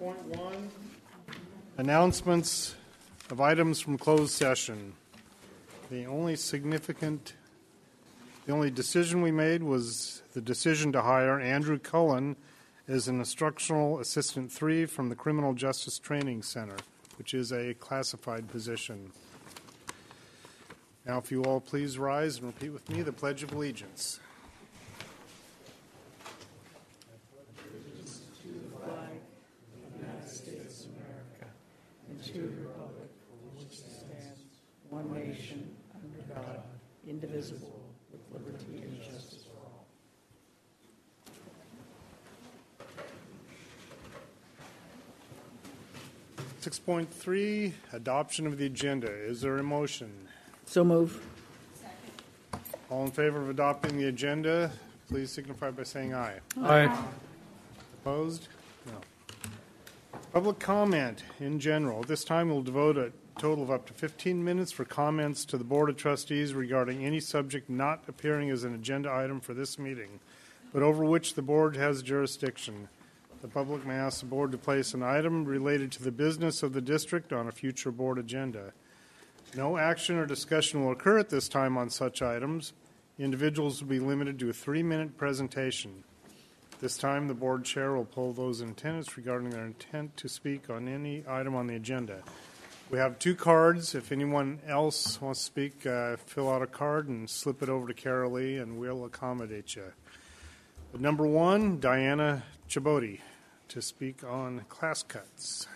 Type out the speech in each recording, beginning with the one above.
6.1 Announcements of items from closed session. The only significant, the only decision we made was the decision to hire Andrew Cullen as an instructional assistant three from the Criminal Justice Training Center, which is a classified position. Now, if you all please rise and repeat with me the Pledge of Allegiance. one nation, under God, indivisible, with liberty and justice for all. Six point three, adoption of the agenda. Is there a motion? So move. All in favor of adopting the agenda, please signify by saying aye. Aye. Opposed? No. Public comment in general. This time we'll devote a total of up to 15 minutes for comments to the Board of Trustees regarding any subject not appearing as an agenda item for this meeting, but over which the Board has jurisdiction. The public may ask the Board to place an item related to the business of the district on a future Board agenda. No action or discussion will occur at this time on such items. Individuals will be limited to a three minute presentation. This time, the board chair will poll those in attendance regarding their intent to speak on any item on the agenda. We have two cards. If anyone else wants to speak, uh, fill out a card and slip it over to Carol Lee, and we'll accommodate you. But number one, Diana Chaboti to speak on class cuts.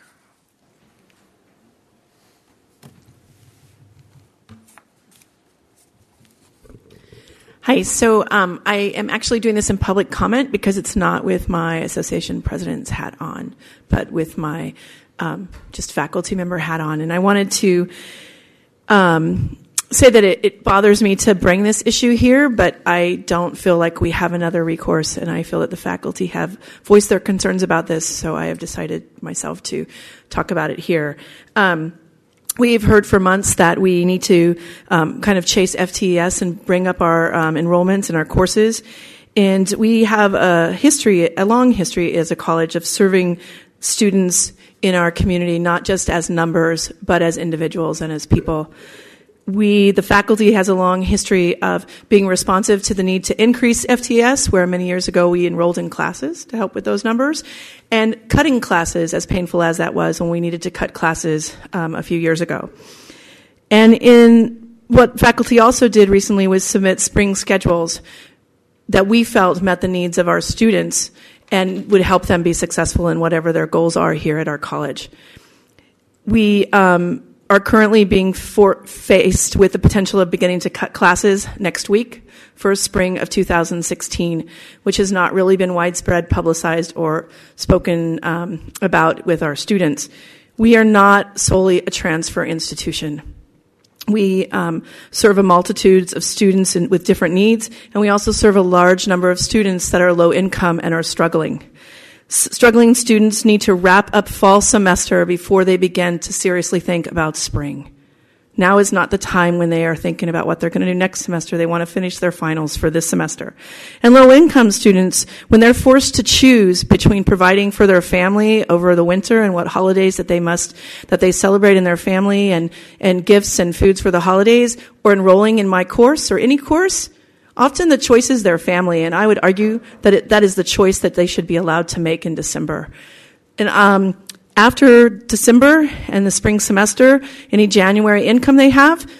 Hi, so um, I am actually doing this in public comment because it's not with my association president's hat on, but with my um, just faculty member hat on. And I wanted to um, say that it, it, bothers me to bring this issue here, but I don't feel like we have another recourse, and I feel that the faculty have voiced their concerns about this, so I have decided myself to talk about it here. Um, We've heard for months that we need to um, kind of chase FTES and bring up our um, enrollments and our courses. And we have a history, a long history as a college of serving students in our community, not just as numbers, but as individuals and as people we, the faculty has a long history of being responsive to the need to increase FTS, where many years ago we enrolled in classes to help with those numbers, and cutting classes, as painful as that was when we needed to cut classes um, a few years ago. And in what faculty also did recently was submit spring schedules that we felt met the needs of our students and would help them be successful in whatever their goals are here at our college. We um, are currently being for, faced with the potential of beginning to cut classes next week for spring of 2016, which has not really been widespread publicized or spoken um, about with our students. We are not solely a transfer institution. We um, serve a multitude of students in, with different needs, and we also serve a large number of students that are low income and are struggling struggling students need to wrap up fall semester before they begin to seriously think about spring. Now is not the time when they are thinking about what they're going to do next semester. They want to finish their finals for this semester. And low income students, when they're forced to choose between providing for their family over the winter and what holidays that they must, that they celebrate in their family and, and gifts and foods for the holidays or enrolling in my course or any course, Often the choice is their family, and I would argue that it, that is the choice that they should be allowed to make in December. And um, after December and the spring semester, any January income they have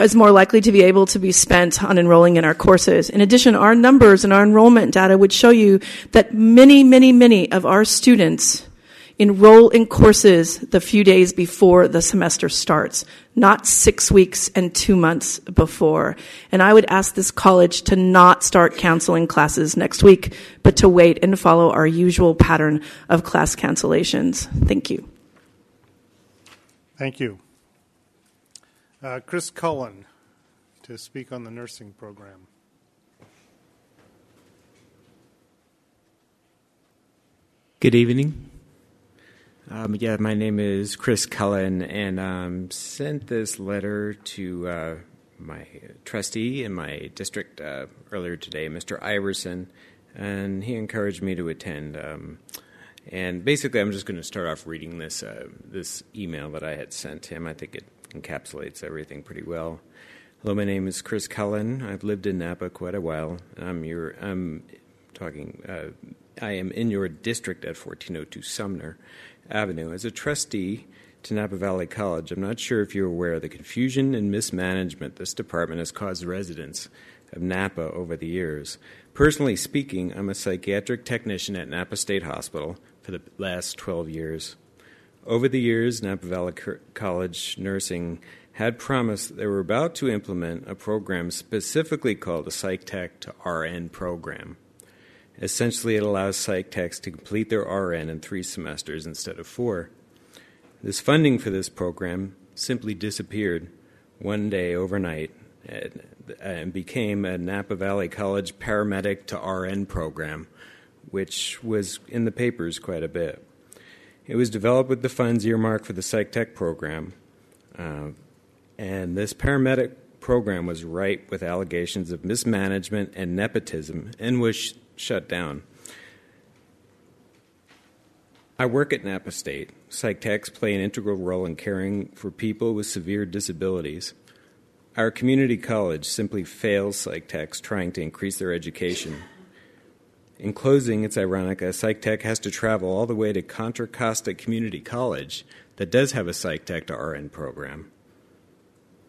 is more likely to be able to be spent on enrolling in our courses. In addition, our numbers and our enrollment data would show you that many, many, many of our students enroll in courses the few days before the semester starts, not six weeks and two months before. And I would ask this college to not start canceling classes next week, but to wait and follow our usual pattern of class cancellations. Thank you. Thank you. Uh, Chris Cullen to speak on the nursing program. Good evening. Um, yeah, my name is Chris Cullen, and um, sent this letter to uh, my trustee in my district uh, earlier today, Mr. Iverson, and he encouraged me to attend. Um, And basically, I'm just going to start off reading this uh, this email that I had sent him. I think it encapsulates everything pretty well. Hello, my name is Chris Cullen. I've lived in Napa quite a while. I'm your I'm talking. Uh, I am in your district at 1402 Sumner Avenue as a trustee to Napa Valley College. I'm not sure if you're aware of the confusion and mismanagement this department has caused residents of Napa over the years. Personally speaking, I'm a psychiatric technician at Napa State Hospital for the last 12 years. Over the years, Napa Valley College Nursing had promised they were about to implement a program specifically called a Psych Tech to RN program. Essentially, it allows psych techs to complete their RN in three semesters instead of four. This funding for this program simply disappeared one day overnight and became a Napa Valley College paramedic to RN program, which was in the papers quite a bit. It was developed with the funds earmarked for the Psych Tech program, uh, and this paramedic program was ripe with allegations of mismanagement and nepotism and was shut down. I work at Napa State. Psych techs play an integral role in caring for people with severe disabilities. Our community college simply fails psych techs trying to increase their education. In closing, it's ironic a psych tech has to travel all the way to Contra Costa Community College that does have a psych tech to RN program.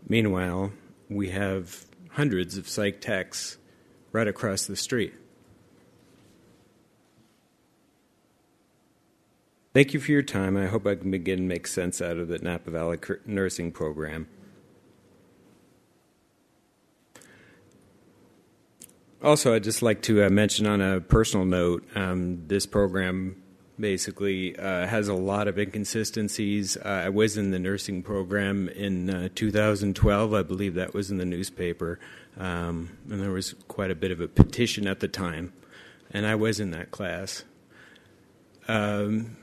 Meanwhile, we have hundreds of psych techs right across the street. Thank you for your time. I hope I can begin to make sense out of the Napa Valley nursing program. Also, I'd just like to uh, mention on a personal note um, this program basically uh, has a lot of inconsistencies. Uh, I was in the nursing program in uh, 2012, I believe that was in the newspaper, um, and there was quite a bit of a petition at the time, and I was in that class. Um,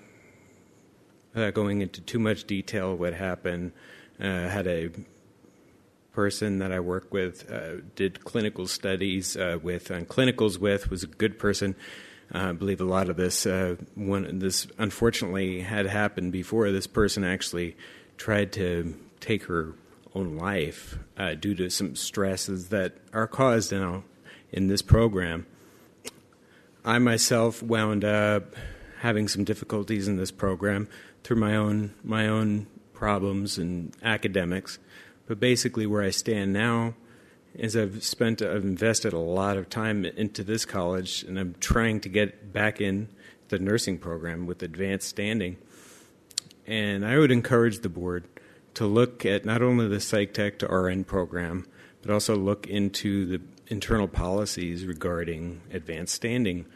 without going into too much detail what happened, uh, had a person that I work with, uh, did clinical studies uh, with, and clinicals with, was a good person. Uh, I believe a lot of this, uh, this unfortunately had happened before. This person actually tried to take her own life uh, due to some stresses that are caused in, in this program. I myself wound up having some difficulties in this program through my own my own problems and academics. But basically, where I stand now is I've spent I've invested a lot of time into this college, and I'm trying to get back in the nursing program with advanced standing. And I would encourage the board to look at not only the Psych Tech to RN program, but also look into the internal policies regarding advanced standing.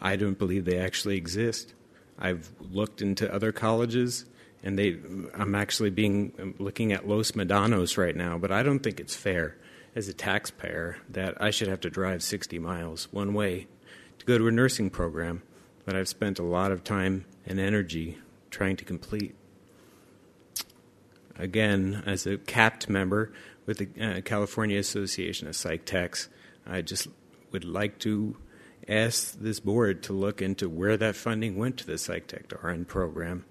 I don't believe they actually exist. I've looked into other colleges, and they. I'm actually being I'm looking at Los Medanos right now, but I don't think it's fair as a taxpayer that I should have to drive 60 miles one way to go to a nursing program that I've spent a lot of time and energy trying to complete. Again, as a CAPT member with the uh, California Association of Psych Techs, I just would like to asked this board to look into where that funding went to the PsychTech RN program.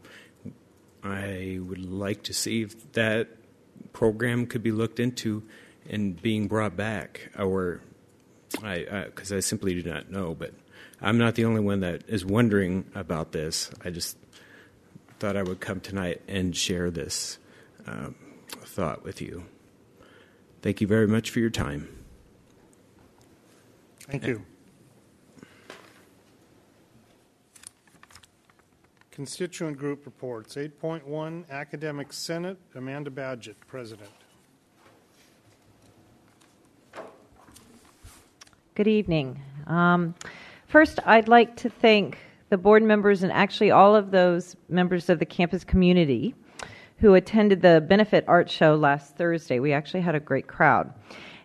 I would like to see if that program could be looked into and being brought back, or I because I, I, simply do not know. But I'm not the only one that is wondering about this. I just thought I would come tonight and share this um, thought with you. Thank you very much for your time. Thank you. Constituent group reports. 8.1 Academic Senate. Amanda Badgett, President. Good evening. Um, first, I'd like to thank the board members and actually all of those members of the campus community who attended the Benefit Art Show last Thursday. We actually had a great crowd.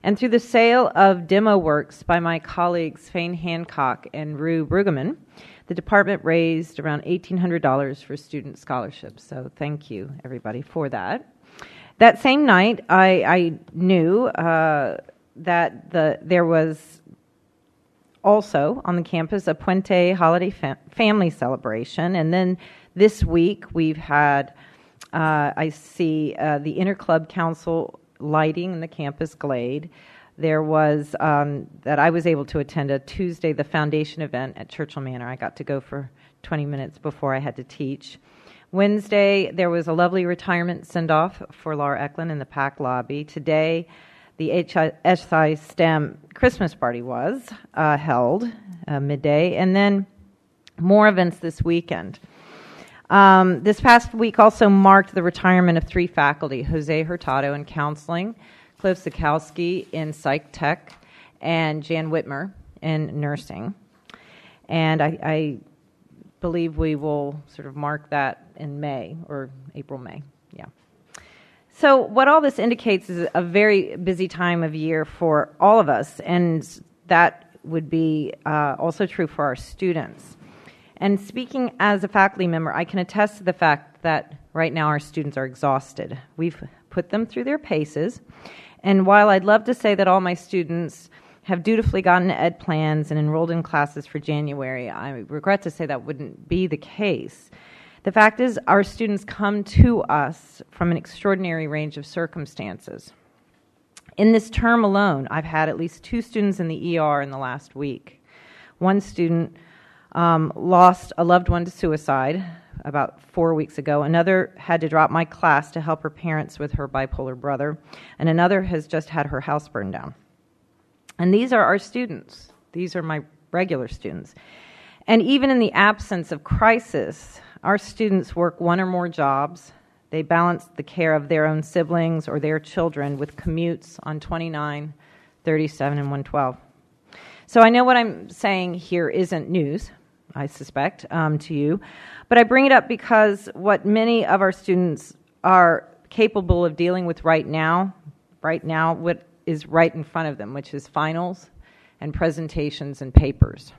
And through the sale of demo works by my colleagues Fane Hancock and Rue Brueggemann, the department raised around $1,800 for student scholarships. So thank you, everybody, for that. That same night, I, I knew uh, that the, there was also on the campus a Puente holiday fa- family celebration. And then this week we've had, uh, I see uh, the Interclub Council lighting in the campus glade. There was, um, that I was able to attend a Tuesday, the foundation event at Churchill Manor. I got to go for 20 minutes before I had to teach. Wednesday, there was a lovely retirement send off for Laura Eklund in the PAC lobby. Today, the HSI STEM Christmas party was uh, held uh, midday, and then more events this weekend. Um, this past week also marked the retirement of three faculty Jose Hurtado in counseling, Cliff Zukowski in psych tech, and Jan Whitmer in nursing. And I, I believe we will sort of mark that in May or April, May. Yeah. So, what all this indicates is a very busy time of year for all of us, and that would be uh, also true for our students. And speaking as a faculty member, I can attest to the fact that right now our students are exhausted. We've put them through their paces, and while I'd love to say that all my students have dutifully gotten ed plans and enrolled in classes for January, I regret to say that wouldn't be the case. The fact is, our students come to us from an extraordinary range of circumstances. In this term alone, I've had at least two students in the ER in the last week. One student um, lost a loved one to suicide about four weeks ago. Another had to drop my class to help her parents with her bipolar brother. And another has just had her house burned down. And these are our students, these are my regular students. And even in the absence of crisis, our students work one or more jobs. They balance the care of their own siblings or their children with commutes on 29, 37, and 112. So I know what I'm saying here isn't news, I suspect, um, to you, but I bring it up because what many of our students are capable of dealing with right now, right now, what is right in front of them, which is finals and presentations and papers.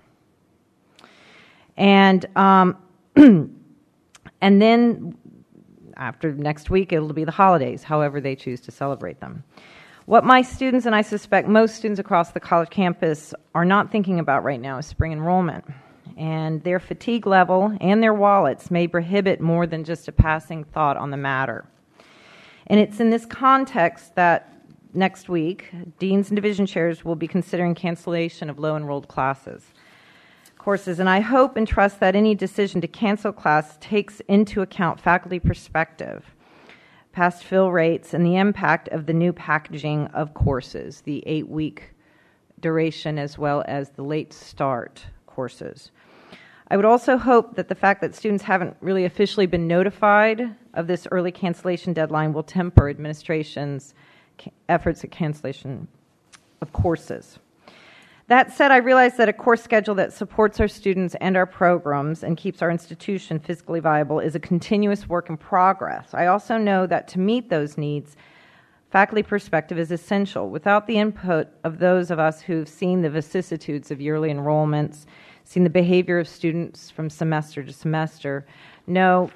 And um, and then after next week, it'll be the holidays, however they choose to celebrate them. What my students, and I suspect most students across the college campus, are not thinking about right now is spring enrollment. And their fatigue level and their wallets may prohibit more than just a passing thought on the matter. And it's in this context that next week, deans and division chairs will be considering cancellation of low enrolled classes. Courses, and I hope and trust that any decision to cancel class takes into account faculty perspective, past fill rates, and the impact of the new packaging of courses, the eight week duration as well as the late start courses. I would also hope that the fact that students haven't really officially been notified of this early cancellation deadline will temper administration's efforts at cancellation of courses. That said, I realize that a course schedule that supports our students and our programs and keeps our institution fiscally viable is a continuous work in progress. I also know that to meet those needs, faculty perspective is essential. Without the input of those of us who've seen the vicissitudes of yearly enrollments, seen the behavior of students from semester to semester, know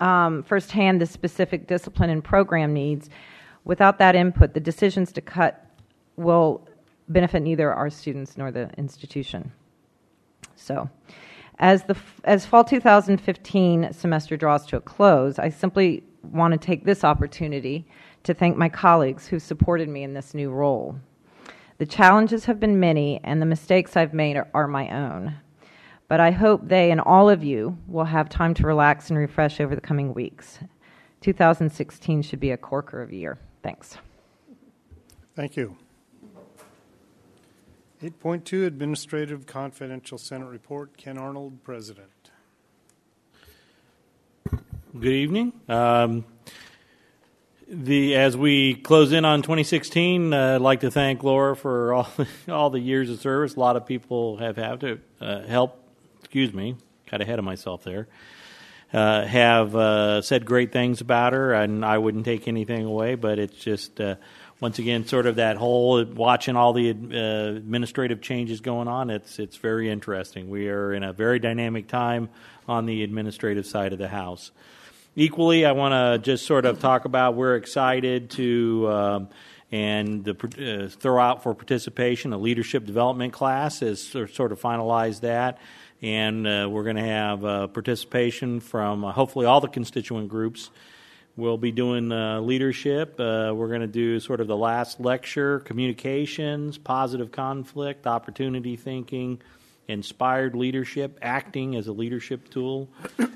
um, firsthand the specific discipline and program needs, Without that input, the decisions to cut will benefit neither our students nor the institution. So, as the as fall 2015 semester draws to a close, I simply want to take this opportunity to thank my colleagues who supported me in this new role. The challenges have been many, and the mistakes I've made are, are my own. But I hope they and all of you will have time to relax and refresh over the coming weeks. 2016 should be a corker of a year. Thanks. Thank you. 8.2 Administrative Confidential Senate Report. Ken Arnold, President. Good evening. Um, the as we close in on 2016, uh, I'd like to thank Laura for all all the years of service. A lot of people have had to uh, help. Excuse me, got ahead of myself there uh, have uh, said great things about her, and I wouldn't take anything away. But it's just uh, once again sort of that whole watching all the uh, administrative changes going on. It's it's very interesting. We are in a very dynamic time on the administrative side of the house. Equally, I want to just sort of talk about we're excited to. Um, and the, uh, throw out for participation a leadership development class has sort of finalized that. And uh, we're going to have uh, participation from uh, hopefully all the constituent groups. We'll be doing uh, leadership. Uh, we're going to do sort of the last lecture communications, positive conflict, opportunity thinking, inspired leadership, acting as a leadership tool,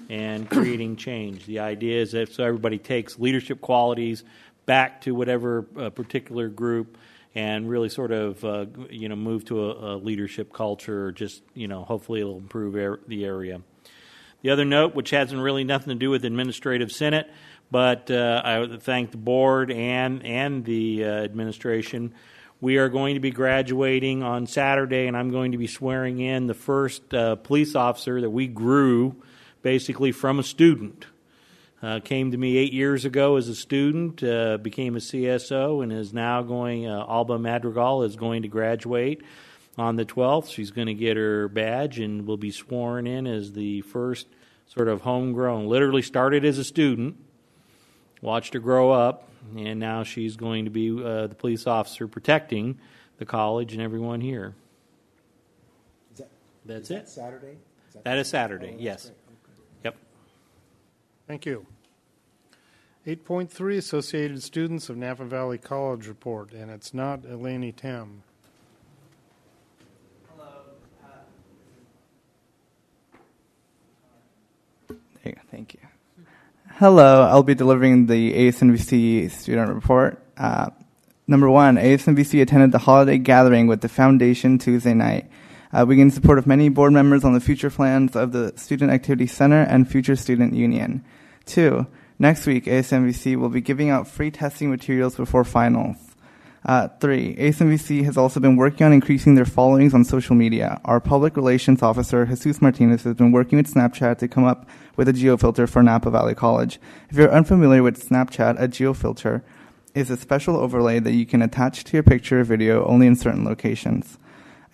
and creating change. The idea is that so everybody takes leadership qualities back to whatever uh, particular group and really sort of uh, you know move to a, a, leadership culture just you know hopefully it'll improve er- the area. The other note which hasn't really nothing to do with administrative senate but uh, i thank the board and and the uh, administration. We are going to be graduating on saturday and i'm going to be swearing in the first uh, police officer that we grew basically from a student uh, came to me eight years ago as a student, uh, became a CSO, and is now going. Uh, Alba Madrigal is going to graduate on the 12th. She's going to get her badge and will be sworn in as the first sort of homegrown. Literally started as a student, watched her grow up, and now she's going to be uh, the police officer protecting the college and everyone here. That, That's that it. Saturday? Is That is Saturday, Oh, yes. great. Yep. Thank you. 8.3 Associated Students of Napa Valley College Report, and it's not Eleni Tem. There you go. Thank you. Hello, I'll be delivering the ASNVC student report. Uh, number one, ASNVC attended the holiday gathering with the foundation Tuesday night. Uh, we gained support of many board members on the future plans of the Student Activity Center and Future Student Union. Two, next week, ASNVC will be giving out free testing materials before finals. Uh, three, ASNVC has also been working on increasing their followings on social media. Our public relations officer, Jesus Martinez, has been working with Snapchat to come up with a geofilter for Napa Valley College. If you're unfamiliar with Snapchat, a geofilter is a special overlay that you can attach to your picture or video only in certain locations.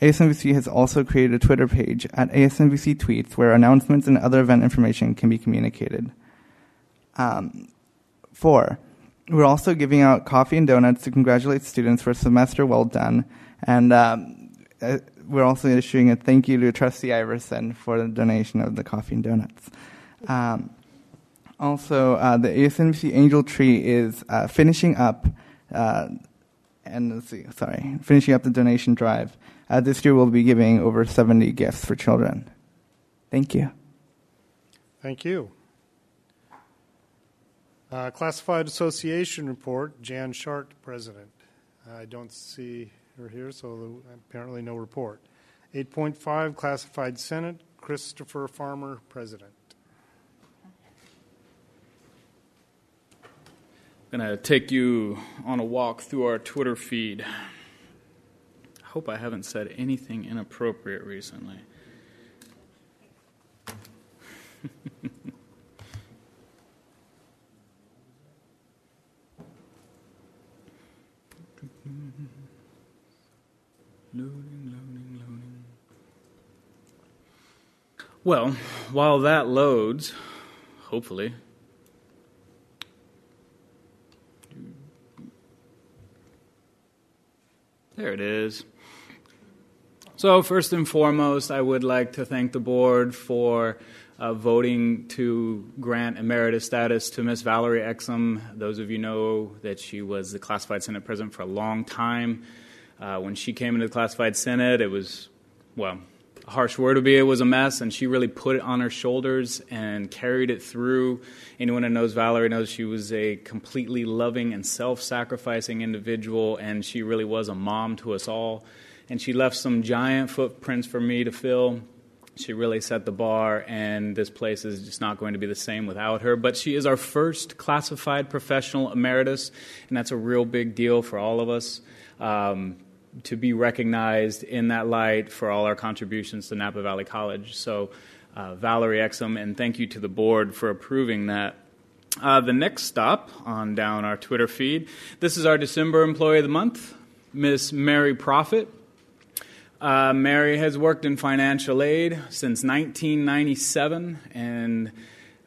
ASNVC has also created a Twitter page at ASNVC Tweets where announcements and other event information can be communicated. Um, four, we're also giving out coffee and donuts to congratulate students for a semester well done. And um, uh, we're also issuing a thank you to Trustee Iverson for the donation of the coffee and donuts. Um, also, uh, the ASNVC Angel Tree is uh, finishing up, uh, and see, sorry, finishing up the donation drive. Uh, this year we'll be giving over 70 gifts for children. Thank you. Thank you. Uh, Classified Association Report, Jan Shart, President. I don't see her here, so apparently no report. 8.5, Classified Senate, Christopher Farmer, President. I'm going to take you on a walk through our Twitter feed. I hope I haven't said anything inappropriate recently. loading, loading, loading. Well, while that loads, hopefully, There it is. So, first and foremost, I would like to thank the board for uh, voting to grant emeritus status to Miss Valerie Exum. Those of you know that she was the classified Senate president for a long time. Uh, when she came into the classified Senate, it was, well, a harsh word would be it was a mess, and she really put it on her shoulders and carried it through. Anyone that knows Valerie knows she was a completely loving and self sacrificing individual, and she really was a mom to us all. And she left some giant footprints for me to fill. She really set the bar, and this place is just not going to be the same without her. But she is our first classified professional emeritus, and that's a real big deal for all of us. Um, to be recognized in that light for all our contributions to Napa Valley College. So, uh, Valerie Exum, and thank you to the board for approving that. Uh, the next stop on down our Twitter feed this is our December Employee of the Month, Miss Mary Profit. Uh, Mary has worked in financial aid since 1997 and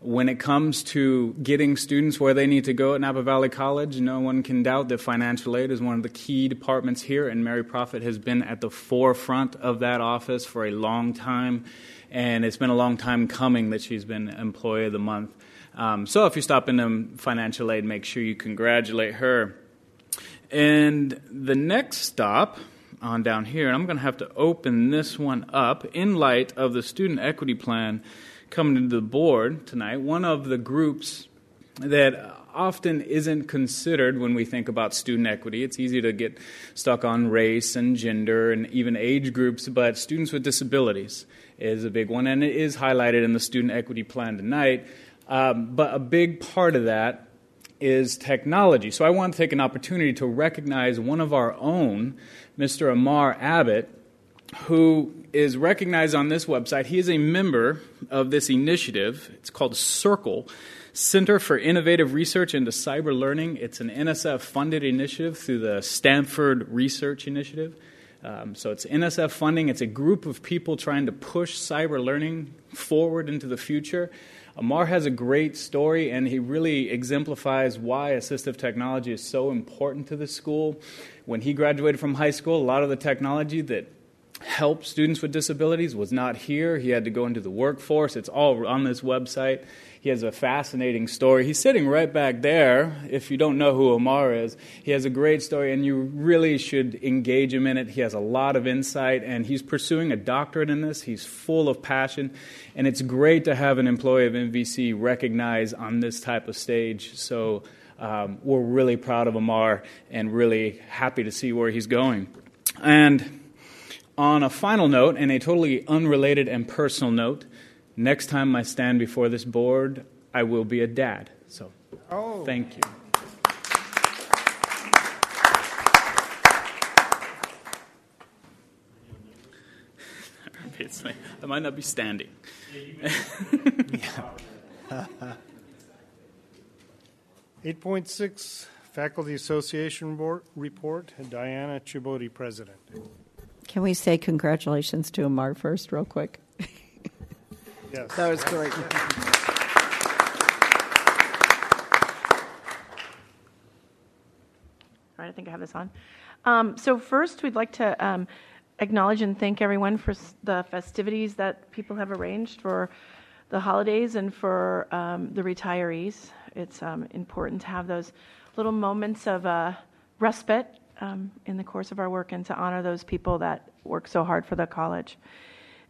When it comes to getting students where they need to go at Napa Valley College, no one can doubt that financial aid is one of the key departments here, and Mary Prophet has been at the forefront of that office for a long time, and it's been a long time coming that she's been Employee of the Month. Um, so if you stop into financial aid, make sure you congratulate her. And the next stop on down here, and I'm going to have to open this one up in light of the student equity plan coming to the board tonight. One of the groups that often isn't considered when we think about student equity. It's easy to get stuck on race and gender and even age groups, but students with disabilities is a big one, and it is highlighted in the student equity plan tonight. Um, but a big part of that is technology. So I want to take an opportunity to recognize one of our own, Mr. Amar Abbott, who is recognized on this website. He is a member of this initiative. It's called CIRCL. Center for Innovative Research into Cyber Learning. It's an NSF funded initiative through the Stanford Research Initiative. Um, so it's NSF funding. It's a group of people trying to push cyber learning forward into the future. Amar has a great story, and he really exemplifies why assistive technology is so important to the school. When he graduated from high school, a lot of the technology that helped students with disabilities was not here. He had to go into the workforce. It's all on this website. He has a fascinating story. He's sitting right back there. If you don't know who Omar is, he has a great story, and you really should engage him in it. He has a lot of insight, and he's pursuing a doctorate in this. He's full of passion, and it's great to have an employee of NVC recognized on this type of stage. So um, we're really proud of Amar and really happy to see where he's going. And on a final note, and a totally unrelated and personal note, next time I stand before this board, I will be a dad. So, Oh. thank you. I might not be standing. Eight point six, Faculty Association Board Report, Diana Chibodi, President. Can we say congratulations to Amar first, real quick? Yes. That was great. All right, I think I have this on. Um, so first, we'd like to um, acknowledge and thank everyone for s- the festivities that people have arranged for the holidays and for um, the retirees. It's um, important to have those little moments of uh, respite um, in the course of our work and to honor those people that work so hard for the college.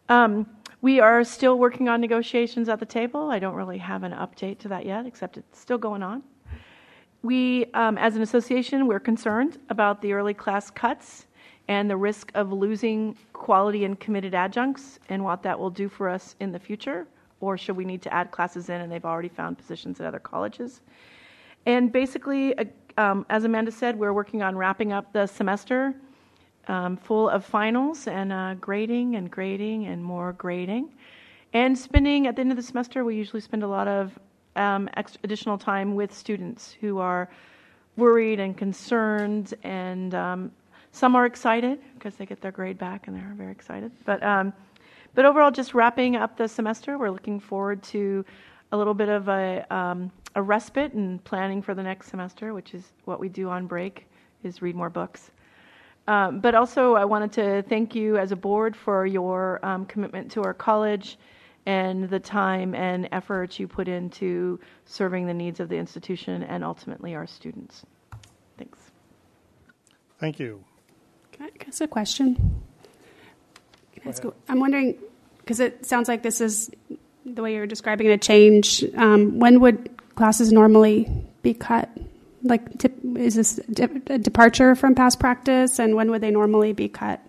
Um, we are still working on negotiations at the table. I don't really have an update to that yet, except it's still going on. We, um, as an association, we're concerned about the early class cuts and the risk of losing quality and committed adjuncts and what that will do for us in the future. Or should we need to add classes in and they've already found positions at other colleges? And basically, um, as Amanda said, we're working on wrapping up the semester um, full of finals and uh, grading and grading and more grading. And spending, at the end of the semester, we usually spend a lot of um, additional time with students who are worried and concerned, and um, some are excited because they get their grade back and they're very excited. But, um, but overall, just wrapping up the semester, we're looking forward to a little bit of a, um, a respite and planning for the next semester, which is what we do on break, is read more books. Um, but also, I wanted to thank you as a board for your um, commitment to our college and the time and effort you put into serving the needs of the institution and ultimately our students. Thanks. Thank you. Can I ask a question? Can I ask a- I'm wondering, because it sounds like this is the way you're describing a change. Um, when would classes normally be cut? Like, is this a departure from past practice, and when would they normally be cut?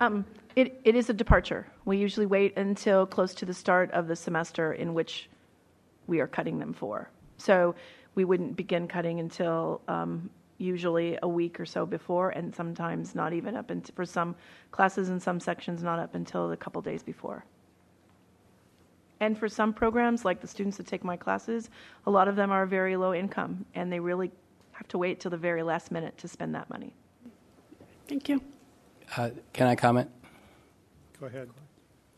Um, it, it is a departure. We usually wait until close to the start of the semester in which we are cutting them for. So we wouldn't begin cutting until um, usually a week or so before, and sometimes not even up until, for some classes and some sections, not up until a couple days before. And for some programs, like the students that take my classes, a lot of them are very low income, and they really have to wait till the very last minute to spend that money. Thank you. Uh, can I comment? Go ahead.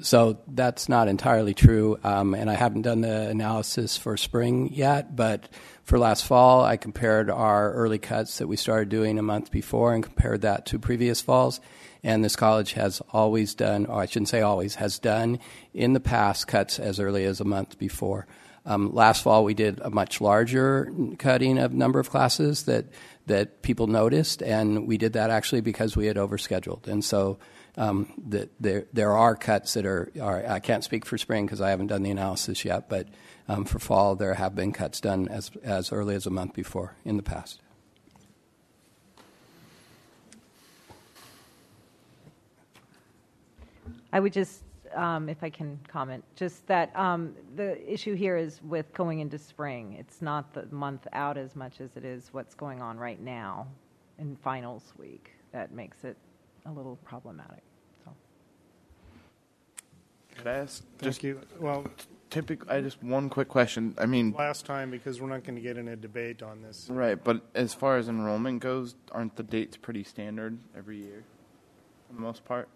So that's not entirely true, um, and I haven't done the analysis for spring yet. But for last fall, I compared our early cuts that we started doing a month before and compared that to previous falls. And this college has always done, or I shouldn't say always, has done in the past cuts as early as a month before. Um, last fall, we did a much larger cutting of number of classes that that people noticed, and we did that actually because we had overscheduled. And so um, that there there are cuts that are, are I can't speak for spring because I haven't done the analysis yet, but um, for fall there have been cuts done as as early as a month before in the past. I would just, um, if I can comment, just that um, the issue here is with going into spring. It's not the month out as much as it is what's going on right now in finals week that makes it a little problematic. So. Could I ask? Thank just you. Well, typical. I just one quick question. I mean, last time because we're not going to get in a debate on this. right, but as far as enrollment goes, aren't the dates pretty standard every year, for the most part?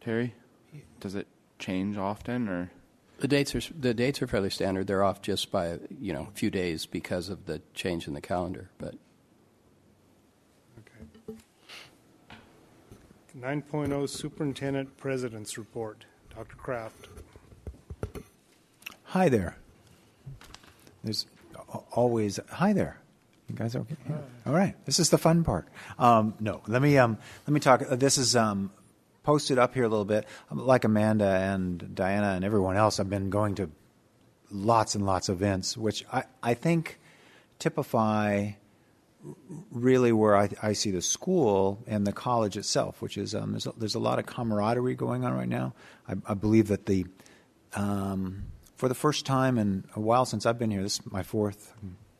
Terry, does it change often, or The dates are the dates are fairly standard. They're off just by you know a few days because of the change in the calendar, but. Okay. 9.0 Superintendent President's Report. Dr. Kraft. Hi there. There's always hi there. You guys are okay? Yeah. All right. This is the fun part. Um, no, let me um, let me talk. uh, This is um, posted up here a little bit. Like Amanda and Diana and everyone else, I've been going to lots and lots of events, which I, I think typify really where I, I see the school and the college itself, which is um, there's, a, there's a lot of camaraderie going on right now. I, I believe that the um, for the first time in a while since I've been here, this is my fourth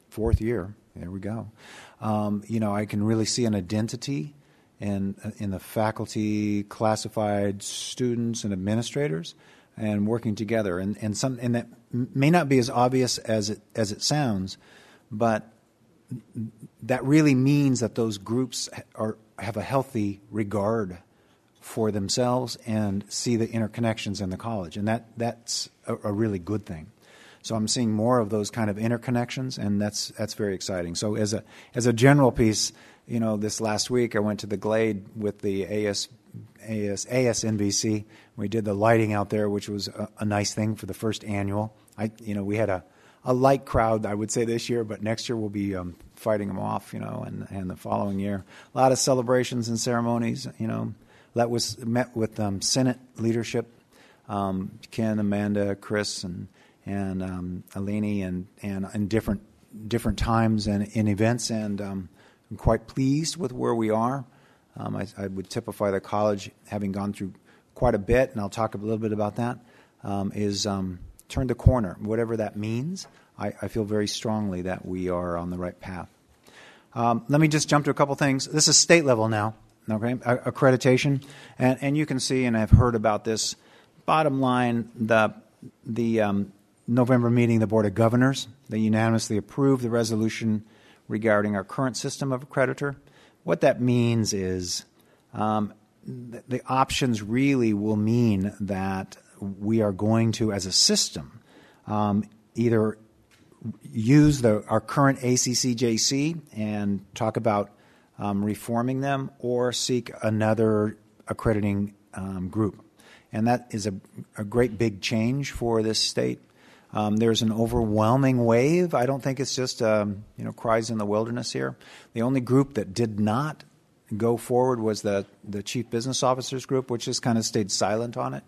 fourth year. There we go. Um, you know, I can really see an identity in in the faculty, classified students, and administrators, and working together. And and some and that may not be as obvious as it as it sounds, but that really means that those groups are have a healthy regard for themselves and see the interconnections in the college, and that that's a, a really good thing. So I'm seeing more of those kind of interconnections, and that's that's very exciting. So as a as a general piece, you know, this last week I went to the Glade with the AS. AS, ASNVC. We did the lighting out there, which was a, a nice thing for the first annual. I, you know, we had a, a light crowd, I would say, this year, but next year we'll be um, fighting them off, you know, and, and the following year. A lot of celebrations and ceremonies, you know. That was met with um, Senate leadership, um, Ken, Amanda, Chris, and and um, Alini, and and in different different times and in events, and um, I'm quite pleased with where we are. Um, I, I would typify the college, having gone through quite a bit, and I'll talk a little bit about that. Um, is turned the corner, whatever that means. I, I feel very strongly that we are on the right path. Um, let me just jump to a couple things. This is state level now, okay? A- accreditation, and, and you can see, and I've heard about this. Bottom line, the the um, November meeting, the Board of Governors, they unanimously approved the resolution regarding our current system of accreditor. What that means is um, the, the options really will mean that we are going to, as a system, um, either use the, our current ACCJC and talk about um, reforming them or seek another accrediting um, group. And that is a, a great big change for this state. Um, there's an overwhelming wave. I don't think it's just um, you know cries in the wilderness here. The only group that did not go forward was the the chief business officers group, which just kind of stayed silent on it.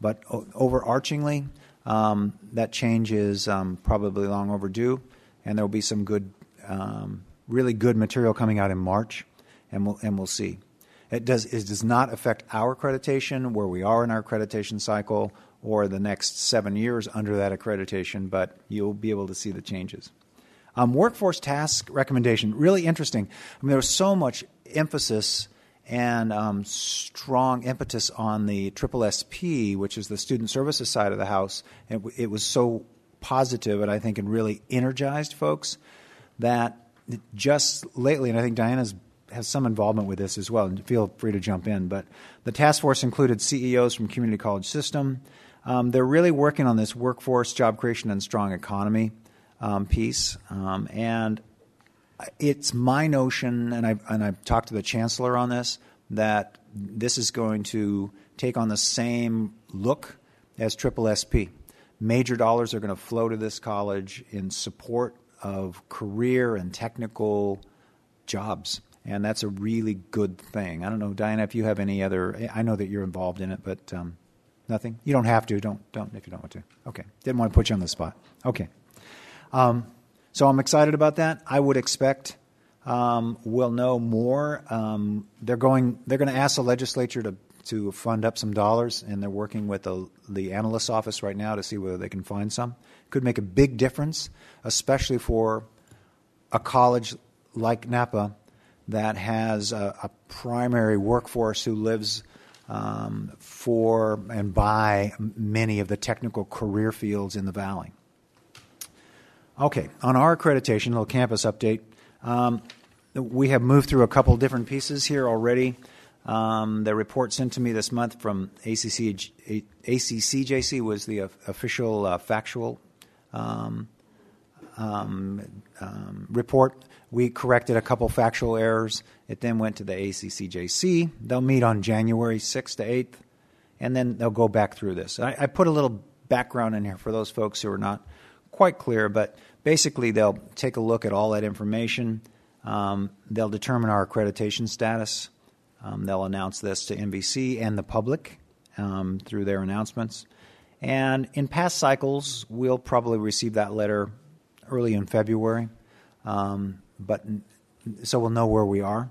But o- overarchingly, um, that change is um, probably long overdue, and there will be some good, um, really good material coming out in March, and we'll and we'll see. It does it does not affect our accreditation, where we are in our accreditation cycle, or the next seven years under that accreditation, but you'll be able to see the changes. Um, workforce task recommendation, really interesting. I mean, there was so much emphasis and um, strong impetus on the triple SP, which is the student services side of the house. It, it was so positive, and I think it really energized folks that just lately, and I think Diana's has some involvement with this as well, and feel free to jump in. But the task force included CEOs from community college system. Um, they're really working on this workforce, job creation, and strong economy um, piece. Um, and it's my notion, and I've, and I've talked to the chancellor on this, that this is going to take on the same look as Triple SP. Major dollars are going to flow to this college in support of career and technical jobs. And that's a really good thing. I don't know, Diana, if you have any other. I know that you're involved in it, but um, nothing. You don't have to. Don't don't if you don't want to. Okay. Didn't want to put you on the spot. Okay. Um, so I'm excited about that. I would expect um, we'll know more. Um, they're going. They're going to ask the legislature to to fund up some dollars, and they're working with the, the analyst's office right now to see whether they can find some. Could make a big difference, especially for a college like Napa that has a, a primary workforce who lives um, for and by many of the technical career fields in the valley. Okay, on our accreditation, little campus update. Um, we have moved through a couple different pieces here already. Um, the report sent to me this month from ACC, ACCJC was the official uh, factual um, um, um, report. We corrected a couple factual errors. It then went to the ACCJC. They'll meet on January 6th to 8th, and then they'll go back through this. I, I put a little background in here for those folks who are not quite clear, but basically they'll take a look at all that information. Um, they'll determine our accreditation status. Um, they'll announce this to NVC and the public um, through their announcements. And in past cycles, we'll probably receive that letter early in February, um, but so we'll know where we are.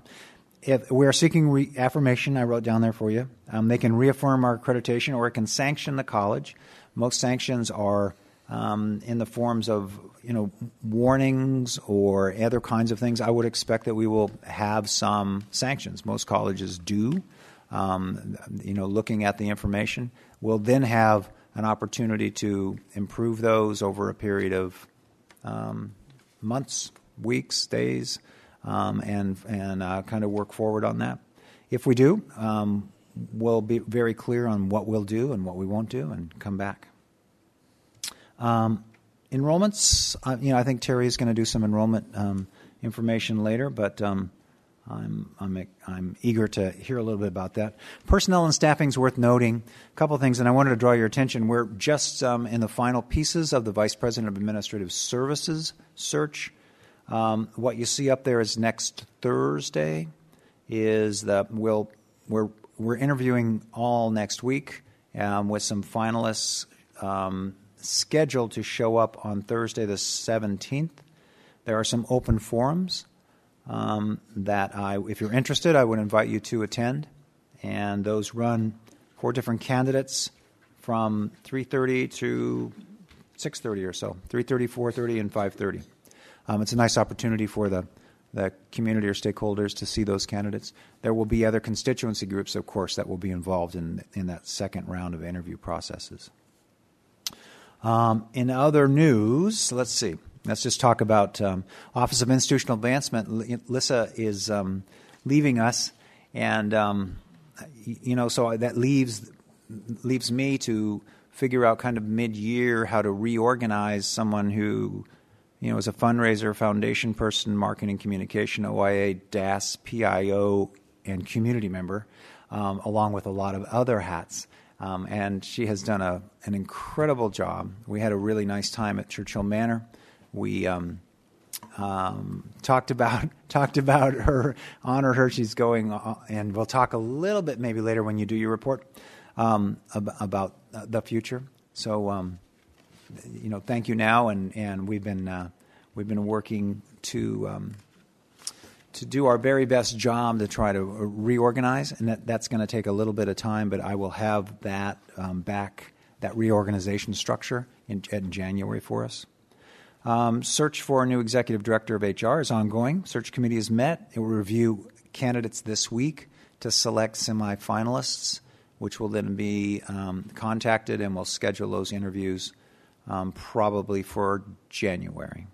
If we are seeking reaffirmation, I wrote down there for you. Um, they can reaffirm our accreditation, or it can sanction the college. Most sanctions are um, in the forms of you know warnings or other kinds of things. I would expect that we will have some sanctions. Most colleges do. Um, you know, looking at the information, we'll then have an opportunity to improve those over a period of um, months, weeks, days, um, and and uh, kind of work forward on that. If we do, um, we'll be very clear on what we'll do and what we won't do, and come back. Um, enrollments, uh, you know, I think Terry is going to do some enrollment um, information later, but um, I'm, I'm, I'm eager to hear a little bit about that. Personnel and staffing is worth noting. A couple of things, and I wanted to draw your attention. We're just um, in the final pieces of the Vice President of Administrative Services search. Um, what you see up there is next Thursday. Is that we'll we're we're interviewing all next week um, with some finalists um, scheduled to show up on Thursday the 17th. There are some open forums um, that I, if you're interested, I would invite you to attend. And those run for different candidates from 3:30 to 6:30 or so, 3:30, 4:30, and 5:30. Um, it's a nice opportunity for the the community or stakeholders to see those candidates. There will be other constituency groups, of course, that will be involved in in that second round of interview processes. Um, in other news, let's see. Let's just talk about um, Office of Institutional Advancement. Lissa is um, leaving us, and um, you know, so that leaves leaves me to figure out kind of mid-year how to reorganize someone who, you know, is a fundraiser, foundation person, marketing, communication, OIA, DAS, PIO, and community member, um, along with a lot of other hats. Um, and she has done a, an incredible job. We had a really nice time at Churchill Manor. We um, um, talked about talked about her, honored her. She's going, uh, and we'll talk a little bit maybe later when you do your report um, ab- about uh, the future. So, um, you know, thank you now, and and we've been uh, we've been working to um, to do our very best job to try to reorganize, and that, that's going to take a little bit of time, but I will have that um, back, that reorganization structure in, in January for us. Um, search for a new executive director of HR is ongoing. Search committee has met. It will review candidates this week to select semifinalists, which will then be um, contacted, and we'll schedule those interviews um, probably for January.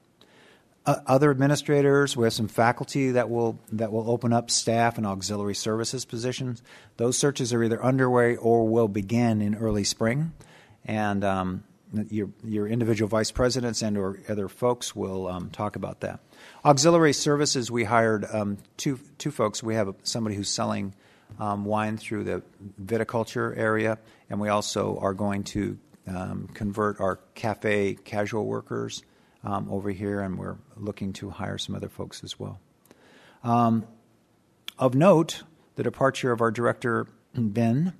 Uh, other administrators. We have some faculty that will that will open up staff and auxiliary services positions. Those searches are either underway or will begin in early spring, and um, your your individual vice presidents and or other folks will um, talk about that. Auxiliary services, we hired um, two two folks. We have somebody who's selling um, wine through the viticulture area, and we also are going to um, convert our cafe casual workers um, over here, and we're looking to hire some other folks as well. Um, of note, the departure of our director, Ben.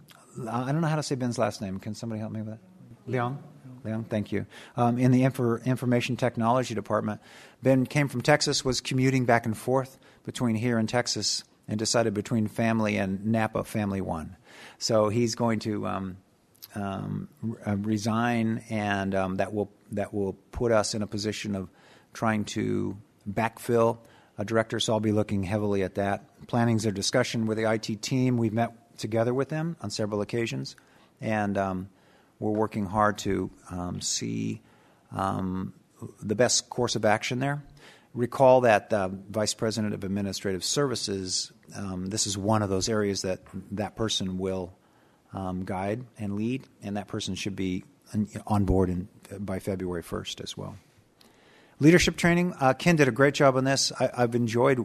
I don't know how to say Ben's last name. Can somebody help me with that? Leon? Leon, thank you. Um, in the infor- information technology department, Ben came from Texas, was commuting back and forth between here and Texas, and decided between family and Napa Family One. So he's going to um, um, uh, resign, and um, that will that will put us in a position of trying to backfill a director. So I'll be looking heavily at that. Planning's a discussion with the IT team. We've met together with them on several occasions, and um, we're working hard to um, see um, the best course of action there. Recall that the Vice President of Administrative Services, um, this is one of those areas that that person will um, guide and lead, and that person should be on board in, by February 1st as well. Leadership training, uh, Ken did a great job on this. I, have enjoyed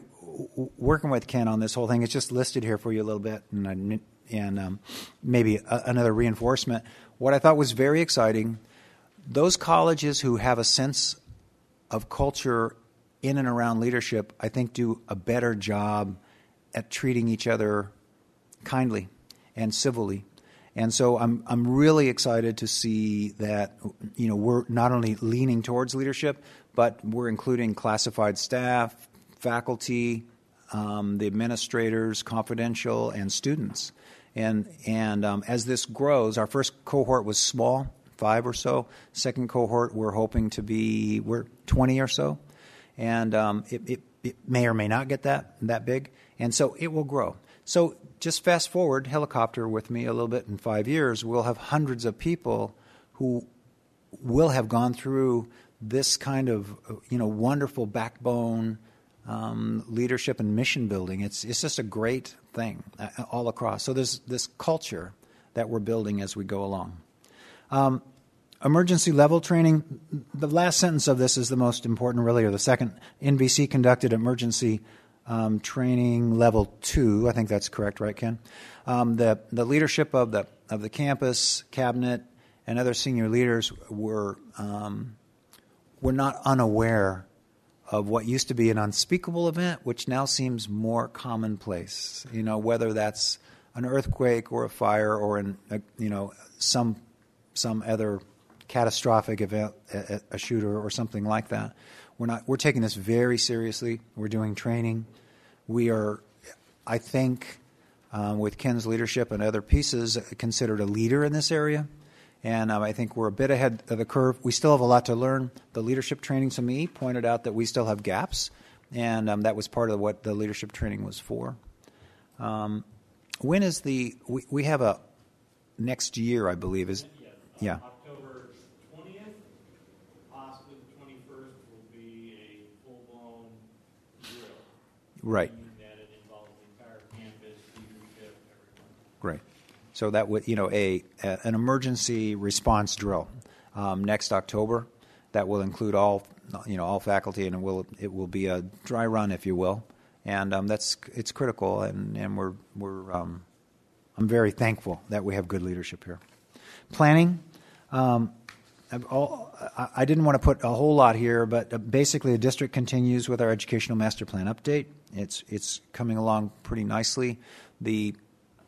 working with Ken on this whole thing. It's just listed here for you a little bit, and, and um, maybe a, another reinforcement. What I thought was very exciting those colleges who have a sense of culture in and around leadership, I think, do a better job at treating each other kindly and civilly and so I'm I'm really excited to see that you know we're not only leaning towards leadership, but we're including classified staff, faculty, um, the administrators, confidential, and students. And and um, as this grows, our first cohort was small, five or so. Second cohort, we're hoping to be we're 20 or so, and um, it, it it may or may not get that that big, and so it will grow. So just fast forward, helicopter with me a little bit in five years, we'll have hundreds of people who will have gone through this kind of you know wonderful backbone um, leadership and mission building. It's it's just a great thing uh, all across. So there's this culture that we're building as we go along. Um, emergency level training. The last sentence of this is the most important, really, or the second. NVC conducted emergency um, training level two. I think that's correct, right, Ken? Um, the the leadership of the of the campus cabinet and other senior leaders were um, were not unaware of what used to be an unspeakable event, which now seems more commonplace. You know, whether that's an earthquake or a fire or an, a, you know some some other catastrophic event, a, a shooter or something like that. We're not. We're taking this very seriously. We're doing training. We are, I think, um, with Ken's leadership and other pieces, considered a leader in this area. And um, I think we're a bit ahead of the curve. We still have a lot to learn. The leadership training to me pointed out that we still have gaps, and um, that was part of what the leadership training was for. Um, when is the we, we have a next year, I believe is yeah. Right. Great. So that would, you know, a, a an emergency response drill um, next October. That will include all, you know, all faculty, and it will it will be a dry run, if you will, and um, that's it's critical, and and we're we're um, I'm very thankful that we have good leadership here. Planning. Um, all, I didn't want to put a whole lot here, but uh, basically, the district continues with our educational master plan update. It's it's coming along pretty nicely. The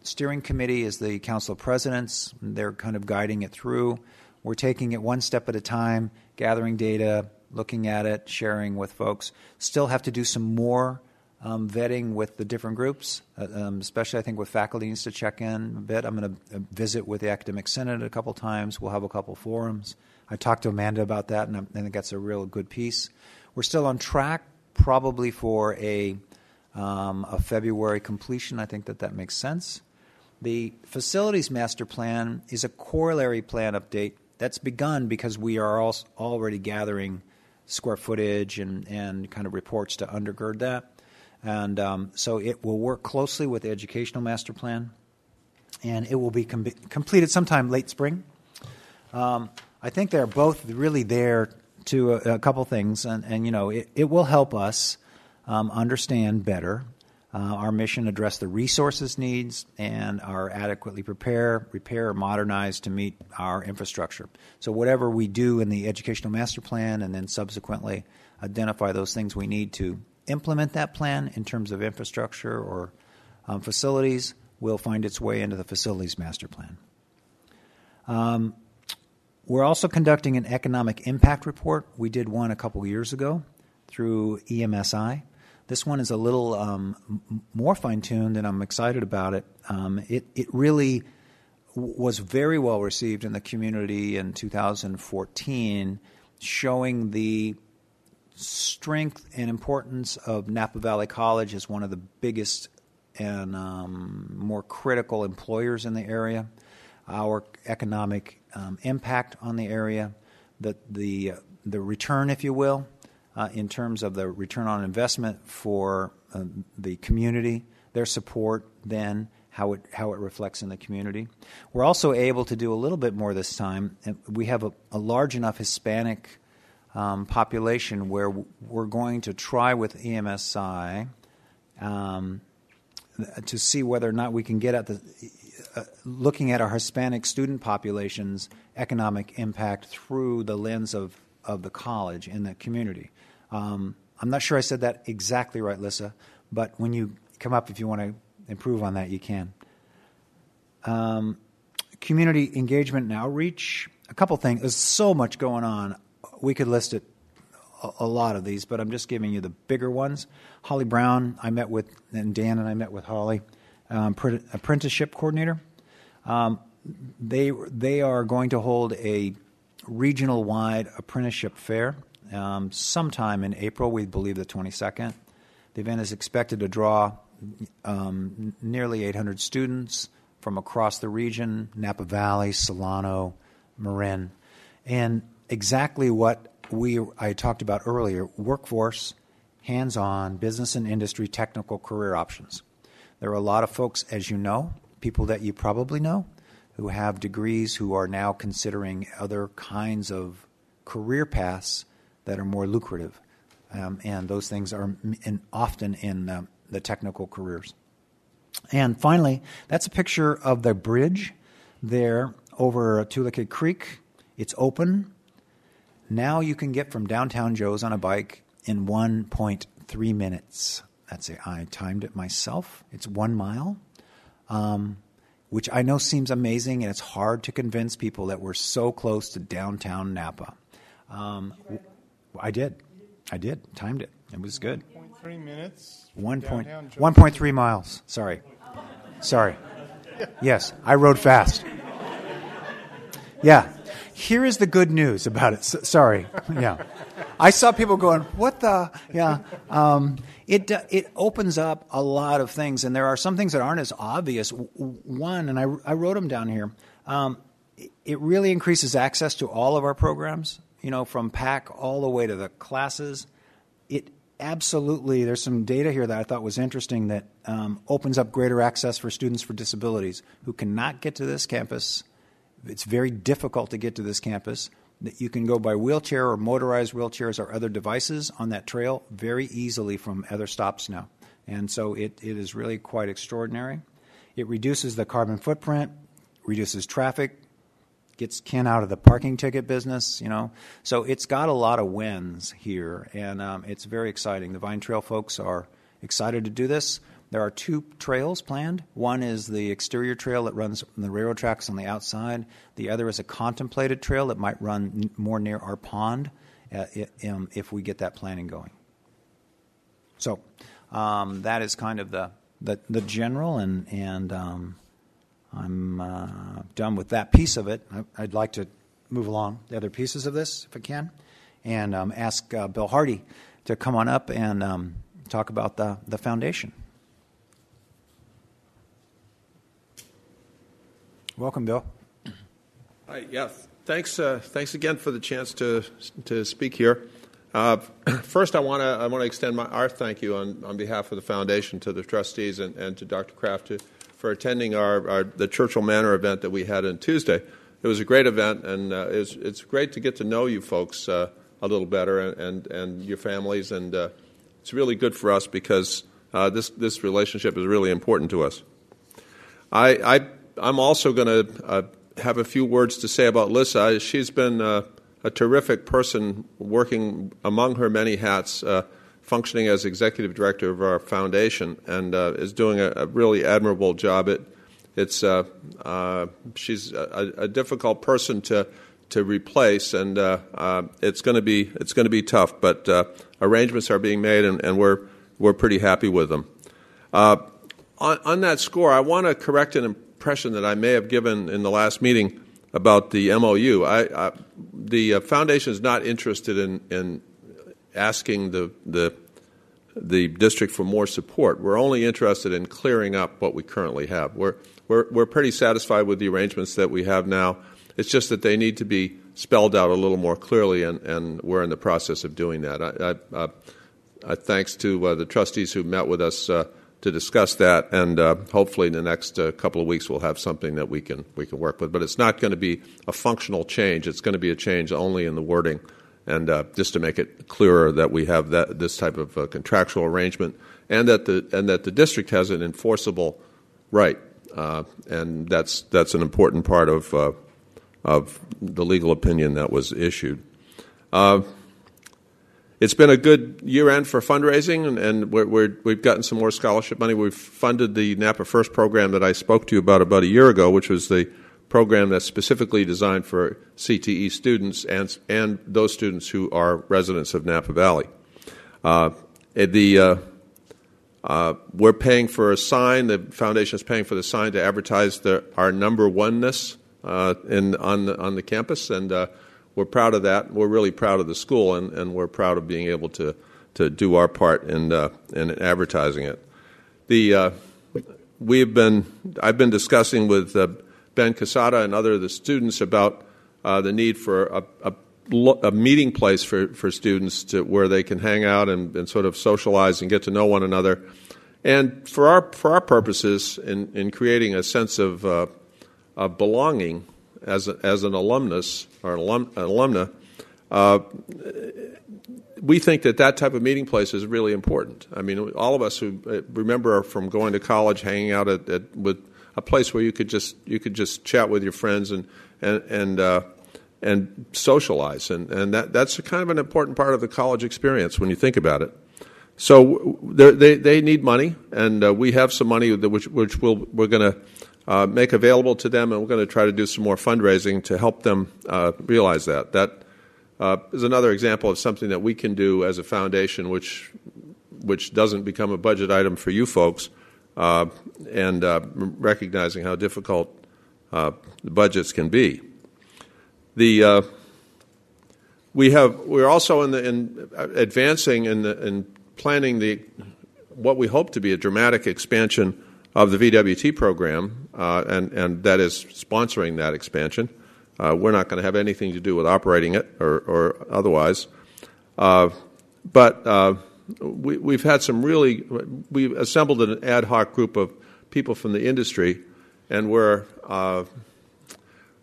steering committee is the council of presidents. They're kind of guiding it through. We're taking it one step at a time, gathering data, looking at it, sharing with folks. Still have to do some more um, vetting with the different groups, uh, um, especially I think with faculty needs to check in a bit. I'm going to uh, visit with the academic senate a couple times. We'll have a couple forums. I talked to Amanda about that, and I think that's a real good piece. We're still on track, probably for a um, a February completion. I think that that makes sense. The facilities master plan is a corollary plan update that's begun because we are already gathering square footage and, and kind of reports to undergird that. And um, so it will work closely with the educational master plan, and it will be com- completed sometime late spring. Um, I think they're both really there to a, a couple things, and, and you know it, it will help us um, understand better uh, our mission, address the resources needs, and are adequately prepare, repair, or modernize to meet our infrastructure. So whatever we do in the educational master plan, and then subsequently identify those things we need to implement that plan in terms of infrastructure or um, facilities, will find its way into the facilities master plan. Um, we're also conducting an economic impact report. We did one a couple years ago through EMSI. This one is a little um, more fine tuned, and I'm excited about it. Um, it, it really was very well received in the community in 2014, showing the strength and importance of Napa Valley College as one of the biggest and um, more critical employers in the area, our economic um, impact on the area, the the the return, if you will, uh, in terms of the return on investment for uh, the community, their support, then how it how it reflects in the community. We're also able to do a little bit more this time. We have a, a large enough Hispanic um, population where we're going to try with EMSI um, to see whether or not we can get at the uh, looking at our Hispanic student population's economic impact through the lens of, of the college and the community. Um, I'm not sure I said that exactly right, Lissa, but when you come up, if you want to improve on that, you can. Um, community engagement and outreach. A couple things. There's so much going on. We could list it a, lot of these, but I'm just giving you the bigger ones. Holly Brown, I met with, and Dan and I met with Holly um, apprenticeship coordinator. Um, they they are going to hold a regional wide apprenticeship fair um, sometime in April. We believe the 22nd. The event is expected to draw um, nearly 800 students from across the region: Napa Valley, Solano, Marin, and exactly what we I talked about earlier: workforce, hands-on, business and industry, technical career options. There are a lot of folks, as you know, people that you probably know, who have degrees who are now considering other kinds of career paths that are more lucrative. Um, and those things are in, often in um, the technical careers. And finally, that's a picture of the bridge there over Tulucay Creek. It's open. Now you can get from downtown Joe's on a bike in 1.3 minutes. That's it. I timed it myself. It's one mile, um, which I know seems amazing, and it's hard to convince people that we're so close to downtown Napa. Um, I did. I did. Timed it. It was good. Three minutes. One point, 1.3 miles. Sorry. Sorry. Yes, I rode fast. Yeah. Here is the good news about it. S- sorry. Yeah. I saw people going, "What the?" Yeah. Um, it uh, it opens up a lot of things, and there are some things that aren't as obvious. One, and I, I wrote them down here. Um, it really increases access to all of our programs. You know, from PAC all the way to the classes. It absolutely. There's some data here that I thought was interesting that um, opens up greater access for students for disabilities who cannot get to this campus. It's very difficult to get to this campus that you can go by wheelchair or motorized wheelchairs or other devices on that trail very easily from other stops now. And so it, it is really quite extraordinary. It reduces the carbon footprint, reduces traffic, gets Ken out of the parking ticket business, you know. So it's got a lot of wins here, and um, it's very exciting. The Vine Trail folks are excited to do this. There are two trails planned. One is the exterior trail that runs the railroad tracks on the outside. The other is a contemplated trail that might run more near our pond uh, um, if we get that planning going. So um, that is kind of the the, the general, and and um, I'm uh, done with that piece of it. I, I'd like to move along the other pieces of this if I can, and um, ask uh, Bill Hardy to come on up and um, talk about the the foundation. Welcome, Bill. Hi, yeah. Thanks, uh, thanks again for the chance to to speak here. Uh, first, I want to I want to extend my, our thank you on, on behalf of the foundation to the trustees and, and to Dr. Kraft to, for attending our, our the Churchill Manor event that we had on Tuesday. It was a great event, and uh, it's it's great to get to know you folks uh, a little better and, and, and your families, and uh, it's really good for us because uh, this this relationship is really important to us. I, I I'm also going to uh, have a few words to say about Lissa. She's been uh, a terrific person working among her many hats, functioning as executive director of our foundation, and uh, is doing a, a, really admirable job. It, it's uh, uh, she's a, a, difficult person to to replace, and uh, it's going to be it's going to be tough. But arrangements are being made, and, and, we're we're pretty happy with them. On, on, that score, I want to correct an impression that I may have given in the last meeting about the MOU. I, I, the uh, foundation is not interested in, in asking the, the, the district for more support. We're only interested in clearing up what we currently have. We're, we're, we're pretty satisfied with the arrangements that we have now. It's just that they need to be spelled out a little more clearly, and, and we're in the process of doing that. I, I, thanks to uh, the trustees who met with us uh, to discuss that, and uh, hopefully in the next uh, couple of weeks we'll have something that we can we can work with. But it's not going to be a functional change. It's going to be a change only in the wording, and uh, just to make it clearer that we have that this type of uh, contractual arrangement, and that the and that the district has an enforceable right, uh, and that's that's an important part of uh, of the legal opinion that was issued. It's been a good year end for fundraising, and, and we have gotten some more scholarship money. We've funded the Napa First program that I spoke to you about about a year ago, which was the program that's specifically designed for CTE students and, and those students who are residents of Napa Valley. Uh, the, uh, uh, we're paying for a sign. The foundation is paying for the sign to advertise the, our number oneness uh, in, on, the, on the campus, and uh, we're proud of that. We're really proud of the school, and, and we're proud of being able to, to do our part in, uh, in advertising it. The, we've been, I've been discussing with Ben Casada and other of the students about uh, the need for a, a, a, meeting place for, for students to, where they can hang out and, and sort of socialize and get to know one another. And for our, for our purposes, in, in creating a sense of, uh, of belonging as, a, as an alumnus or an, alum, an alumna, uh, we think that that type of meeting place is really important. I mean, all of us who uh, remember from going to college, hanging out at, at with a place where you could just you could just chat with your friends and and and uh, and socialize, and and that that's kind of an important part of the college experience when you think about it. So they they need money, and uh, we have some money which which we'll, we're going to uh, make available to them, and we're going to try to do some more fundraising to help them uh, realize that. That uh, is another example of something that we can do as a foundation, which which doesn't become a budget item for you folks, uh, and uh, recognizing how difficult uh, the budgets can be. The we have we're also in the in advancing in, the, in planning the what we hope to be a dramatic expansion of the VWT program, uh, and, and that is sponsoring that expansion. Uh, we're not going to have anything to do with operating it or, or otherwise. Uh, but uh, we, have had some really, we've assembled an ad hoc group of people from the industry, and we're, uh,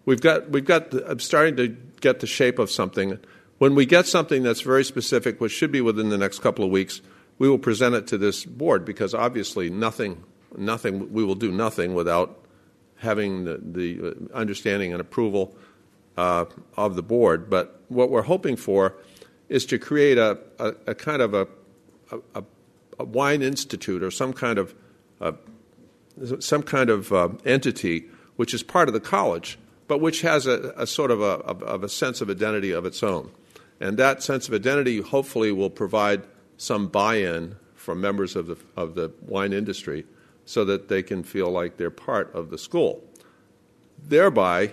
we've got, we've got, I'm starting to get the shape of something. When we get something that's very specific, which should be within the next couple of weeks, we will present it to this board because obviously nothing nothing, we will do nothing without having the, the understanding and approval uh, of the board. But what we're hoping for is to create a, a, a kind of a, a, wine institute or some kind of uh, some kind of uh, entity which is part of the college, but which has a, a sort of a, of a sense of identity of its own. And that sense of identity hopefully will provide some buy-in from members of the, of the wine industry so that they can feel like they're part of the school, thereby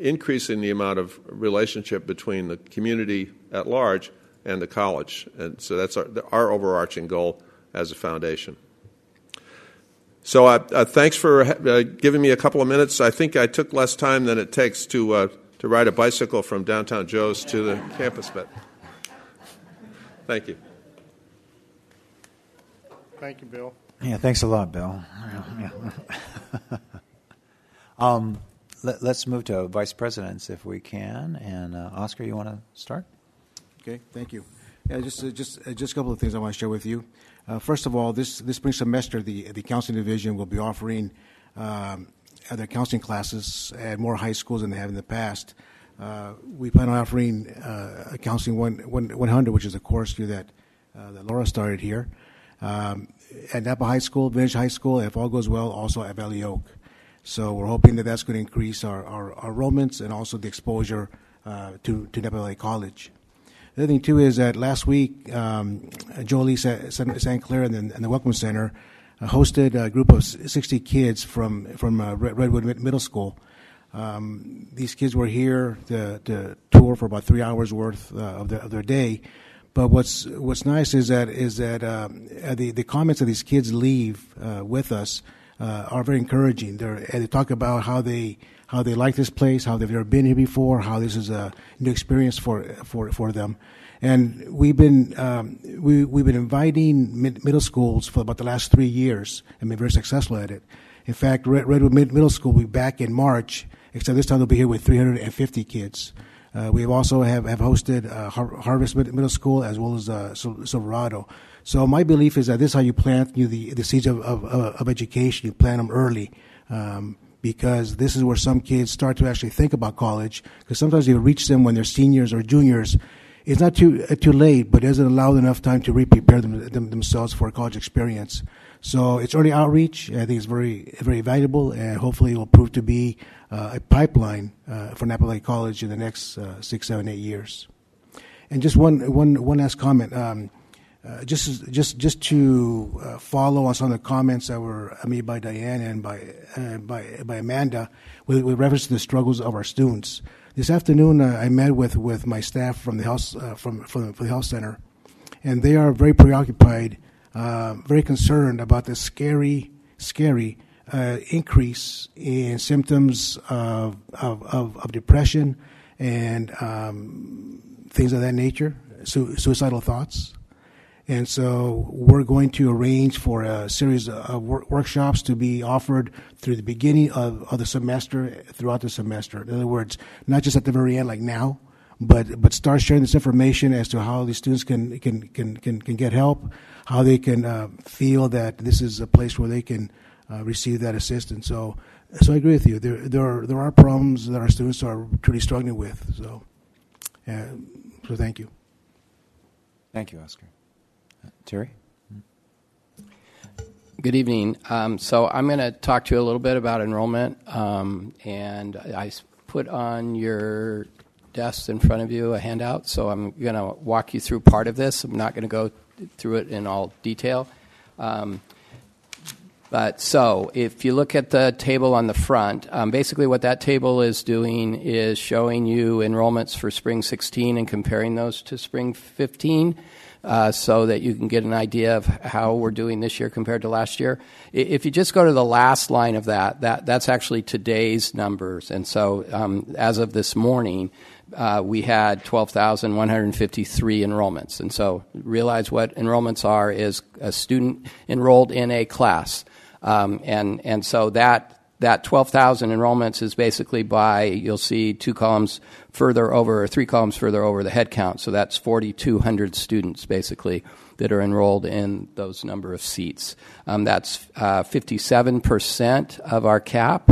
increasing the amount of relationship between the community at large and the college. And so that's our, our overarching goal as a foundation. So uh, uh, thanks for uh, giving me a couple of minutes. I think I took less time than it takes to uh, to ride a bicycle from downtown Joe's to the campus, but Thank you. Thank you, Bill. Yeah, thanks a lot, Bill. um, let, us move to vice presidents if we can. And uh, Oscar, you want to start? Okay, thank you. Yeah, just uh, just uh, just a couple of things I want to share with you. Uh, first of all, this this spring semester, the the counseling division will be offering um, other counseling classes at more high schools than they have in the past. Uh, we plan on offering uh, counseling one, one, 100, which is a course through that uh, that Laura started here. Um, at Napa High School, Vintage High School, if all goes well, also at Valley Oak. So we're hoping that that's going to increase our, our, our enrollments and also the exposure to, to Napa Valley College. The other thing, too, is that last week, um, Jolie St. Clair and the, and the Welcome Center uh, hosted a group of 60 kids from, from uh, Redwood Middle School. Um, these kids were here to, to, tour for about three hours worth uh, of, the, of, their day. But what's what's nice is that is that um, the the comments that these kids leave uh, with us uh, are very encouraging. They're, they talk about how they how they like this place, how they've never been here before, how this is a new experience for for for them. And we've been um, we we've been inviting mid- middle schools for about the last three years and been very successful at it. In fact, Red- Redwood mid- Middle School will be back in March, except this time they'll be here with 350 kids. Uh, we have also have, have hosted uh, Har- Harvest Middle School as well as uh, Silverado. So my belief is that this is how you plant you know, the, the seeds of, of, of, education. You plant them early. Um, because this is where some kids start to actually think about college. Because sometimes you reach them when they're seniors or juniors. It's not too uh, too late, but it doesn't allow enough time to re-prepare them, them, themselves for a college experience. So it's early outreach. I think it's very very valuable, and hopefully it will prove to be uh, a pipeline uh, for Napa College in the next uh, six, seven, eight years. And just one one one last comment. Um, uh, just just just to uh, follow on some of the comments that were made by Diane and by uh, by by Amanda with, with, reference to the struggles of our students. This afternoon, uh, I met with, with my staff from the health uh, from, from, the health center, and they are very preoccupied, very concerned about the scary scary increase in symptoms of of, of, of depression and um, things of that nature, su- suicidal thoughts. And so we're going to arrange for a series of wor- workshops to be offered through the beginning of, of the semester, throughout the semester. In other words, not just at the very end, like now, but but start sharing this information as to how these students can can can can, can get help, how they can uh, feel that this is a place where they can uh, receive that assistance. So so I agree with you. There there are, there are problems that our students are truly struggling with. So uh, so thank you. Thank you, Oscar. Terry? Good evening. Um, so I'm going to talk to you a little bit about enrollment, um, and I put on your desks in front of you a handout. So I'm going to walk you through part of this. I'm not going to go through it in all detail. Um, but so if you look at the table on the front, um, basically what that table is doing is showing you enrollments for spring 16 and comparing those to spring 15 uh, so that you can get an idea of how we're doing this year compared to last year. If you just go to the last line of that, that that's actually today's numbers. And so um, as of this morning, uh, we had 12,153 enrollments. And so realize what enrollments are is a student enrolled in a class. Um, and, and so that that 12,000 enrollments is basically by, you'll see two columns further over, three columns further over the head count. So that's 4,200 students basically that are enrolled in those number of seats. Um, that's uh, 57% of our cap.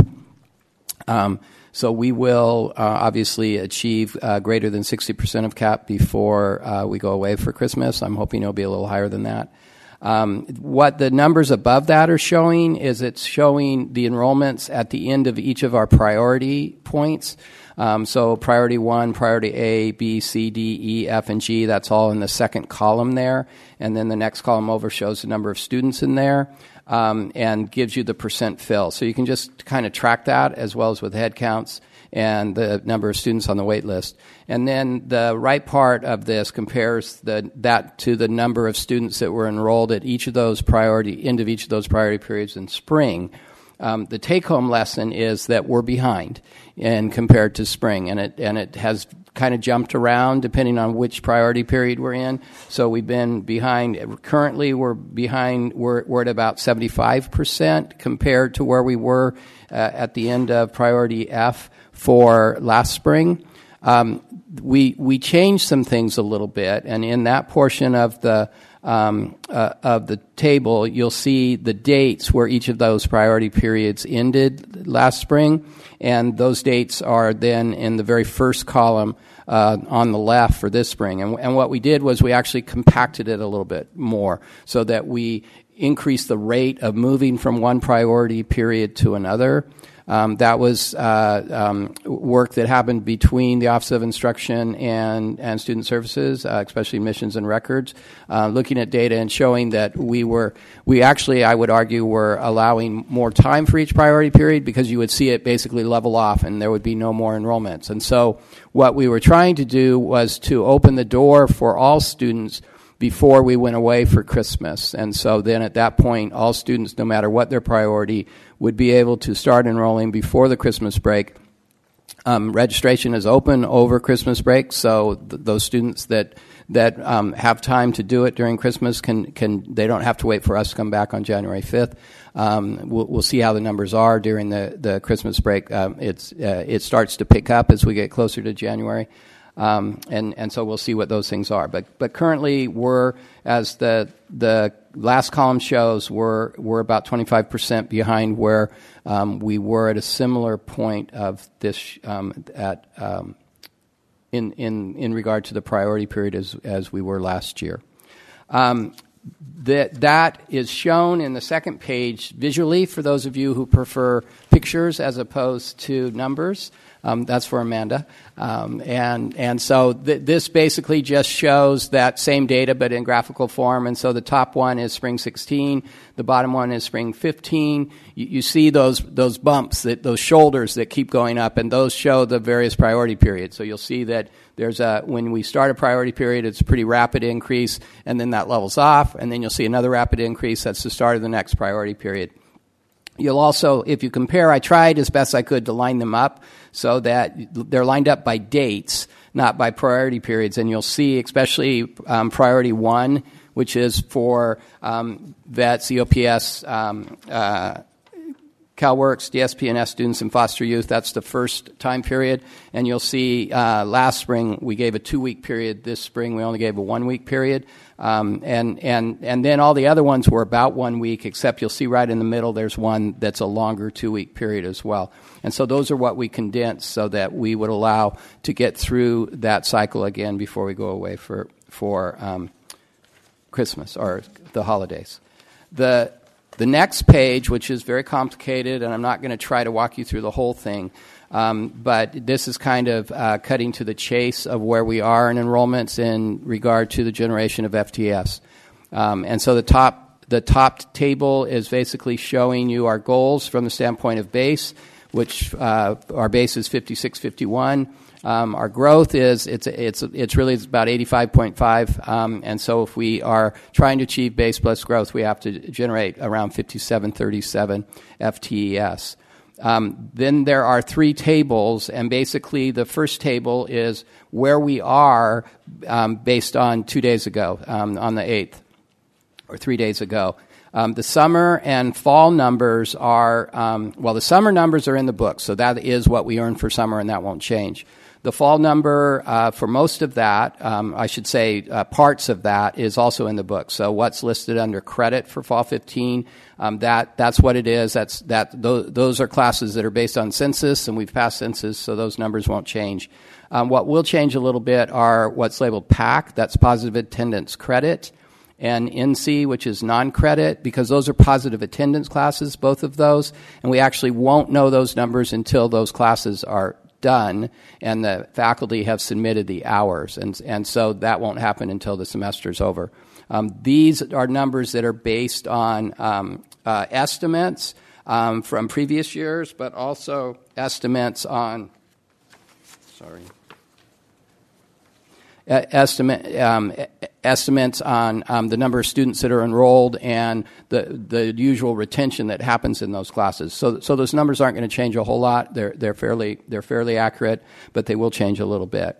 Um, so we will uh, obviously achieve uh, greater than 60% of cap before uh, we go away for Christmas. I'm hoping it'll be a little higher than that. Um, what the numbers above that are showing is it's showing the enrollments at the end of each of our priority points. Um, so priority one, priority A, B, C, D, E, F, and G, that's all in the second column there. And then the next column over shows the number of students in there um, and gives you the percent fill. So you can just kind of track that as well as with head counts and the number of students on the wait list. And then the right part of this compares the, that to the number of students that were enrolled at each of those priority, end of each of those priority periods in spring. Um, the take home lesson is that we're behind and compared to spring, and it, and it has kind of jumped around depending on which priority period we're in. So we've been behind. Currently, we're behind. We're, we're at about 75% compared to where we were uh, at the end of priority F for last spring. Um, we we changed some things a little bit, and in that portion of the um, uh, of the table, you'll see the dates where each of those priority periods ended last spring, and those dates are then in the very first column uh, on the left for this spring. And, and what we did was we actually compacted it a little bit more so that we increased the rate of moving from one priority period to another. Um, that was uh, um, work that happened between the Office of Instruction and, and Student Services, uh, especially missions and records, uh, looking at data and showing that we were, we actually, I would argue, were allowing more time for each priority period because you would see it basically level off and there would be no more enrollments. And so what we were trying to do was to open the door for all students before we went away for Christmas. And so then at that point, all students, no matter what their priority, would be able to start enrolling before the Christmas break. Um, registration is open over Christmas break, so th- those students that that um, have time to do it during Christmas can can they don't have to wait for us to come back on January fifth. Um, we'll, we'll, see how the numbers are during the, the Christmas break. Um, it's uh, it starts to pick up as we get closer to January. Um, and and so we'll see what those things are. But but currently we're as the the last column shows we're we're about 25 percent behind where um, we were at a similar point of this um, at um, in in in regard to the priority period as as we were last year. Um, that that is shown in the second page visually for those of you who prefer pictures as opposed to numbers. Um, that's for Amanda. Um, and, and so th- this basically just shows that same data but in graphical form. And so the top one is spring 16, the bottom one is spring 15. You, you see those, those bumps, that, those shoulders that keep going up, and those show the various priority periods. So you'll see that there's a, when we start a priority period, it's a pretty rapid increase, and then that levels off, and then you'll see another rapid increase. That's the start of the next priority period. You'll also, if you compare, I tried as best I could to line them up so that they're lined up by dates, not by priority periods. And you'll see, especially um, priority one, which is for um, vets, EOPS, um, uh, CalWORKs, DSP&S students, and foster youth. That's the first time period. And you'll see uh, last spring we gave a two week period. This spring we only gave a one week period. Um, and, and, and then all the other ones were about one week, except you'll see right in the middle there's one that's a longer two week period as well. And so those are what we condensed so that we would allow to get through that cycle again before we go away for, for um, Christmas or the holidays. The, the next page, which is very complicated, and I'm not going to try to walk you through the whole thing, um, but this is kind of uh, cutting to the chase of where we are in enrollments in regard to the generation of FTS. Um, and so the top the top table is basically showing you our goals from the standpoint of base, which uh, our base is 5651. Um, our growth is it's it's it's really about 85.5, um, and so if we are trying to achieve base plus growth, we have to generate around 5737 FTES. Um, then there are three tables, and basically the first table is where we are um, based on two days ago, um, on the 8th, or three days ago. Um, the summer and fall numbers are, um, well, the summer numbers are in the book, so that is what we earn for summer, and that won't change. The fall number uh, for most of that, um, I should say uh, parts of that, is also in the book. So what's listed under credit for fall 15, um, that that's what it is. That's that those, those, are classes that are based on census, and we've passed census, so those numbers won't change. Um, what will change a little bit are what's labeled PAC. That's positive attendance credit and NC, which is non credit, because those are positive attendance classes, both of those. And we actually won't know those numbers until those classes are done and the faculty have submitted the hours. And, and so that won't happen until the semester is over. Um, these are numbers that are based on um, uh, estimates um, from previous years, but also estimates on, sorry, estimate, um, estimates on um, the number of students that are enrolled and the, the usual retention that happens in those classes. So, so those numbers aren't going to change a whole lot. They're, they're, fairly, they're fairly accurate, but they will change a little bit.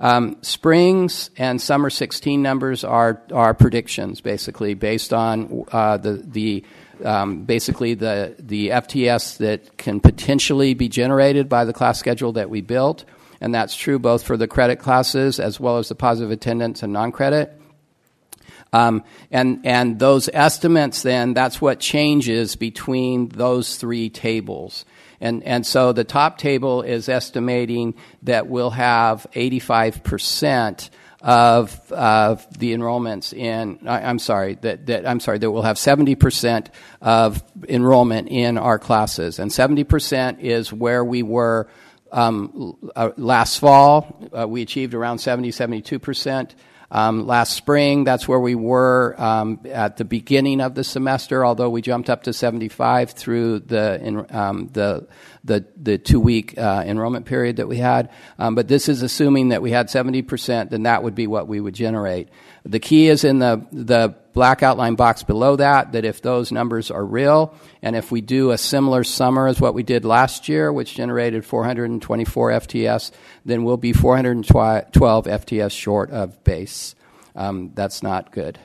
Um, springs and summer 16 numbers are, are predictions, basically, based on uh, the, the um, basically the, the FTS that can potentially be generated by the class schedule that we built. And that's true both for the credit classes as well as the positive attendance and non credit. Um, and and those estimates then that's what changes between those three tables. And and so the top table is estimating that we'll have 85 percent of of the enrollments in I, am sorry that, that I'm sorry that we'll have 70 percent of enrollment in our classes, and 70 percent is where we were. Um, uh, last fall, uh, we achieved around 70, 72 percent. Um, last spring, that's where we were um, at the beginning of the semester, although we jumped up to 75 through the, in, um, the, the, the two week uh, enrollment period that we had. Um, but this is assuming that we had 70%, then that would be what we would generate. The key is in the, the black outline box below that, that if those numbers are real, and if we do a similar summer as what we did last year, which generated 424 FTS, then we'll be 412 FTS short of base. Um, that's not good.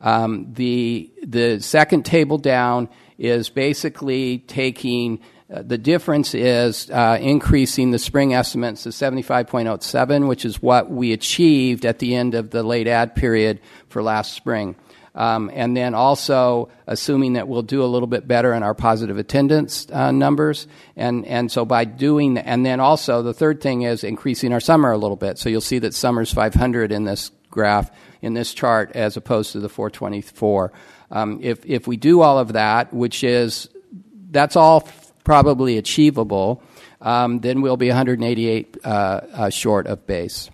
Um, the, the second table down is basically taking uh, the difference is uh, increasing the spring estimates to 75.07, which is what we achieved at the end of the late ad period for last spring. Um, and then also assuming that we'll do a little bit better in our positive attendance uh, numbers. And, and so by doing, and then also the third thing is increasing our summer a little bit. So you'll see that summer's 500 in this graph, in this chart, as opposed to the 424. Um, if, if we do all of that, which is, that's all probably achievable, um, then we'll be 188 uh, uh, short of base.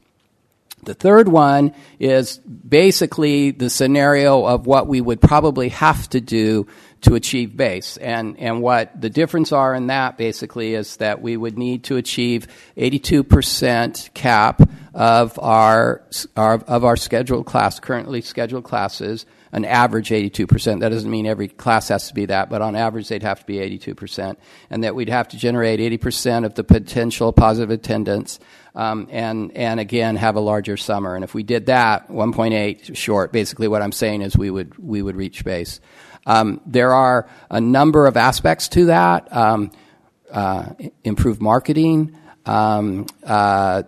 The third one is basically the scenario of what we would probably have to do to achieve base. And, and what the difference are in that basically is that we would need to achieve 82% cap of our, our, of our scheduled class, currently scheduled classes, an average 82%. That doesn't mean every class has to be that, but on average they'd have to be 82%. And that we'd have to generate 80% of the potential positive attendance um, and, and again have a larger summer. And if we did that, 1.8 short, basically what I'm saying is we would, we would reach base. Um, there are a number of aspects to that. Um, uh, improved marketing, um, uh,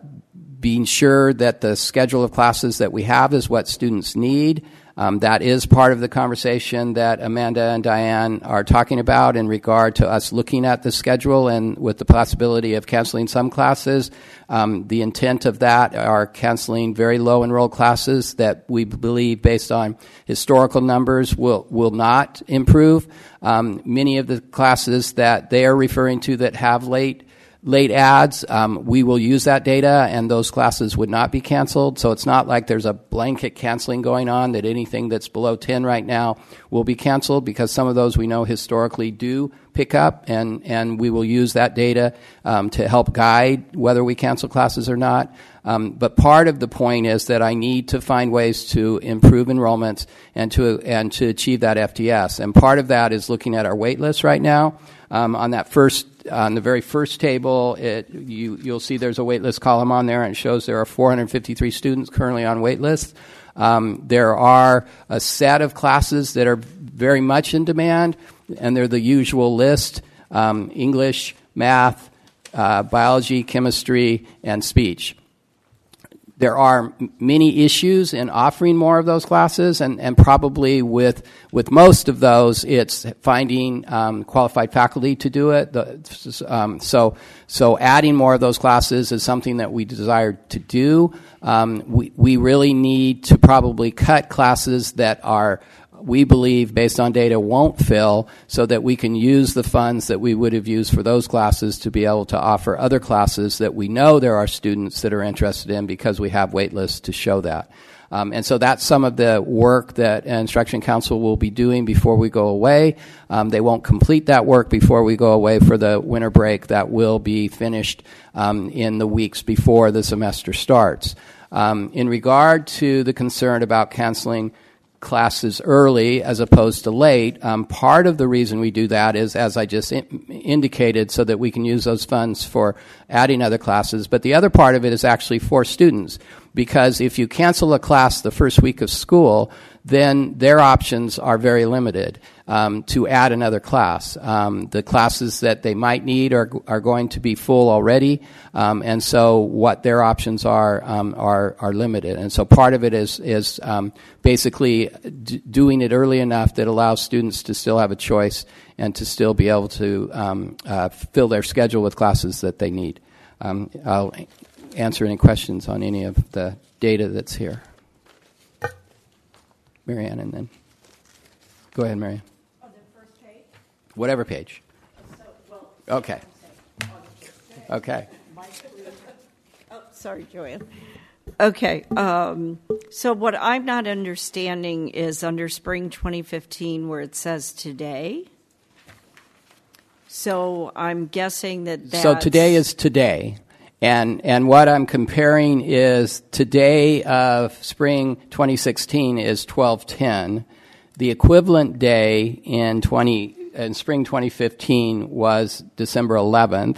being sure that the schedule of classes that we have is what students need. Um, that is part of the conversation that Amanda and Diane are talking about in regard to us looking at the schedule and with the possibility of canceling some classes. Um, the intent of that are canceling very low enrolled classes that we believe, based on historical numbers, will will not improve. Um, many of the classes that they are referring to that have late late ads, um, we will use that data and those classes would not be canceled. So it's not like there's a blanket canceling going on that anything that's below 10 right now will be canceled because some of those we know historically do pick up and, and we will use that data um, to help guide whether we cancel classes or not. Um, but part of the point is that I need to find ways to improve enrollments and to, and to achieve that FTS. And part of that is looking at our wait list right now. Um, on that first on the very first table, it, you, you'll see there's a waitlist column on there, and it shows there are 453 students currently on waitlist. Um, there are a set of classes that are very much in demand, and they're the usual list um, English, math, uh, biology, chemistry, and speech there are many issues in offering more of those classes, and, and probably with with most of those, it's finding um, qualified faculty to do it. The, um, so so adding more of those classes is something that we desire to do. Um, we we really need to probably cut classes that are we believe, based on data, won't fill so that we can use the funds that we would have used for those classes to be able to offer other classes that we know there are students that are interested in because we have wait lists to show that. Um, and so that's some of the work that Instruction Council will be doing before we go away. Um, they won't complete that work before we go away for the winter break. That will be finished um, in the weeks before the semester starts. Um, in regard to the concern about canceling classes early as opposed to late. Um, part of the reason we do that is, as I just in- indicated, so that we can use those funds for adding other classes. But the other part of it is actually for students, because if you cancel a class the first week of school, then their options are very limited um, to add another class. Um, the classes that they might need are, are going to be full already, um, and so what their options are um, are are limited. And so part of it is is um, basically d- doing it early enough that allows students to still have a choice and to still be able to um, uh, fill their schedule with classes that they need. I'll answer any questions on any of the data that's here. Marianne, and then go ahead, Marianne. Oh, the first page? Whatever page. So, well, Okay. Okay. Oh, sorry, Joanne. Okay, um, so what I'm not understanding is under spring 2015 where it says today. So I'm guessing that. So today is today. And, and what I'm comparing is today of spring 2016 is 1210. The equivalent day in, 20, in spring 2015 was December 11th.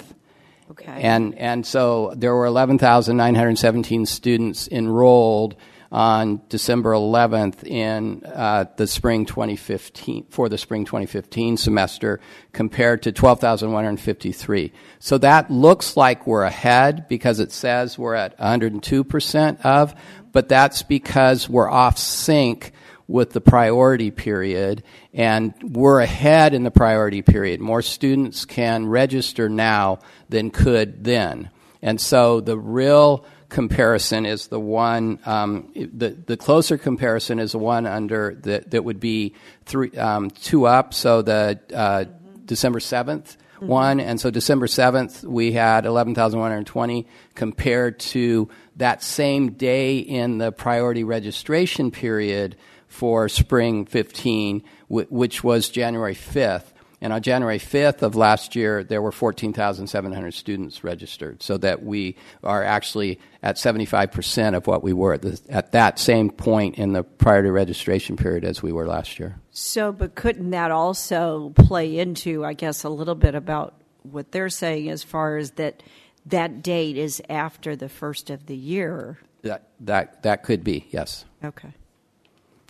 Okay. And, and so there were 11,917 students enrolled on December 11th in uh, the spring 2015 for the spring 2015 semester compared to 12,153. So that looks like we're ahead because it says we're at 102% of, but that's because we're off sync with the priority period and we're ahead in the priority period. More students can register now than could then. And so the real comparison is the one, um, the, the closer comparison is the one under that, that would be three, um, two up, so the uh, December 7th one. And so December 7th, we had 11,120 compared to that same day in the priority registration period for spring 15, which was January 5th. And on January 5th of last year, there were 14,700 students registered, so that we are actually at 75% of what we were at, the, at that same point in the priority registration period as we were last year. So, but couldn't that also play into, I guess, a little bit about what they're saying as far as that that date is after the first of the year? That, that, that could be, yes. Okay.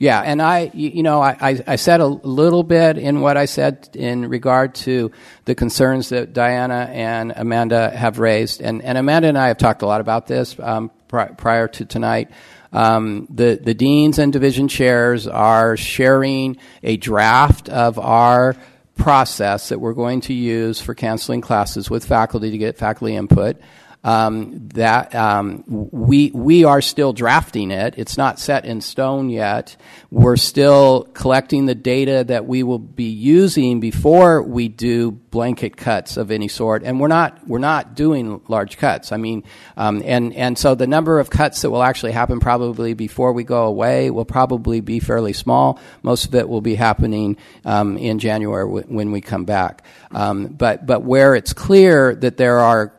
Yeah, and I, you know, I, I said a little bit in what I said in regard to the concerns that Diana and Amanda have raised, and, and Amanda and I have talked a lot about this um, pri- prior to tonight. Um, the the deans and division chairs are sharing a draft of our process that we're going to use for canceling classes with faculty to get faculty input um, that um, we we are still drafting it. It's not set in stone yet. We're still collecting the data that we will be using before we do blanket cuts of any sort. And we're not we're not doing large cuts. I mean, um, and and so the number of cuts that will actually happen probably before we go away will probably be fairly small. Most of it will be happening um, in January w- when we come back. Um, but but where it's clear that there are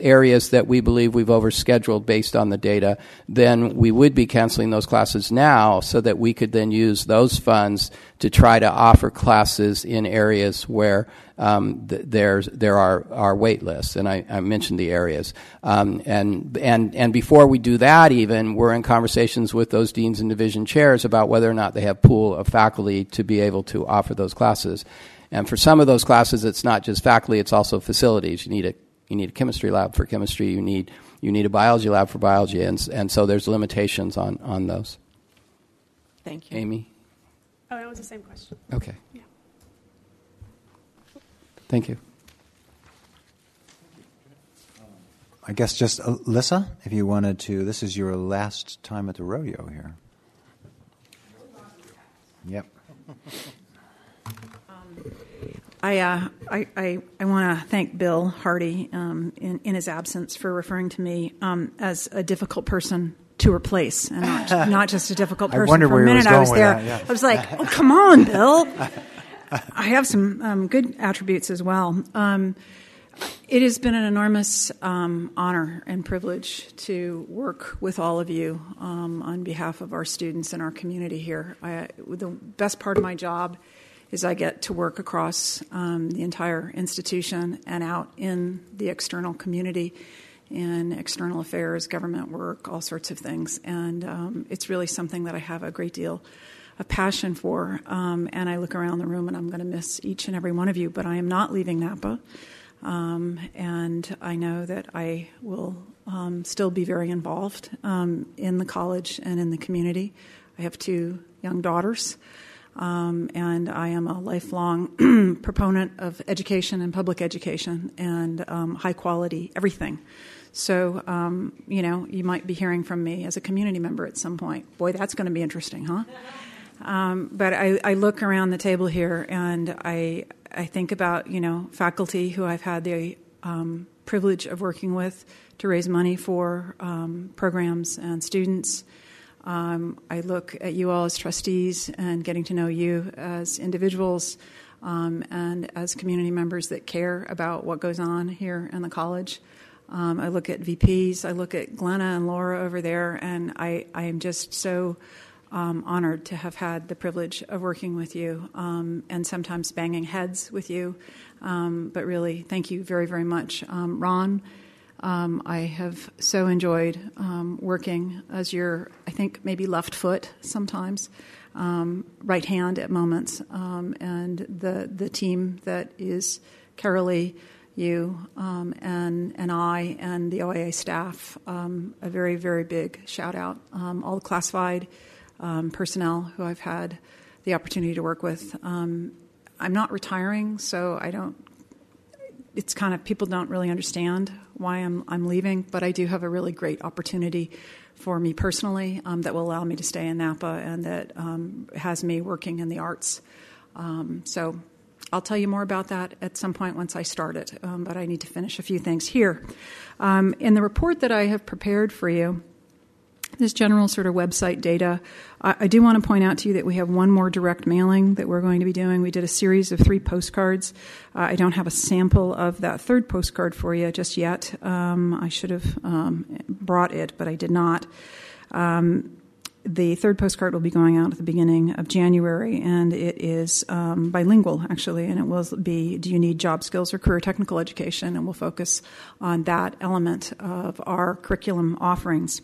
areas that we believe we've overscheduled based on the data, then we would be canceling those classes now so that we could then use those funds to try to offer classes in areas where um, th- there's, there are, are wait lists, and I, I mentioned the areas. Um, and, and, and before we do that, even, we're in conversations with those deans and division chairs about whether or not they have pool of faculty to be able to offer those classes. And for some of those classes, it's not just faculty, it's also facilities. You need a you need a chemistry lab for chemistry. You need you need a biology lab for biology, and and so there's limitations on on those. Thank you, Amy. Oh, that was the same question. Okay. Yeah. Thank you. Um, I guess just Alyssa, if you wanted to. This is your last time at the rodeo here. Yep. I, uh, I, I, I want to thank Bill Hardy um, in, in his absence for referring to me um, as a difficult person to replace and not, not just a difficult I person. for where a he was minute I was there. that, yeah. I was like, oh, come on, Bill. I have some um, good attributes as well. Um, It has been an enormous um, honor and privilege to work with all of you um, on behalf of our students and our community here. I, the best part of my job is I get to work across um, the entire institution and out in the external community in external affairs, government work, all sorts of things. And um, it's really something that I have a great deal of passion for. Um, and I look around the room and I'm going to miss each and every one of you, but I am not leaving Napa. Um, and I know that I will um, still be very involved um, in the college and in the community. I have two young daughters, um, and I am a lifelong proponent of education and public education and um, high quality everything. So, um, you know, you might be hearing from me as a community member at some point. Boy, that's going to be interesting, huh? but I, I look around the table here and I I think about you know faculty who I've had the um, privilege of working with to raise money for um, programs and students. Um, I look at you all as trustees and getting to know you as individuals um, and as community members that care about what goes on here in the college. Um, I look at VPs. I look at Glenna and Laura over there, and I, I am just so um, honored to have had the privilege of working with you um, and sometimes banging heads with you. Um, but really, thank you very, very much. Ron, um, I have so enjoyed um, working as your, I think, maybe left foot sometimes, right hand at moments, and the, the team that is Carolee you um, and and I and the OIA staff um, a very very big shout out. Um, all the classified um, personnel who I've had the opportunity to work with. Um, I'm not retiring, so I don't. It's kind of people don't really understand why I'm I'm leaving, but I do have a really great opportunity for me personally um, that will allow me to stay in Napa and that um, has me working in the arts. Um, so I'll tell you more about that at some point once I start it, um, but I need to finish a few things here. in the report that I have prepared for you, this general sort of website data. I, I, do want to point out to you that we have one more direct mailing that we're going to be doing. We did a series of three postcards. Uh, I don't have a sample of that third postcard for you just yet. Um, I should have um, brought it, but I did not. Um, the third postcard will be going out at the beginning of January, and it is um, bilingual, actually, and it will be Do you need job skills or career technical education? And we'll focus on that element of our curriculum offerings.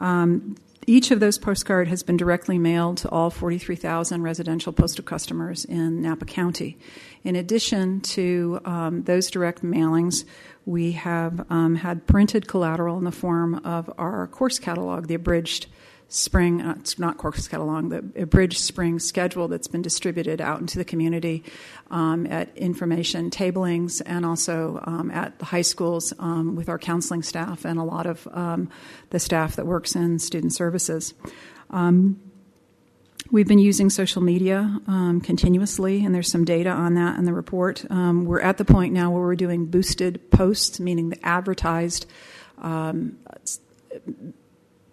Um, each of those postcard has been directly mailed to all 43,000 residential postal customers in Napa County. In addition to um, those direct mailings, we have um, had printed collateral in the form of our course catalog, the abridged spring, uh, not course catalog, the Bridge spring schedule that's been distributed out into the community um, at information tablings and also um, at the high schools um, with our counseling staff and a lot of um, the staff that works in student services. Um, we've been using social media um, continuously, and there's some data on that in the report. Um, we're at the point now where we're doing boosted posts, meaning the advertised um,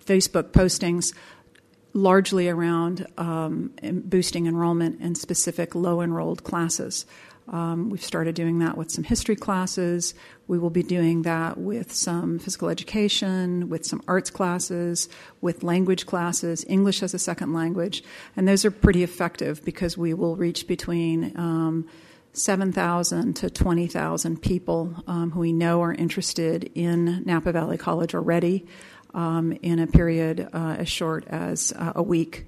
Facebook postings largely around um, boosting enrollment in specific low enrolled classes. Um, we've started doing that with some history classes. We will be doing that with some physical education, with some arts classes, with language classes, English as a second language. And those are pretty effective because we will reach between um, 7,000 to 20,000 people um, who we know are interested in Napa Valley College already um, in a period uh, as short as uh, a week.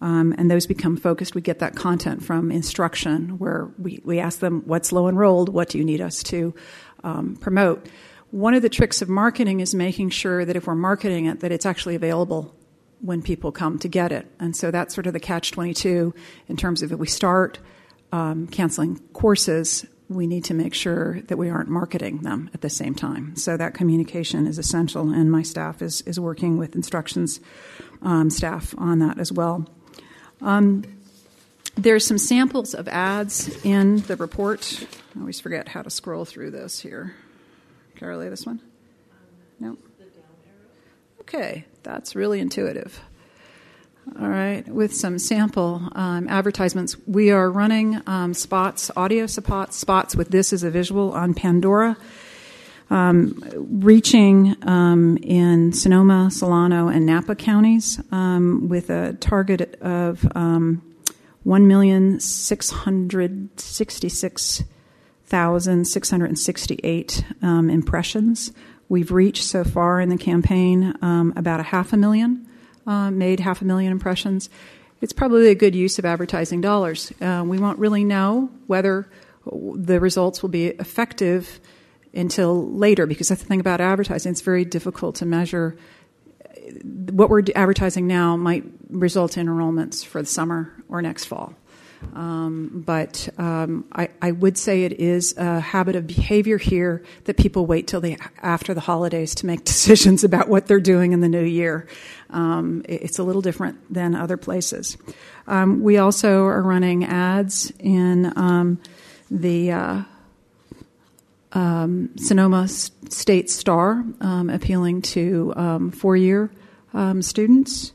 Um, and those become focused. We get that content from instruction where we, we ask them, What's low enrolled? What do you need us to um, promote? One of the tricks of marketing is making sure that if we're marketing it, that it's actually available when people come to get it. And so that's sort of the catch 22 in terms of if we start um, canceling courses, we need to make sure that we aren't marketing them at the same time. So that communication is essential, and my staff is, is working with instructions um, staff on that as well. Um, there's some samples of ads in the report. I always forget how to scroll through this here. Carolee, this one? No? Okay, that's really intuitive. All right, with some sample um, advertisements. We are running um, spots, audio spots, spots with this as a visual on Pandora, um, reaching um, in Sonoma, Solano, and Napa counties um, with a target of um, 1,666,668 um, impressions. We've reached so far in the campaign about a half a million, uh, made half a million impressions. It's probably a good use of advertising dollars. Uh, we won't really know whether the results will be effective until later because that's the thing about advertising. It's very difficult to measure. What we're advertising now might result in enrollments for the summer or next fall. Um, but um, I, I, would say it is a habit of behavior here that people wait till the after the holidays to make decisions about what they're doing in the new year. Um, it's a little different than other places. Um, we also are running ads in um, the uh, um, Sonoma State Star, appealing to four-year students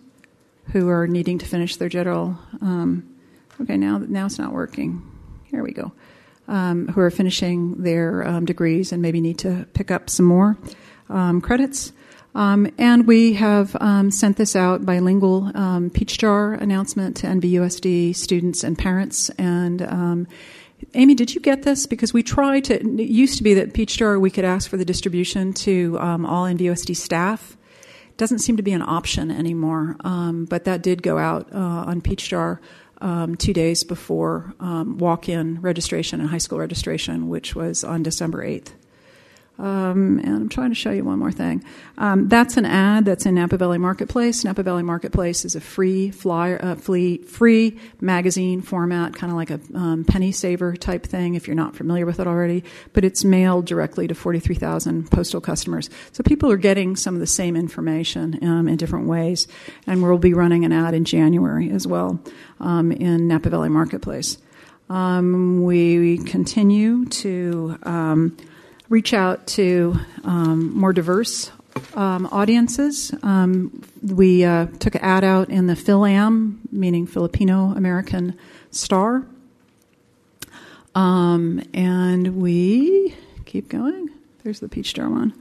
who are needing to finish their general. Um, Okay, now now it's not working. Here we go. Um, who are finishing their um, degrees and maybe need to pick up some more um, credits. Um, and we have um, sent this out bilingual um, Peachjar announcement to NVUSD students and parents. And Amy, did you get this? Because we tried to. It used to be that Peachjar we could ask for the distribution to all NVUSD staff. Doesn't seem to be an option anymore, but that did go out uh, on Peachjar um, two days before um, walk in registration and high school registration, which was on December 8th. Um, and I'm trying to show you one more thing. Um, that's an ad that's in Napa Valley Marketplace. Napa Valley Marketplace is a free flyer, uh, free, free magazine format, kind of like a um, penny saver type thing if you're not familiar with it already. But it's mailed directly to 43,000 postal customers. So people are getting some of the same information um, in different ways. And we'll be running an ad in January as well um, in Napa Valley Marketplace. Um, we continue to reach out to um, more diverse um, audiences. Um, we uh, took an ad out in the PhilAm, meaning Filipino American Star. Um, and we keep going. There's the Peachjar one.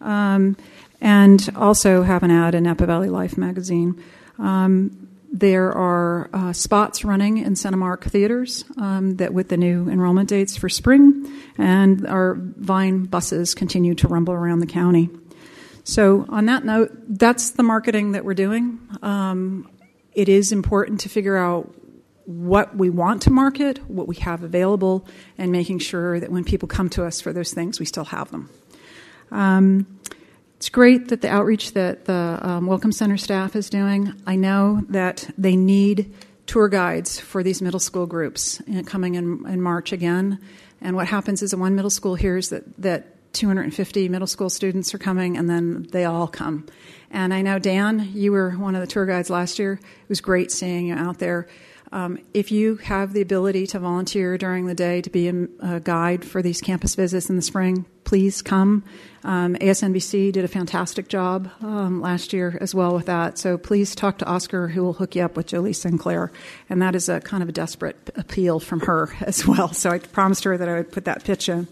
Um, and also have an ad in Napa Valley Life magazine. Um, there are uh, spots running in Cinemark theaters um, that with the new enrollment dates for spring, and our Vine buses continue to rumble around the county. So, on that note, that's the marketing that we're doing. Um, it is important to figure out what we want to market, what we have available, and making sure that when people come to us for those things, we still have them. Um, it's great that the outreach that the um, Welcome Center staff is doing. I know that they need tour guides for these middle school groups coming in, in March again. And what happens is one middle school hears that, that 250 middle school students are coming, and then they all come. And I know, Dan, you were one of the tour guides last year. It was great seeing you out there. Um, if you have the ability to volunteer during the day to be a, a, guide for these campus visits in the spring, please come. Um, ASNVC did a fantastic job um, last year as well with that. So please talk to Oscar, who will hook you up with Jolie Sinclair. And that is a kind of a desperate appeal from her as well. So I promised her that I would put that pitch in.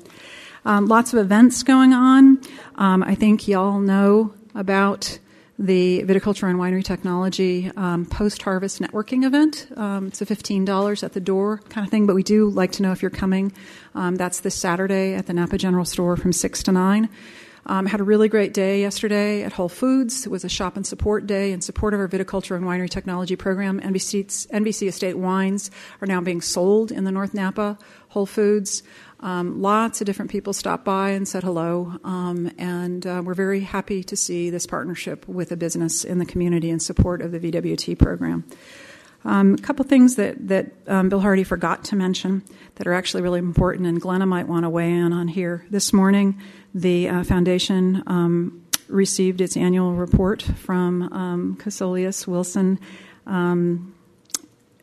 Um, lots of events going on. Um, I think y'all know about the Viticulture and Winery Technology um, post harvest networking event. Um, it's a $15 at the door kind of thing, but we do like to know if you're coming. Um, that's this Saturday at the Napa General Store from 6 to 9. Um, had a really great day yesterday at Whole Foods. It was a shop and support day in support of our viticulture and winery technology program. NVC, NVC Estate wines are now being sold in the North Napa Whole Foods. Um, lots of different people stopped by and said hello, um, and uh, we're very happy to see this partnership with a business in the community in support of the VWT program. Um, a couple things that, that um, Bill Hardy forgot to mention that are actually really important, and Glenna might want to weigh in on here. This morning, the uh, foundation um, received its annual report from um, Casolius Wilson. Um,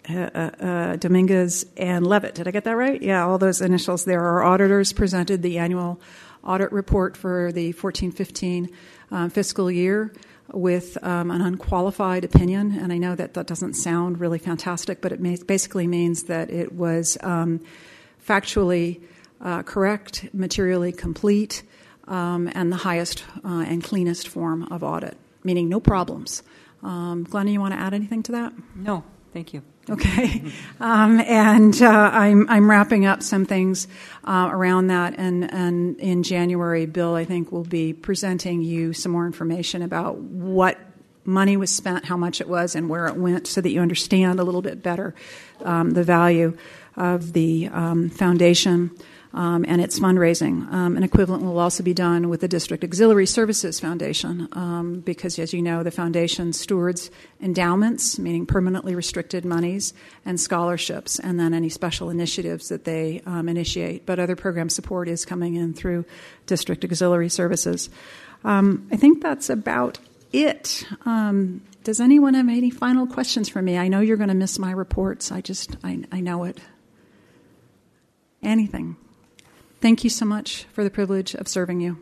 uh, uh, Dominguez and Levitt. Did I get that right? Yeah, all those initials there. Our auditors presented the annual audit report for the 14 15 um, fiscal year. With um, an unqualified opinion. And I know that that doesn't sound really fantastic, but it ma- basically means that it was um, factually uh, correct, materially complete, um, and the highest uh, and cleanest form of audit, meaning no problems. Um, Glenna, you want to add anything to that? No, thank you. Okay, um, and uh, I'm I'm wrapping up some things uh, around that, and and in January, Bill, I think will be presenting you some more information about what money was spent, how much it was, and where it went, so that you understand a little bit better um, the value of the um, foundation um, and its fundraising. Um, an equivalent will also be done with the District Auxiliary Services Foundation, um, because as you know, the foundation stewards endowments, meaning permanently restricted monies, and scholarships, and then any special initiatives that they um, initiate. But other program support is coming in through District Auxiliary Services. Um, I think that's about it. Um, does anyone have any final questions for me? I know you're going to miss my reports. I just, I, I know it. Anything. Thank you so much for the privilege of serving you.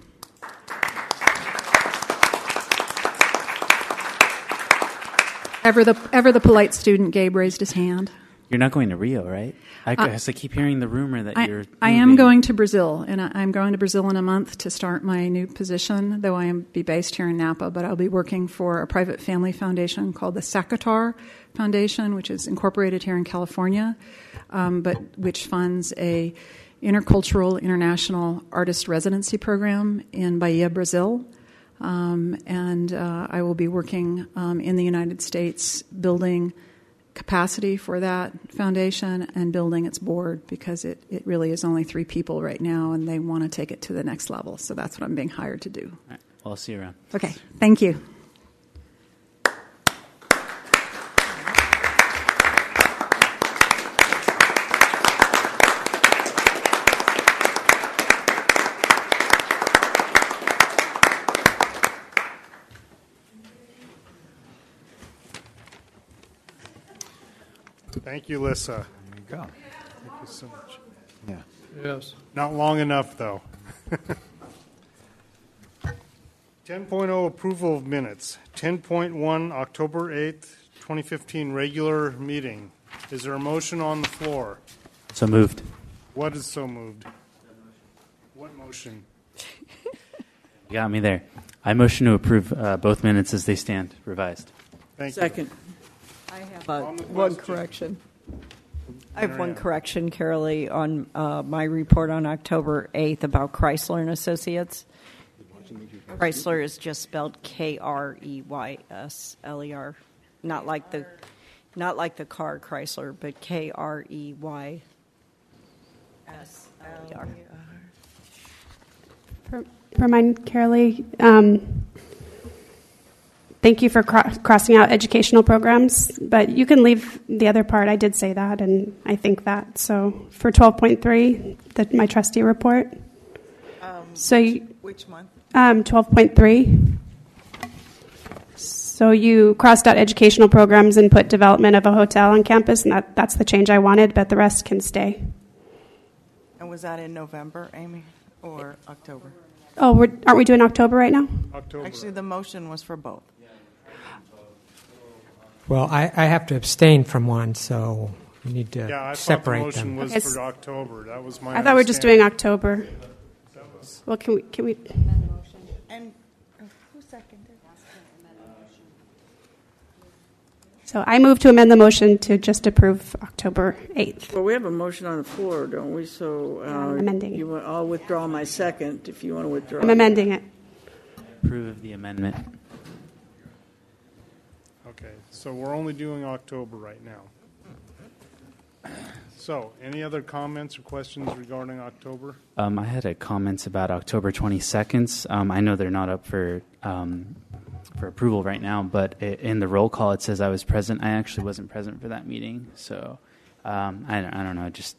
Ever the, ever the polite student, Gabe raised his hand. You're not going to Rio, right? I, Uh, I keep hearing the rumor that I, you're. I am going to Brazil, and I, I'm going to Brazil in a month to start my new position, though I am be based here in Napa. But I'll be working for a private family foundation called the Sacatar Foundation, which is incorporated here in California, um, but which funds a intercultural international artist residency program in Bahia, Brazil. Um, and uh, I will be working um, in the United States building capacity for that foundation and building its board because it, it really is only three people right now and they want to take it to the next level. So that's what I'm being hired to do. Right. Well, I'll see you around. Okay, thank you. Thank you, Lissa. There you go. Thank you so much. Yeah. Yes. Not long enough, though. 10.0 approval of minutes. 10.1 October 8th, 2015 regular meeting. Is there a motion on the floor? So moved. What is so moved? What motion? You got me there. I motion to approve uh, both minutes as they stand, revised. Thank Second. I have uh, On the one question. correction. I have one Marianne. correction, Carolee, on uh, my report on October 8th about Kreysler and Associates. Kreysler is just spelled K R E Y S L E R, not like the, not like the car Chrysler, but K R E Y S L E R. For, for mine, Carolee, um, thank you for cro- crossing out educational programs, but you can leave the other part. I did say that, and I think that. So for 12.3, the, my trustee report. so you, Which month? um, 12.3. So you crossed out educational programs and put development of a hotel on campus, and that, that's the change I wanted, but the rest can stay. And was that in November, Amy, or October? Oh, we're, aren't we doing October right now? October. Actually, the motion was for both. Well, I, I have to abstain from one, so we need to Yeah, I thought the separate motion them. was Okay. for October. That was my I thought we were just doing understanding. October. Well, can we, can we, And who seconded? so I move to amend the motion to just approve October 8th. Well, we have a motion on the floor, don't we? So uh, I'm amending it. you want, I'll withdraw my second if you want to withdraw. I'm amending it. Approve of the amendment. So we're only doing October right now. So, any other comments or questions regarding October? Um, I had a comments about October 22nd. Um, I know they're not up for um, for approval right now, but i in the roll call it says I was present. I actually wasn't present for that meeting, so um, I, don't- I don't know. Just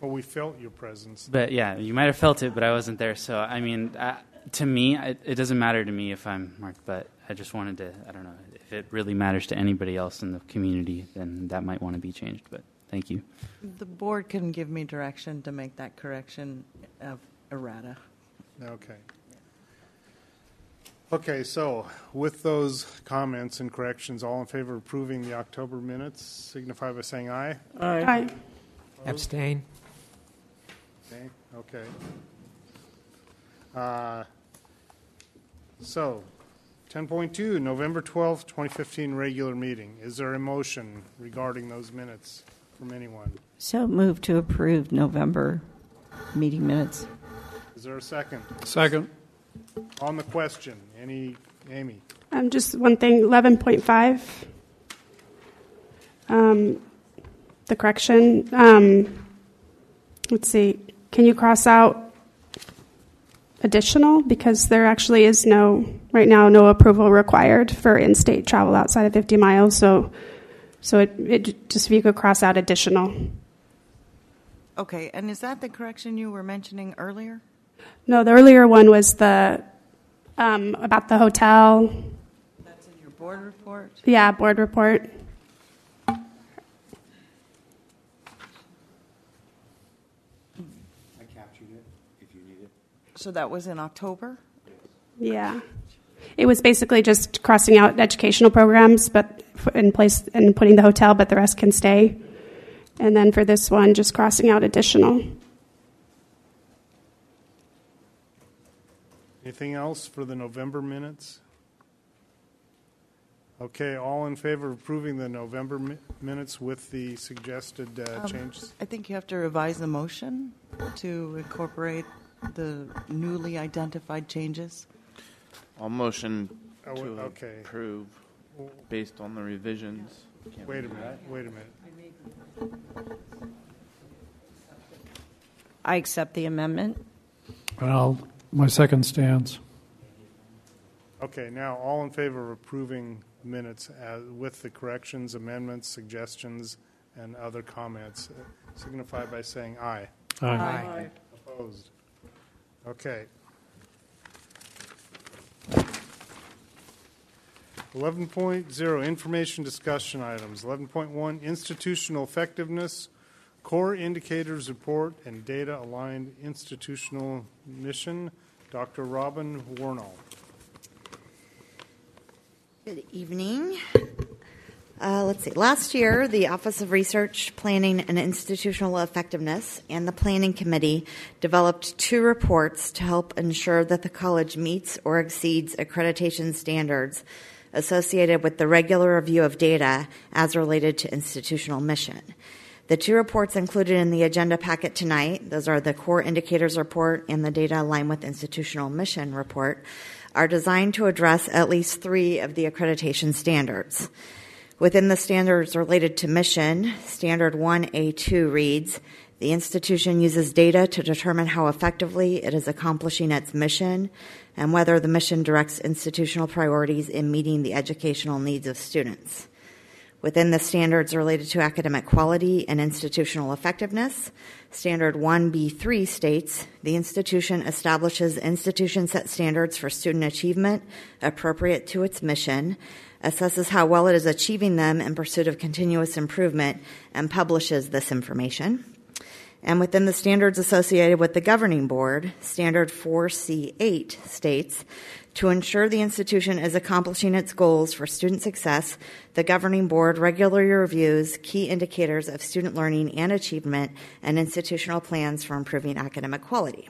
Well, we felt your presence. but yeah, you might have felt it, but I wasn't there. So I mean, uh, to me, I, it doesn't matter to me if I'm marked, but I just wanted to. I don't know if it really matters to anybody else in the community, then that might want to be changed. But thank you. The board can give me direction to make that correction of errata. Okay. Okay, so with those comments and corrections, all in favor of approving the October minutes signify by saying aye. Aye. Aye. Abstain. Okay, okay. Uh, So, 10.2, November 12th, 2015 regular meeting. Is there a motion regarding those minutes from anyone? So move to approve November meeting minutes. Is there a second? Second. On the question, any, Amy? Um, just one thing, 11.5. Um, the correction. Um, let's see. Can you cross out additional? Because there actually is no, right now, no approval required for in state travel outside of 50 miles. So, so it, it just if you could cross out additional. Okay, and is that the correction you were mentioning earlier? No, the earlier one was the um, about the hotel. That's in your board report? Yeah, board report. I captured it, if you need it. So that was in October? Yeah. It was basically just crossing out educational programs, but in place and putting the hotel, but the rest can stay. And then for this one, just crossing out additional. Anything else for the November minutes? Okay, all in favor of approving the November mi- minutes with the suggested uh, Um, changes? I think you have to revise the motion to incorporate the newly identified changes. I'll motion Oh, to okay. approve based on the revisions. Can't Wait a do minute, that? wait a minute. I accept the amendment. Well, my second stance. Okay, now, all in favor of approving minutes as, with the corrections, amendments, suggestions, and other comments, uh, signify by saying aye. Aye. Aye. Opposed? Okay. 11.0, information discussion items. 11.1, institutional effectiveness, core indicators report, and data aligned institutional mission. Dr. Robyn Wornall. Good evening. Uh, let's see. Last year, the Office of Research, Planning, and Institutional Effectiveness and the Planning Committee developed two reports to help ensure that the college meets or exceeds accreditation standards associated with the regular review of data as related to institutional mission. The two reports included in the agenda packet tonight, those are the Core Indicators Report and the Data Aligned with Institutional Mission Report, are designed to address at least three of the accreditation standards. Within the standards related to mission, Standard 1A2 reads The institution uses data to determine how effectively it is accomplishing its mission and whether the mission directs institutional priorities in meeting the educational needs of students. Within the standards related to academic quality and institutional effectiveness, Standard 1B3 states the institution establishes institution set standards for student achievement appropriate to its mission, assesses how well it is achieving them in pursuit of continuous improvement, and publishes this information. And within the standards associated with the governing board, Standard 4C8 states to ensure the institution is accomplishing its goals for student success, the governing board regularly reviews key indicators of student learning and achievement and institutional plans for improving academic quality.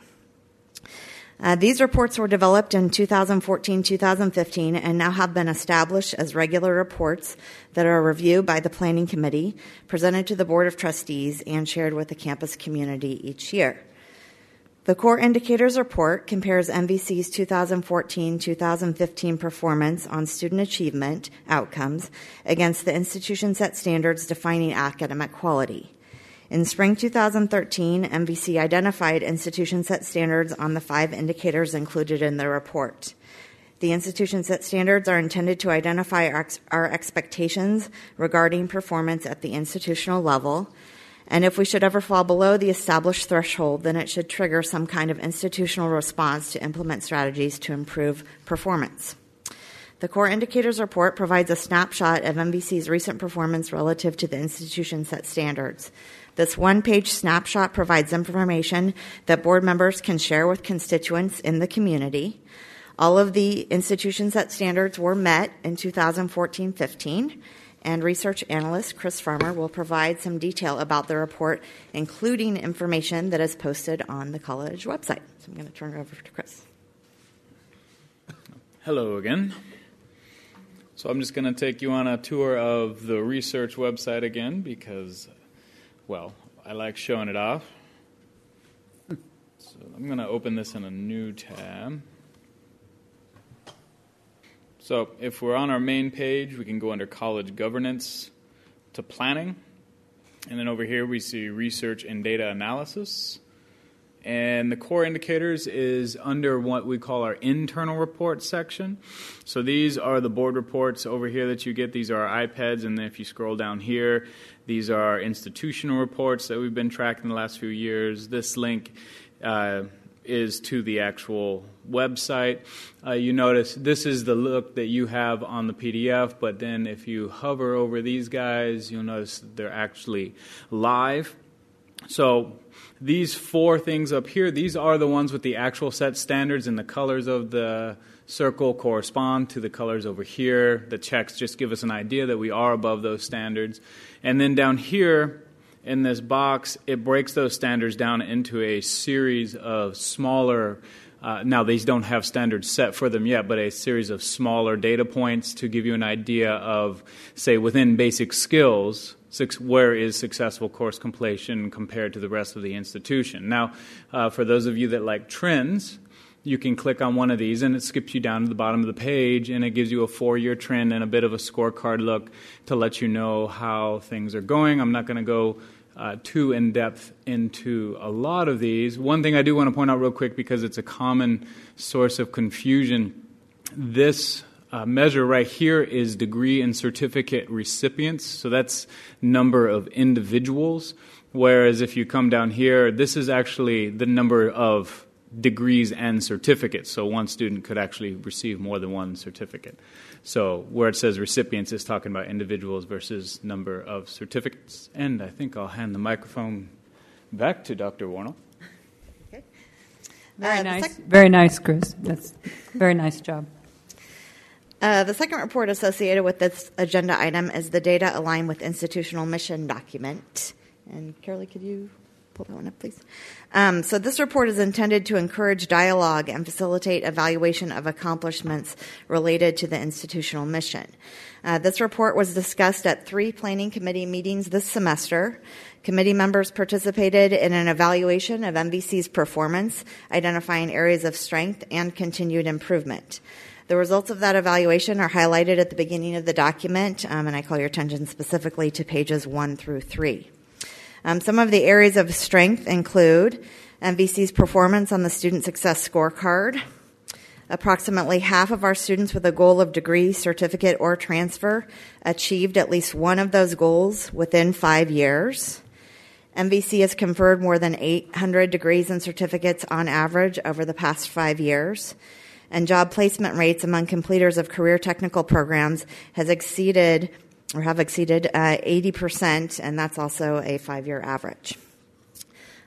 Uh, these reports were developed in 2014 2015 and now have been established as regular reports that are reviewed by the Planning Committee, presented to the Board of Trustees, and shared with the campus community each year. The Core Indicators Report compares NVC's 2014 2015 performance on student achievement outcomes against the institution set standards defining academic quality. In spring 2013, NVC identified institution set standards on the five indicators included in the report. The institution set standards are intended to identify our, ex- our expectations regarding performance at the institutional level. And if we should ever fall below the established threshold, then it should trigger some kind of institutional response to implement strategies to improve performance. The Core Indicators Report provides a snapshot of NVC's recent performance relative to the institution set standards. This one page snapshot provides information that board members can share with constituents in the community. All of the institution set standards were met in 2014 15, and research analyst Chris Farmer will provide some detail about the report, including information that is posted on the college website. So I'm going to turn it over to Chris. Hello again. So I'm just going to take you on a tour of the research website again because, well, I like showing it off. So I'm going to open this in a new tab. So if we're on our main page, we can go under college governance to planning. And then over here we see research and data analysis. And the core indicators is under what we call our internal reports section. So these are the board reports over here that you get. These are our iPads. And then if you scroll down here, these are institutional reports that we've been tracking the last few years. This link uh, is to the actual website. Uh, you notice this is the look that you have on the PDF, but then if you hover over these guys, you'll notice they're actually live. So these four things up here, these are the ones with the actual set standards, and the colors of the circle correspond to the colors over here. The checks just give us an idea that we are above those standards. And then down here, in this box, it breaks those standards down into a series of smaller. Uh, now, these don't have standards set for them yet, but a series of smaller data points to give you an idea of, say, within basic skills, where is successful course completion compared to the rest of the institution. Now, uh, for those of you that like trends, you can click on one of these and it skips you down to the bottom of the page and it gives you a four year trend and a bit of a scorecard look to let you know how things are going. I'm not going to go uh, too in depth into a lot of these. One thing I do want to point out real quick because it's a common source of confusion this uh, measure right here is degree and certificate recipients, so that's number of individuals. Whereas if you come down here, this is actually the number of degrees and certificates. So one student could actually receive more than one certificate. So where it says recipients is talking about individuals versus number of certificates. And I think I'll hand the microphone back to Dr. Wornall. Okay. Very Uh, nice. sec- very nice, Chris. That's very nice job. Uh, the second report associated with this agenda item is the data aligned with institutional mission document. And Carolee, could you pull that one up, please? Um, so this report is intended to encourage dialogue and facilitate evaluation of accomplishments related to the institutional mission. Uh, this report was discussed at three planning committee meetings this semester. Committee members participated in an evaluation of NVC's performance, identifying areas of strength and continued improvement. The results of that evaluation are highlighted at the beginning of the document, um, and I call your attention specifically to pages one through three. Um, some of the areas of strength include NVC's performance on the Student Success Scorecard. Approximately half of our students with a goal of degree, certificate, or transfer achieved at least one of those goals within five years. MVC has conferred more than 800 degrees and certificates on average over the past five years and job placement rates among completers of career technical programs has exceeded or have exceeded uh, 80%, and that's also a five year average.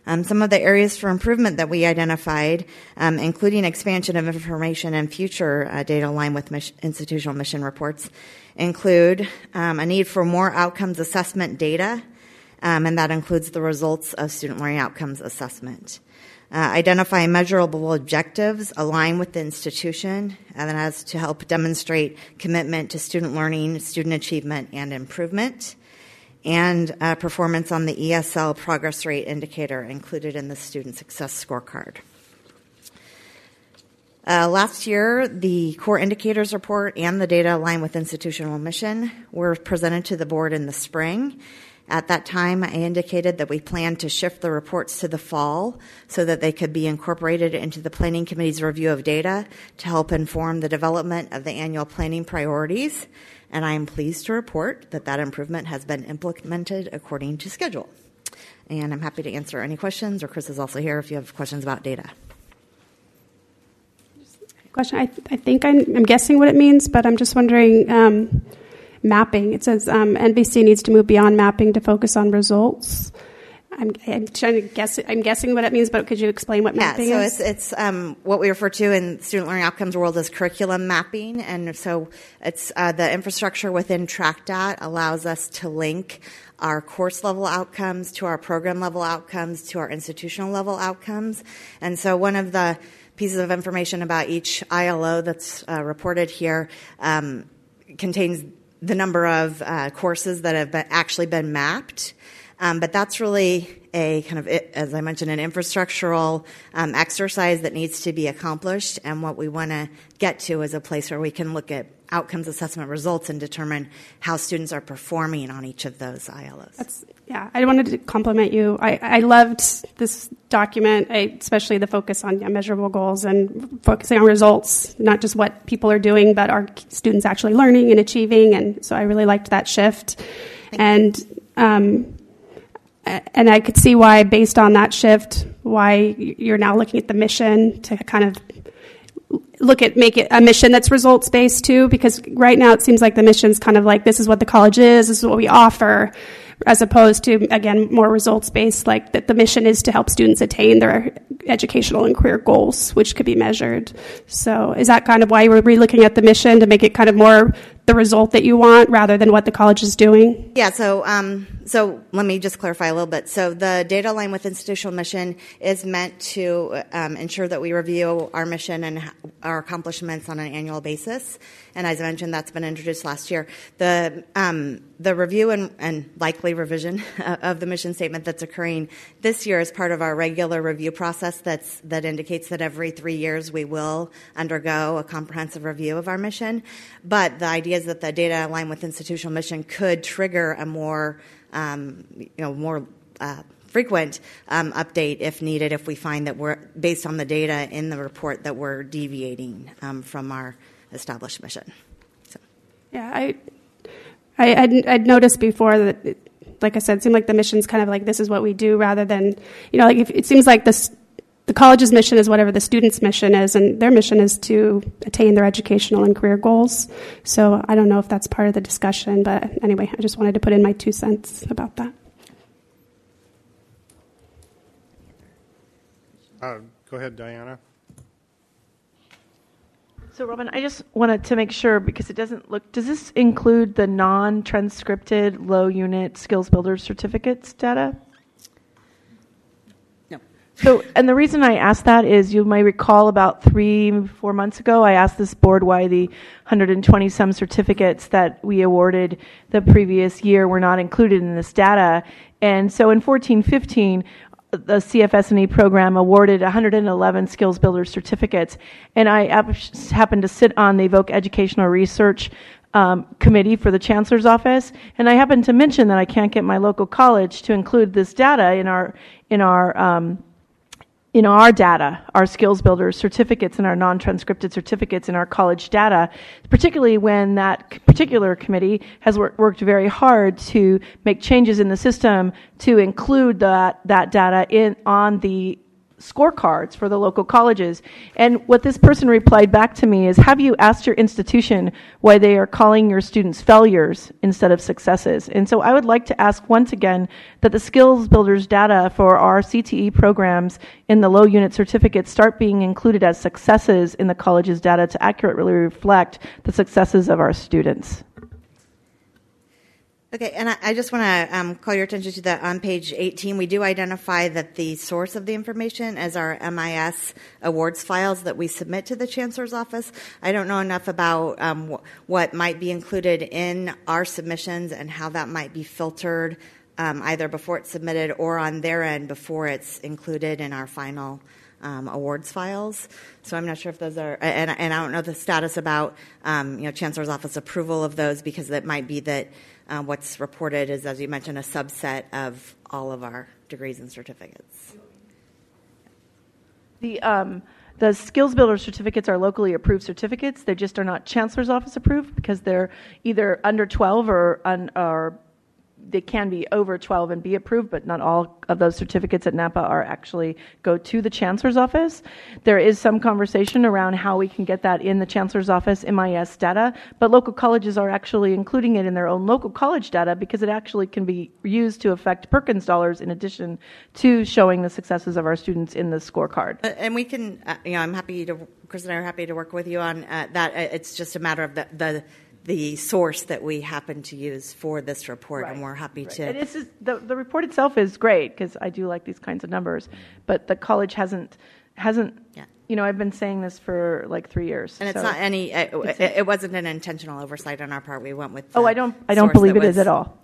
Um, some of the areas for improvement that we identified, um, including expansion of information and future uh, data aligned with institutional mission reports, include um, a need for more outcomes assessment data, um, and that includes the results of student learning outcomes assessment. Uh, identify measurable objectives align with the institution, and that has to help demonstrate commitment to student learning, student achievement, and improvement, and uh, performance on the ESL progress rate indicator included in the student success scorecard. Uh, last year, the core indicators report and the data aligned with institutional mission were presented to the board in the spring. At that time, I indicated that we planned to shift the reports to the fall so that they could be incorporated into the Planning Committee's review of data to help inform the development of the annual planning priorities. And I am pleased to report that that improvement has been implemented according to schedule. And I'm happy to answer any questions, or Chris is also here if you have questions about data. Question. I, th- I think I'm, I'm guessing what it means, but I'm just wondering. Um, mapping. It says um, NVC needs to move beyond mapping to focus on results. I'm, I'm trying to guess. I'm guessing what it means, but could you explain what Yeah, mapping so is? it's it's um, what we refer to in student learning outcomes world as curriculum mapping, and so it's uh, the infrastructure within TrackDat allows us to link our course level outcomes to our program level outcomes to our institutional level outcomes, and so one of the pieces of information about each ILO that's uh, reported here um, contains the number of uh, courses that have been, actually been mapped. Um, but that's really a kind of, as I mentioned, an infrastructural um, exercise that needs to be accomplished. And what we want to get to is a place where we can look at outcomes assessment results and determine how students are performing on each of those ILOs. That's, yeah, I wanted to compliment you. I, I loved this document, I, especially the focus on yeah, measurable goals and focusing on results, not just what people are doing, but are students actually learning and achieving. And so I really liked that shift. And um, and I could see why, based on that shift, why you're now looking at the mission to kind of look at make it a mission that's results based too. Because right now it seems like the mission's kind of like this is what the college is, this is what we offer, as opposed to again more results based. Like that the mission is to help students attain their educational and career goals, which could be measured. So is that kind of why we're relooking at the mission to make it kind of more the result that you want rather than what the college is doing? Yeah, so um, so let me just clarify a little bit. So the data line with institutional mission is meant to um, ensure that we review our mission and our accomplishments on an annual basis. And as I mentioned, that's been introduced last year. The um, the review and, and likely revision of the mission statement that's occurring this year is part of our regular review process. That's that indicates that every three years we will undergo a comprehensive review of our mission. But the idea is that the data line with institutional mission could trigger a more um, you know more uh, frequent um, update if needed if we find that we're based on the data in the report that we're deviating um, from our established mission. Yeah, I, I I'd, I'd noticed before that, like I said, it seemed like the mission's kind of like this is what we do, rather than you know, like if, it seems like this. The college's mission is whatever the student's mission is, and their mission is to attain their educational and career goals. So I don't know if that's part of the discussion, but anyway, I just wanted to put in my two cents about that. Uh, go ahead, Diana. So, Robyn, I just wanted to make sure because it doesn't look. Does this include the non-transcripted low unit skills builder certificates data? No. So, and the reason I asked that is you may recall about three, four months ago, I asked this board why the 120 some certificates that we awarded the previous year were not included in this data. And so in 14, 15, the CFS&E program awarded 111 skills builder certificates, and I happened to sit on the Evoke Educational Research um, Committee for the Chancellor's Office, and I happened to mention that I can't get my local college to include this data in our in our um, in our data, our skills builders certificates and our non-transcripted certificates in our college data, particularly when that particular committee has wor- worked very hard to make changes in the system to include that, that data in, on the scorecards for the local colleges. And what this person replied back to me is Have you asked your institution why they are calling your students failures instead of successes? And so I would like to ask once again that the skills builders data for our CTE programs in the low unit certificates start being included as successes in the college's data to accurately reflect the successes of our students. Okay, and I, I just want to um, call your attention to that on page 18. We do identify that the source of the information is our MIS awards files that we submit to the Chancellor's Office. I don't know enough about um, wh- what might be included in our submissions and how that might be filtered um, either before it's submitted or on their end before it's included in our final um, awards files. So I'm not sure if those are, and, and I don't know the status about um, you know Chancellor's Office approval of those because it might be that uh, what's reported is, as you mentioned, a subset of all of our degrees and certificates. The um, the skills builder certificates are locally approved certificates. They just are not chancellor's office approved because they're either under 12 or un, or they can be over 12 and be approved, but not all of those certificates at Napa are actually go to the chancellor's office. There is some conversation around how we can get that in the chancellor's office MIS data, but local colleges are actually including it in their own local college data because it actually can be used to affect Perkins dollars in addition to showing the successes of our students in the scorecard. Uh, And we can, uh, you know, I'm happy to, Chris and I are happy to work with you on uh, that. It's just a matter of the, the, the source that we happen to use for this report, and we're happy to. And it's just, the, the report itself is great because I do like these kinds of numbers, but the college hasn't hasn't. Yeah. You know, I've been saying this for like three years. And it's not any, uh, it's- it, it wasn't an intentional oversight on our part. We went with. Oh, I don't. I don't believe that it is was- at all.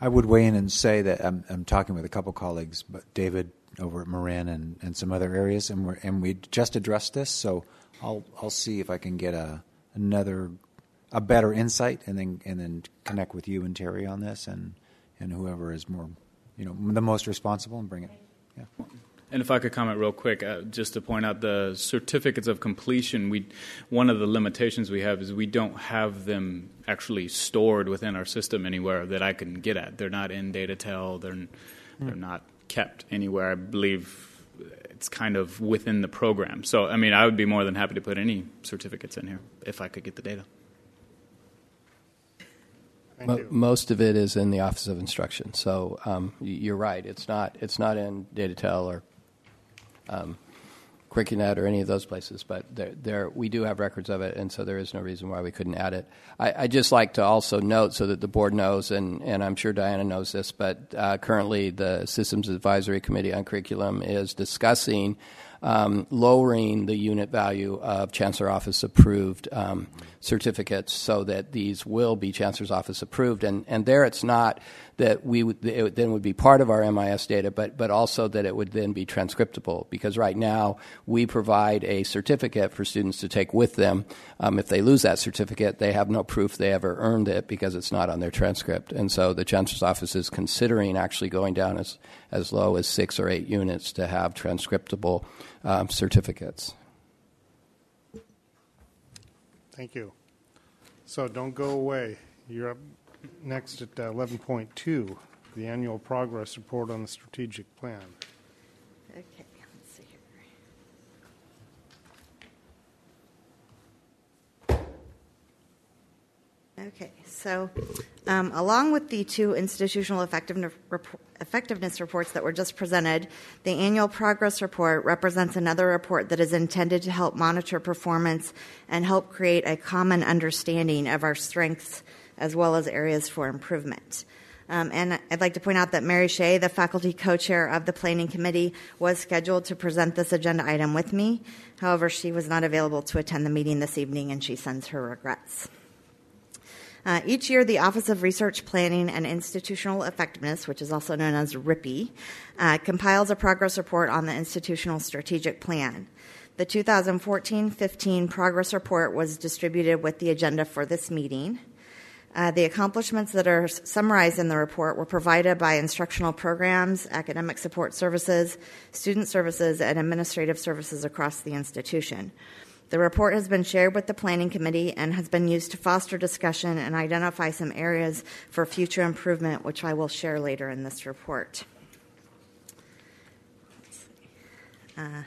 I would weigh in and say that I'm, I'm talking with a couple colleagues, but David over at Marin and, and some other areas, and we're, and we just addressed this. So I'll I'll see if I can get a another a better insight, and then and then connect with you and Terry on this, and and whoever is more, you know, the most responsible, and bring it. Yeah. And if I could comment real quick, uh, just to point out the certificates of completion, we one of the limitations we have is we don't have them actually stored within our system anywhere that I can get at. They're not in DataTel. They're they're not kept anywhere. I believe it's kind of within the program. So I mean, I would be more than happy to put any certificates in here if I could get the data. Mo- most of it is in the Office of Instruction. So um, you're right. It's not. It's not in DataTel or um, or any of those places. But there, there, we do have records of it, and so there is no reason why we couldn't add it. I, I just like to also note, so that the board knows, and, and I'm sure Diana knows this, but uh, currently the Systems Advisory Committee on Curriculum is discussing um, lowering the unit value of Chancellor Office approved um, certificates so that these will be Chancellor's Office approved. And, and there it's not that we would, it then would be part of our MIS data, but, but also that it would then be transcriptable. Because right now we provide a certificate for students to take with them. Um, if they lose that certificate, they have no proof they ever earned it because it's not on their transcript. And so the Chancellor's Office is considering actually going down as, as low as six or eight units to have transcriptable um, certificates. Thank you. So don't go away. You're up next at uh, 11.2, the annual progress report on the strategic plan. Okay. Okay, so um, along with the two institutional effectiveness, rep- effectiveness reports that were just presented, the annual progress report represents another report that is intended to help monitor performance and help create a common understanding of our strengths as well as areas for improvement. Um, and I'd like to point out that Mary Shea, the faculty co chair of the planning committee, was scheduled to present this agenda item with me. However, she was not available to attend the meeting this evening and she sends her regrets. Uh, each year, the Office of Research Planning and Institutional Effectiveness, which is also known as RIPI, uh, compiles a progress report on the institutional strategic plan. The 2014 15 progress report was distributed with the agenda for this meeting. Uh, the accomplishments that are summarized in the report were provided by instructional programs, academic support services, student services, and administrative services across the institution. The report has been shared with the Planning Committee and has been used to foster discussion and identify some areas for future improvement, which I will share later in this report. Uh,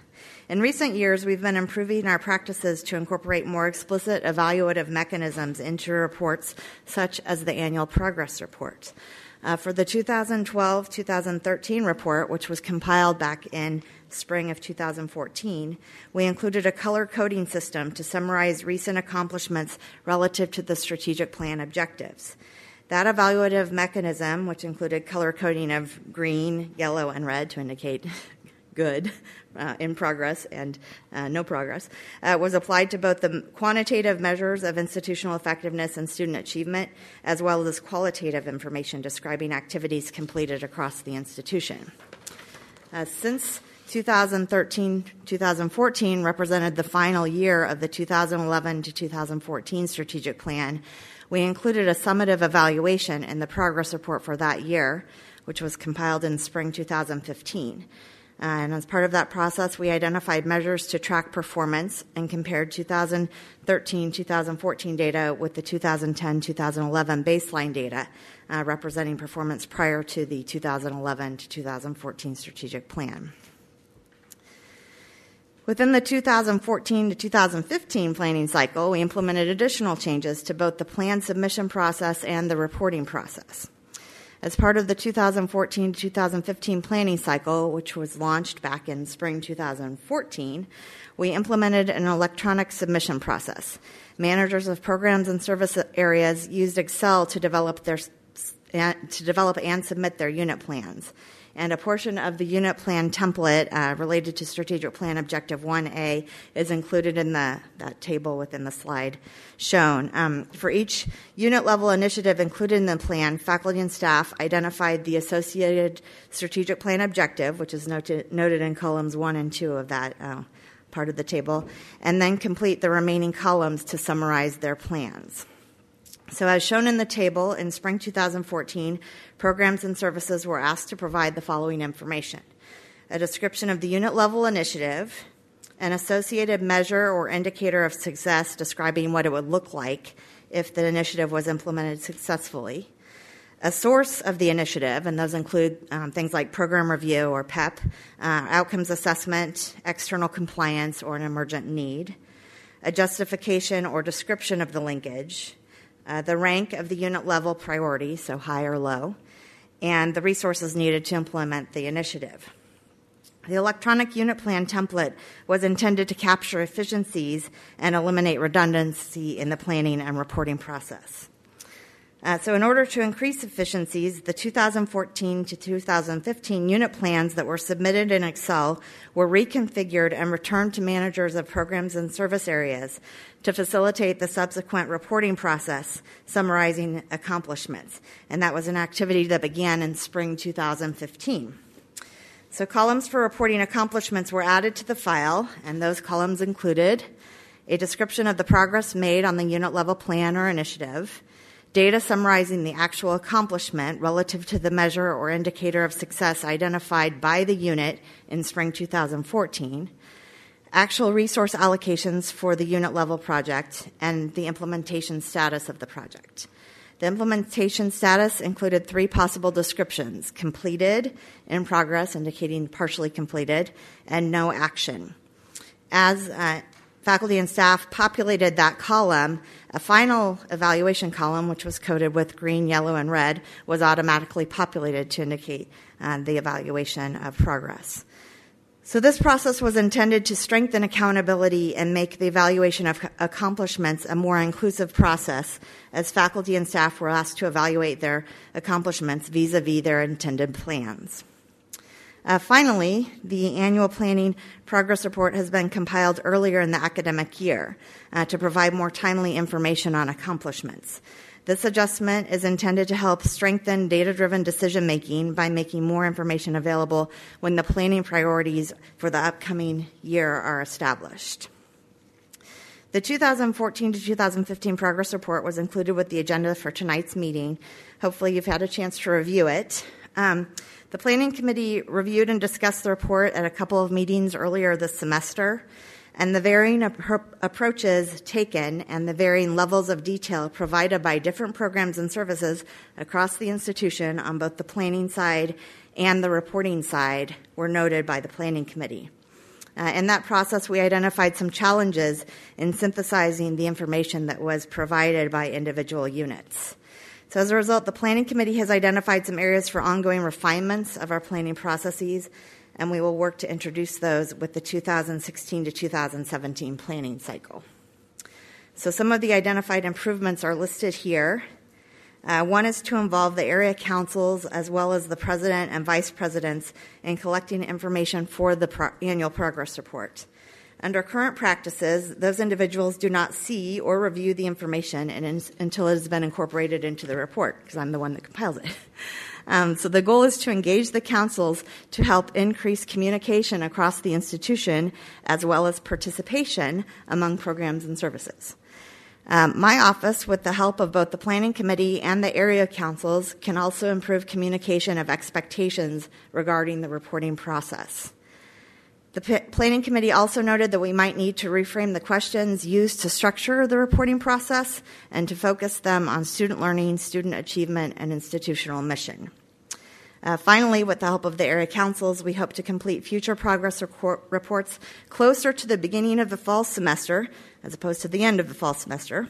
in recent years, we've been improving our practices to incorporate more explicit evaluative mechanisms into reports, such as the annual progress report. Uh, for the 2012 2013 report, which was compiled back in spring of 2014, we included a color coding system to summarize recent accomplishments relative to the strategic plan objectives. That evaluative mechanism, which included color coding of green, yellow, and red to indicate good, uh, in progress, and uh, no progress, uh, was applied to both the quantitative measures of institutional effectiveness and student achievement, as well as qualitative information describing activities completed across the institution. Uh, since 2013 2014 represented the final year of the 2011 to 2014 strategic plan, we included a summative evaluation in the progress report for that year, which was compiled in spring 2015. and as part of that process, we identified measures to track performance and compared 2013 2014 data with the 2010 2011 baseline data, uh, representing performance prior to the 2011 to 2014 strategic plan. Within the 2014 to 2015 planning cycle, we implemented additional changes to both the plan submission process and the reporting process. As part of the 2014 to 2015 planning cycle, which was launched back in spring 2014, we implemented an electronic submission process. Managers of programs and service areas used Excel to develop their to develop and submit their unit plans and a portion of the unit plan template uh, related to strategic plan objective 1A is included in the that table within the slide shown. Um, for each unit level initiative included in the plan, faculty and staff identified the associated strategic plan objective, which is noted, noted in columns 1 and 2 of that uh, part of the table, and then complete the remaining columns to summarize their plans. So, as shown in the table, in spring 2014, programs and services were asked to provide the following information. A description of the unit level initiative, an associated measure or indicator of success describing what it would look like if the initiative was implemented successfully, a source of the initiative, and those include um, things like program review or PEP, uh, outcomes assessment, external compliance, or an emergent need, a justification or description of the linkage, uh, the rank of the unit level priority, so high or low, and the resources needed to implement the initiative. The electronic unit plan template was intended to capture efficiencies and eliminate redundancy in the planning and reporting process. Uh, so, in order to increase efficiencies, the 2014 to 2015 unit plans that were submitted in Excel were reconfigured and returned to managers of programs and service areas to facilitate the subsequent reporting process summarizing accomplishments. And that was an activity that began in spring 2015. So, columns for reporting accomplishments were added to the file, and those columns included a description of the progress made on the unit level plan or initiative data summarizing the actual accomplishment relative to the measure or indicator of success identified by the unit in spring 2014, actual resource allocations for the unit level project, and the implementation status of the project. The implementation status included three possible descriptions completed, in progress, indicating partially completed, and no action. As uh, faculty and staff populated that column, a final evaluation column, which was coded with green, yellow, and red, was automatically populated to indicate uh, the evaluation of progress. So, this process was intended to strengthen accountability and make the evaluation of accomplishments a more inclusive process as faculty and staff were asked to evaluate their accomplishments vis a vis their intended plans. Uh, finally, the annual planning progress report has been compiled earlier in the academic year uh, to provide more timely information on accomplishments. This adjustment is intended to help strengthen data driven decision making by making more information available when the planning priorities for the upcoming year are established. The 2014 to 2015 progress report was included with the agenda for tonight's meeting. Hopefully, you've had a chance to review it. Um, the Planning Committee reviewed and discussed the report at a couple of meetings earlier this semester, and the varying ap- approaches taken and the varying levels of detail provided by different programs and services across the institution on both the planning side and the reporting side were noted by the Planning Committee. Uh, in that process, we identified some challenges in synthesizing the information that was provided by individual units. So, as a result, the Planning Committee has identified some areas for ongoing refinements of our planning processes, and we will work to introduce those with the 2016 to 2017 planning cycle. So, some of the identified improvements are listed here. Uh, one is to involve the area councils as well as the president and vice presidents in collecting information for the pro- annual progress report. Under current practices, those individuals do not see or review the information in, until it has been incorporated into the report, because I'm the one that compiles it. Um, so the goal is to engage the councils to help increase communication across the institution as well as participation among programs and services. Um, my office, with the help of both the Planning Committee and the area councils, can also improve communication of expectations regarding the reporting process. The Planning Committee also noted that we might need to reframe the questions used to structure the reporting process and to focus them on student learning, student achievement, and institutional mission. Uh, finally, with the help of the area councils, we hope to complete future progress report- reports closer to the beginning of the fall semester as opposed to the end of the fall semester.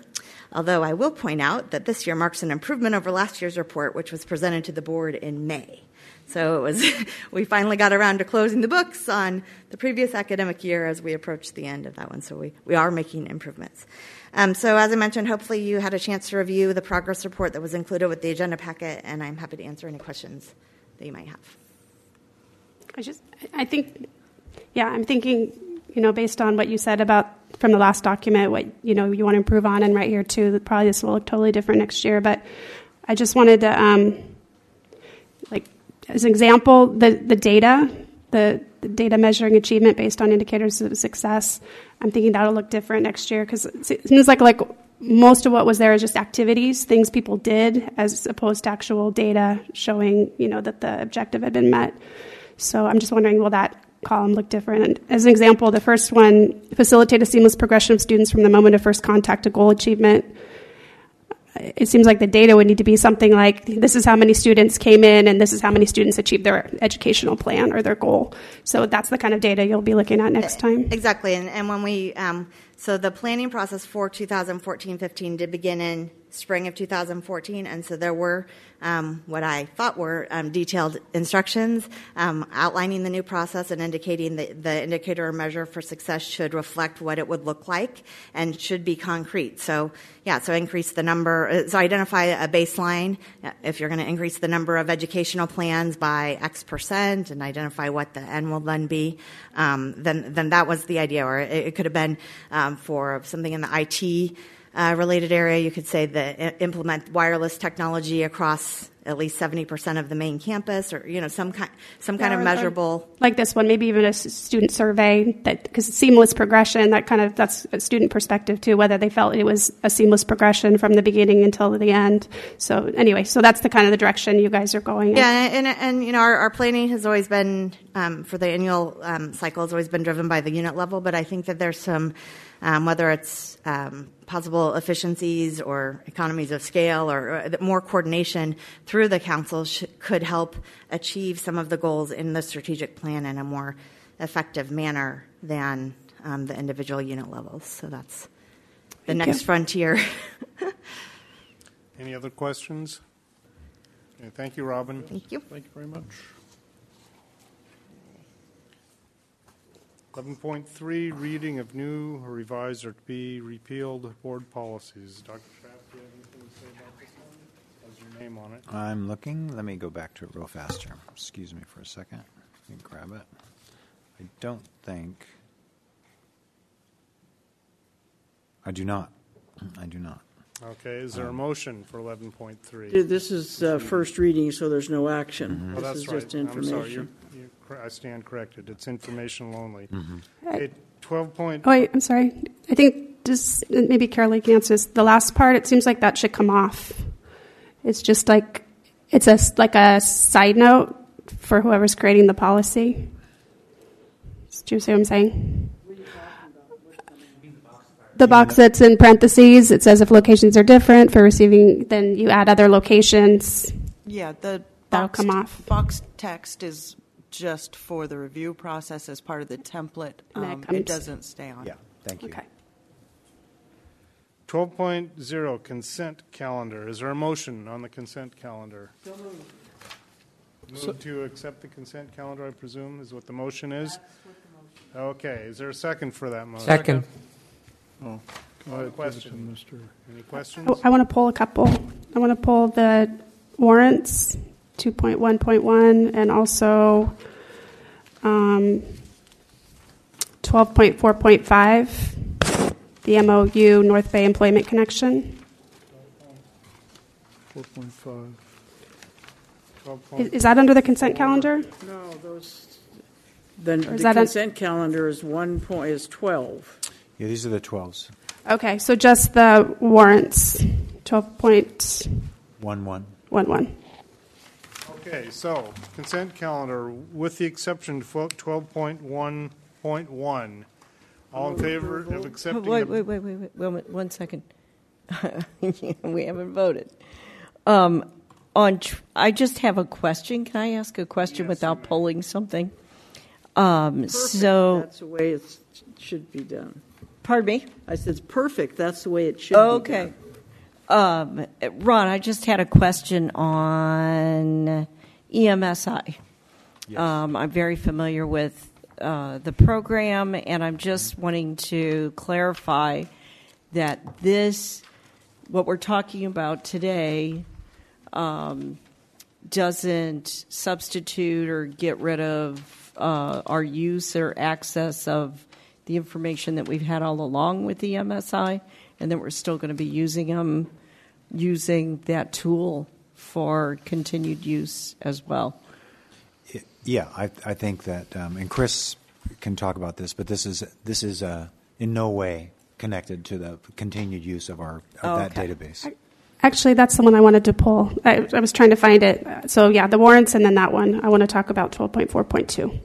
Although I will point out that this year marks an improvement over last year's report, which was presented to the board in May. So it was, we finally got around to closing the books on the previous academic year as we approached the end of that one. So we, we are making improvements. Um, so as I mentioned, hopefully you had a chance to review the progress report that was included with the agenda packet, and I'm happy to answer any questions that you might have. I just, I think, yeah, I'm thinking, you know, based on what you said about from the last document, what you know you want to improve on, and right here too, probably this will look totally different next year. But I just wanted to, um, as an example, the the data, the, the data measuring achievement based on indicators of success. I'm thinking that'll look different next year because it seems like like most of what was there is just activities, things people did, as opposed to actual data showing, you know, that the objective had been met. So I'm just wondering, will that column look different? And as an example, the first one, facilitate a seamless progression of students from the moment of first contact to goal achievement. It seems like the data would need to be something like this is how many students came in and this is how many students achieved their educational plan or their goal. So that's the kind of data you'll be looking at next time. Exactly. And, and when we, um, so the planning process for 2014 15 did begin in spring of 2014, and so there were um, what I thought were um, detailed instructions um, outlining the new process and indicating that the indicator or measure for success should reflect what it would look like and should be concrete. So, yeah, so increase the number, uh, so identify a baseline if you're going to increase the number of educational plans by X percent and identify what the N will then be. Um, then, then that was the idea, or it, it could have been um, for something in the IT uh, related area, you could say that implement wireless technology across at least 70% of the main campus or you know some kind some kind Yeah, of measurable like this one, maybe even a student survey that because seamless progression that kind of that's a student perspective too, whether they felt it was a seamless progression from the beginning until the end. So anyway, so that's the kind of the direction you guys are going. in. Yeah, and, and, and you know, our, our planning has always been um, for the annual um, cycle has always been driven by the unit level, but I think that there's some, um, whether it's um, possible efficiencies or economies of scale or, or that more coordination through the council sh- could help achieve some of the goals in the strategic plan in a more effective manner than um, the individual unit levels. So that's the Thank next you. frontier. Any other questions? Okay, thank you, Robyn. Thank you. Thank you very much. 11.3, reading of new or revised or to be repealed board policies. Dr. Schaff, do you have anything to say about this one? Has your name on it? I'm looking. Let me go back to it real fast here. Excuse me for a second. Let me grab it. I don't think. I do not. I do not. Okay, is there a Um, motion for 11.3? This is uh, first reading, so there's no action. Oh, This that's is right. just I'm sorry, information. you're- you're cor- I stand corrected. It's informational only. Mm-hmm. Okay, 12 point. Oh, wait, I'm sorry. I think just maybe Carolee can answer this. The last part, it seems like that should come off. It's just like it's a s- like a side note for whoever's creating the policy. Do you see what I'm saying? The box that's in parentheses, it says if locations are different for receiving, then you add other locations. Yeah, the That'll box, come off. box text is just for the review process as part of the template. Um, it doesn't stay on. Yeah, thank you. Okay. 12.0, consent calendar. Is there a motion on the consent calendar? Move to accept the consent calendar, I presume, is what the motion is? Okay, is there a second for that motion? Second. Oh, Go ahead, give it to question. Mr. Any questions? Oh, I want to pull a couple. I want to pull the warrants, 2.1.1, and also um, 12.4.5, the MOU North Bay Employment Connection. 4.5. 12 Is, is that under the consent calendar? No, those, then is the that a- consent calendar is one point, is 12. Yeah, these are the 12s. Okay, so just the warrants, 12.11. 1 1. Okay, so consent calendar, with the exception of 12.1.1, All in favor of accepting Wait, the wait, wait, wait, wait, wait, wait, one second. we haven't voted. Um, on, tr- I just have a question. Can I ask a question without pulling something? Um, so, That's the way it should be done. pardon me? I said, it's perfect. That's the way it should be Okay. Um, Ron, I just had a question on EMSI. Um, I'm very familiar with uh, the program, and I'm just wanting to clarify that this, what we're talking about today, um, doesn't substitute or get rid of uh, our use or access of the information that we've had all along with the EMSI, and that we're still going to be using them, using that tool for continued use as well. Yeah, I, I think that, um, and Chris can talk about this, but this is this is uh, in no way connected to the continued use of our of Oh, that okay. database. Actually, that's the one I wanted to pull. I, I was trying to find it. So, yeah, the warrants and then that one. I want to talk about 12.4.2.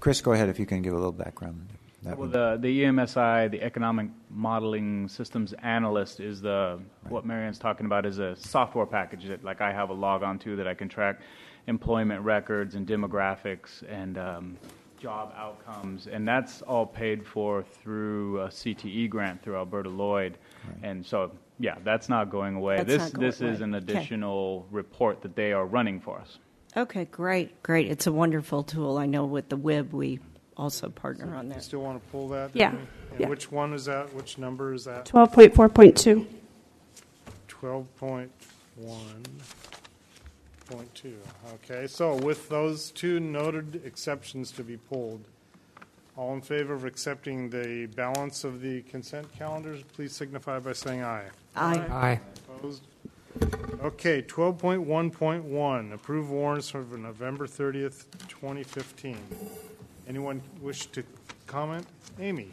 Chris, go ahead if you can give a little background. That Well, the, the EMSI, the Economic Modeling Systems Analyst, is the what Marianne's talking about is a software package that like I have a log on to that I can track employment records and demographics and um, job outcomes, and that's all paid for through a CTE grant through Alberta Lloyd, and so yeah, that's not going away. That's this not going this is away. an Okay. additional report that they are running for us. Okay, great, great. It's a wonderful tool. I know with the web we also partner on You that. still want to pull that? Yeah. Debbie? And Yeah. which one is that? Which number is that? 12.4.2. 12.1.2. Okay, so with those two noted exceptions to be pulled, all in favor of accepting the balance of the consent calendars, please signify by saying aye. Aye. Aye. Opposed? Okay, 12.1.1, approve warrants for November 30th, 2015. Anyone wish to comment? Amy?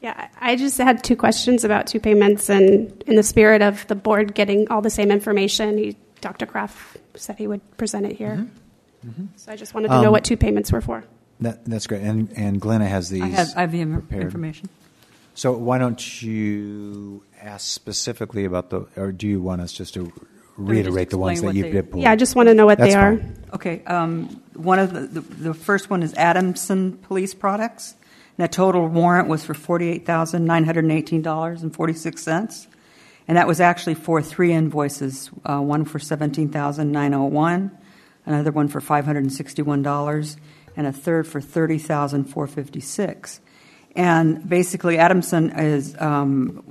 Yeah, I I just had two questions about two payments, and in the spirit of the board getting all the same information, he, Dr. Kraft said he would present it here. So I just wanted to know Um, what two payments were for. That, that's great. And, and Glenna has these. I have, I have the im- information. So why don't you ask specifically about the, or do you want us just to reiterate the ones that you what they- did pull? Yeah, I just want to know what That's they are. fine. Okay, um, one of the, the, the first one is Adamson Police Products. And that total warrant was for forty-eight thousand nine hundred and eighteen dollars and forty-six cents, and that was actually for three invoices: uh, one for seventeen thousand nine hundred one, another one for five hundred and sixty-one dollars, and a third for thirty thousand four fifty-six. And basically, Adamson is um,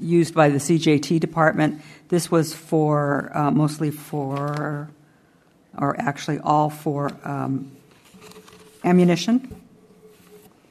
used by the CJT department. This was for uh, mostly for or actually all for um, ammunition.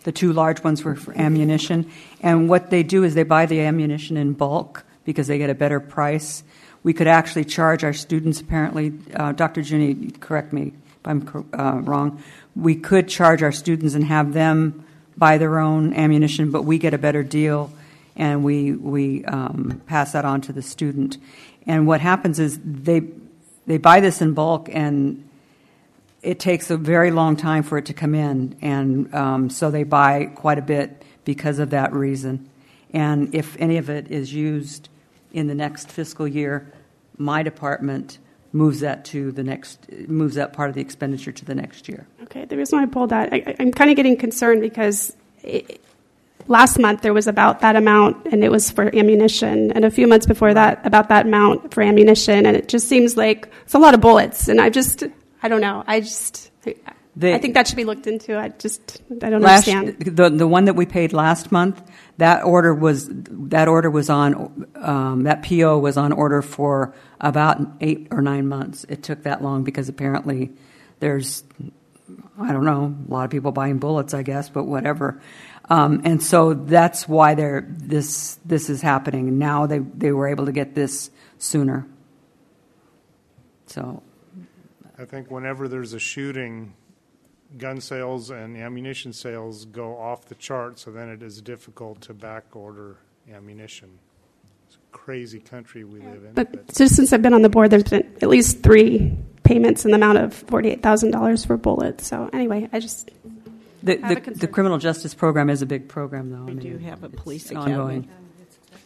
The two large ones were for ammunition. And what they do is they buy the ammunition in bulk because they get a better price. We could actually charge our students, apparently, uh, Dr. Junie, correct me if I'm uh, wrong, we could charge our students and have them buy their own ammunition, but we get a better deal and we, we um, pass that on to the student. And what happens is they, they buy this in bulk and it takes a very long time for it to come in, and um, so they buy quite a bit because of that reason. And if any of it is used in the next fiscal year, my department moves that to the next moves that part of the expenditure to the next year. Okay, the reason why I pulled that, I, I'm kind of getting concerned because it, last month there was about that amount and it was for ammunition, and a few months before that about that amount for ammunition, and it just seems like it's a lot of bullets, and I just, I don't know, I just, I, I think that should be looked into. I just, I don't Last, understand. the the one that we paid last month, that order was that order was on um, that PO was on order for about eight or nine months. It took that long because apparently there's I don't know a lot of people buying bullets, I guess, but whatever. Um, and so that's why they're this this is happening now. They they were able to get this sooner. So I think whenever there's a shooting, gun sales and ammunition sales go off the chart, so then it is difficult to back order ammunition. It's a crazy country we live in. But just since I've been on the board, there's been at least three payments in the amount of forty-eight thousand dollars for bullets. So anyway, I just The, I have a the, the criminal justice program is a big program, though. We do have a police ongoing.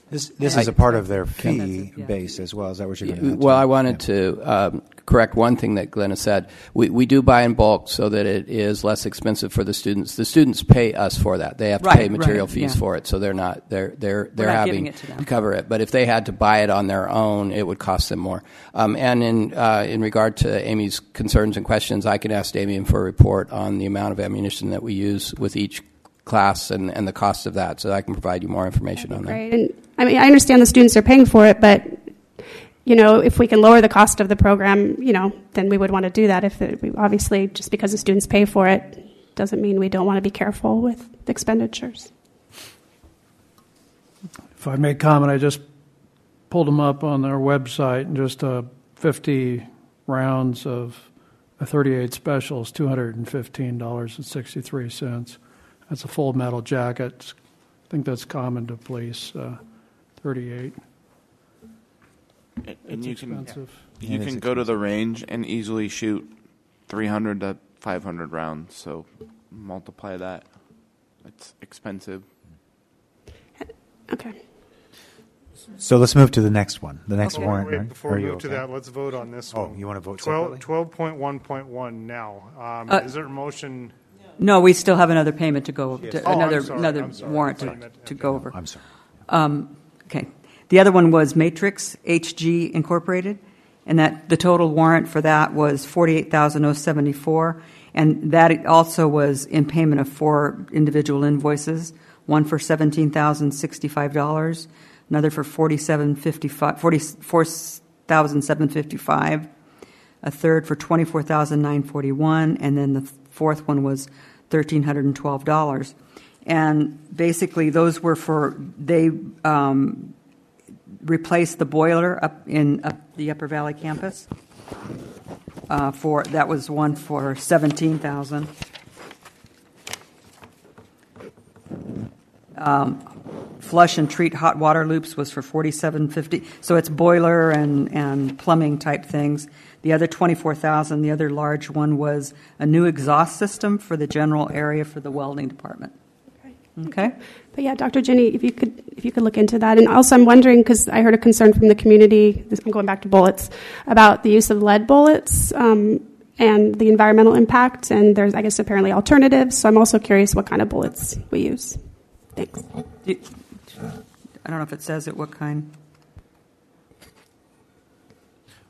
This, this I- is a part of their Can- fee base as well. Is that what you're going to Well, I wanted to um, correct one thing that Glenna said. We, we do buy in bulk so that it is less expensive for the students. The students pay us for that. They have to Right, pay material right, fees yeah. for it, so they're not they're they're they're not having it to them. cover it. But if they had to buy it on their own, it would cost them more. Um, and in uh, in regard to Amy's concerns and questions, I can ask Damien for a report on the amount of ammunition that we use with each class and, and the cost of that, so I can provide you more information on that. Right. And I mean, I understand the students are paying for it, but you know, if we can lower the cost of the program, you know, then we would want to do that. If it, obviously, just because the students pay for it, doesn't mean we don't want to be careful with expenditures. If I may comment, I just pulled them up on their website, and just uh, 50 rounds of a 38 special is $215.63. That's a full metal jacket. I think that's common to police, uh, 38. And It's you can expensive. you It is can go to the range and easily shoot 300 to 500 rounds. So multiply that. It's expensive. Okay. So let's move to the next one. The next Okay. warrant. Wait, before Are we you move to okay? that, let's vote on this Oh, one. you wanna vote 12 separately? 12.1.1 now. Um, Uh, Is there a motion? No, we still have another payment to go, Yes. to, Oh, I'm another, sorry, another I'm sorry. warrant I thought to, meant- to go over. I'm sorry. Um, okay. The other one was Matrix HG Incorporated, and that the total warrant for that was forty-eight thousand oh seventy-four, and that also was in payment of four individual invoices, one for seventeen thousand sixty-five dollars, another for forty-seven fifty-five, forty-four thousand seven fifty-five, a third for twenty-four thousand nine forty-one, and then the fourth one was thirteen hundred and basically, those were for they um, replaced the boiler up in up the Upper Valley campus. Uh, for that was one for seventeen thousand. Um, flush and treat hot water loops was for forty-seven fifty. So it's boiler and, and plumbing type things. The other twenty-four thousand. The other large one was a new exhaust system for the general area for the welding department. Okay. But yeah, Dr. Jenny, if you could, if you could look into that, and also I'm wondering because I heard a concern from the community. This, I'm going back to bullets about the use of lead bullets um, and the environmental impact. And there's, I guess, apparently alternatives. So I'm also curious what kind of bullets we use. Thanks. Do- I don't know if it says it. What kind?